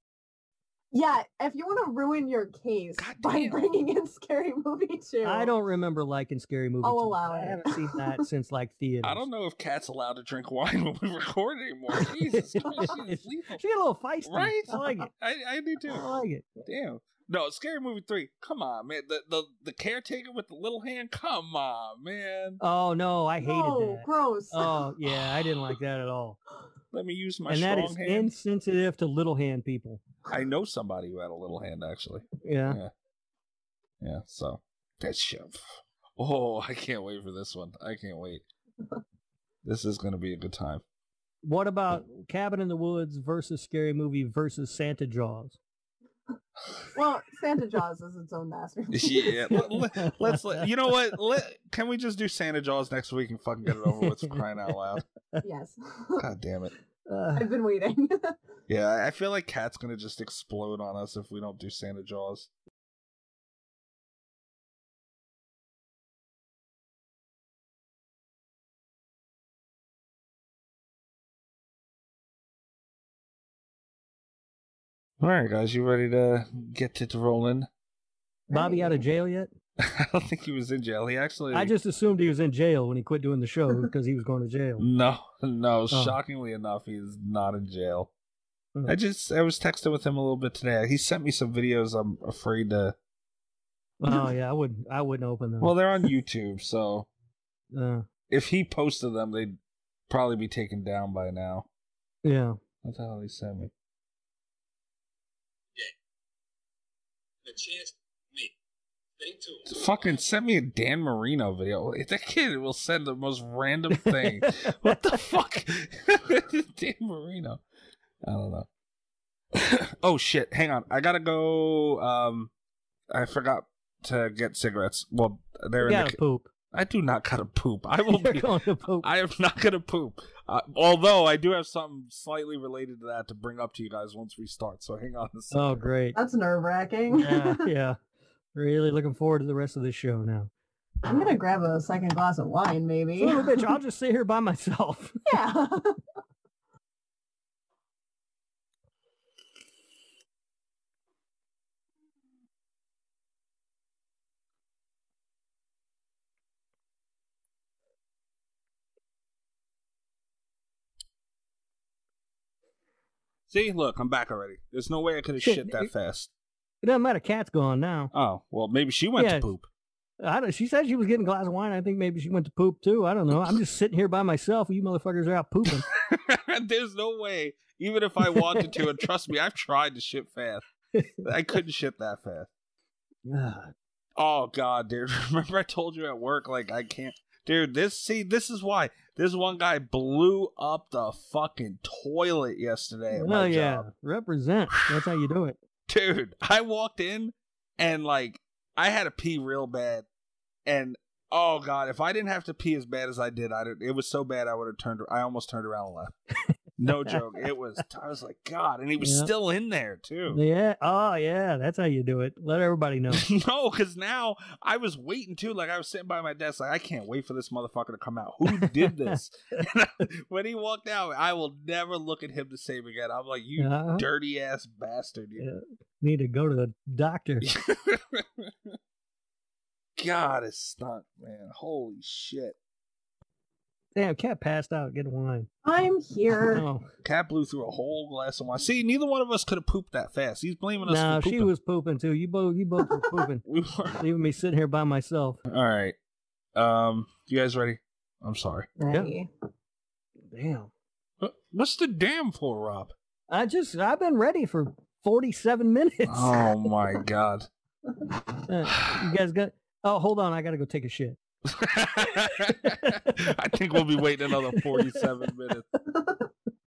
Yeah, if you want to ruin your case by *laughs* bringing in Scary Movie two, I don't remember liking Scary Movie. I'll 2. allow I haven't seen that *laughs* since like theaters. I don't know if Cat's allowed to drink wine when we record anymore. *laughs* Jesus Christ, she lethal. She got a little feisty. Right? I like it. I, I do too. I like it. Damn. No, Scary Movie three. Come on, man. The the the caretaker with the little hand. Come on, man. Oh no, I hated no, that. gross. Oh yeah, I didn't like that at all. *gasps* Let me use my and that strong is hand. insensitive to little hand people. I know somebody who had a little hand actually. Yeah. Yeah. Yeah, so that shit. Oh, I can't wait for this one. I can't wait. This is going to be a good time. What about Cabin in the Woods versus Scary Movie versus Santa Jaws? well, Santa Jaws is its own masterpiece. *laughs* Yeah, let, let, let's let, you know what? Let, can we just do Santa Jaws next week and fucking get it over with for crying out loud? Yes, God damn it. Uh, *laughs* I've been waiting. *laughs* Yeah, I- I feel like Cat's going to just explode on us if we don't do Santa Jaws. All right, guys, you ready to get it rolling? Bobby out of jail yet? *laughs* I don't think he was in jail. He actually. I just assumed he was in jail when he quit doing the show *laughs* because he was going to jail. No, no. Oh. Shockingly enough, he's not in jail. Oh. I just I was texting with him a little bit today. He sent me some videos. I'm afraid to. Oh yeah, I wouldn't. I wouldn't open them. Well, they're on *laughs* YouTube, so uh, if he posted them, they'd probably be taken down by now. yeah. What the hell he send me? Yeah. The chance me. Stay tuned. Fucking send me a Dan Marino video. *laughs* That kid will send the most random thing. *laughs* what the fuck? *laughs* Dan Marino. I don't know. *coughs* oh shit! Hang on. I gotta go. Um, I forgot to get cigarettes. Well, they're You in gotta the. poop. I do not gotta poop. I will You're be. going to poop. I am not gonna poop. Uh, although I do have something slightly related to that to bring up to you guys once we start. So hang on a second. Oh great. That's nerve wracking. Yeah, yeah. Really looking forward to the rest of this show now. I'm gonna grab a second glass of wine, maybe. Son of a bitch, I'll *laughs* just sit here by myself. *laughs* yeah. See, look, I'm back already. There's no way I could have Shit, shit that fast. It doesn't matter. Cat's gone now. Oh well, maybe she went Yeah. to poop. I don't, she said she was getting a glass of wine. I think maybe she went to poop too. I don't know. I'm just sitting here by myself. You motherfuckers are out pooping. *laughs* There's no way, even if I wanted to, and trust me, I've tried to shit fast. I couldn't shit that fast. *sighs* Oh god, dude! *laughs* Remember I told you at work, like I can't. Dude, this see, this is why this one guy blew up the fucking toilet yesterday. Oh yeah, job. represent. That's how you do it. Dude, I walked in and like I had to pee real bad, and oh god, if I didn't have to pee as bad as I did, I it was so bad I would have turned. I almost turned around and left. No joke, it was. I was like, God, and he was Yeah. still in there too. Yeah. Oh yeah, that's how you do it. Let everybody know. *laughs* no, because now I was waiting too. Like I was sitting by my desk, like I can't wait for this motherfucker to come out. Who did this? *laughs* when he walked out, I will never look at him the same again. I'm like, you Uh-huh. dirty ass bastard. You. Yeah. Need to go to the doctor. *laughs* God, it stunk, man. Holy shit. Damn, cat passed out. Get wine. I'm here. Oh Cat blew through a whole glass of wine. See, neither one of us could have pooped that fast. He's blaming us no, for she was pooping too. You both, you both were pooping. *laughs* We were. Leaving me sitting here by myself. All right. Um, you guys ready? I'm sorry. Ready. Damn. What- What's the damn for, Rob? I just, I've been ready for forty-seven *laughs* minutes. Oh my god. Uh, you guys got? Oh, hold on. I gotta go take a shit. *laughs* I think we'll be waiting another 47 minutes. *laughs*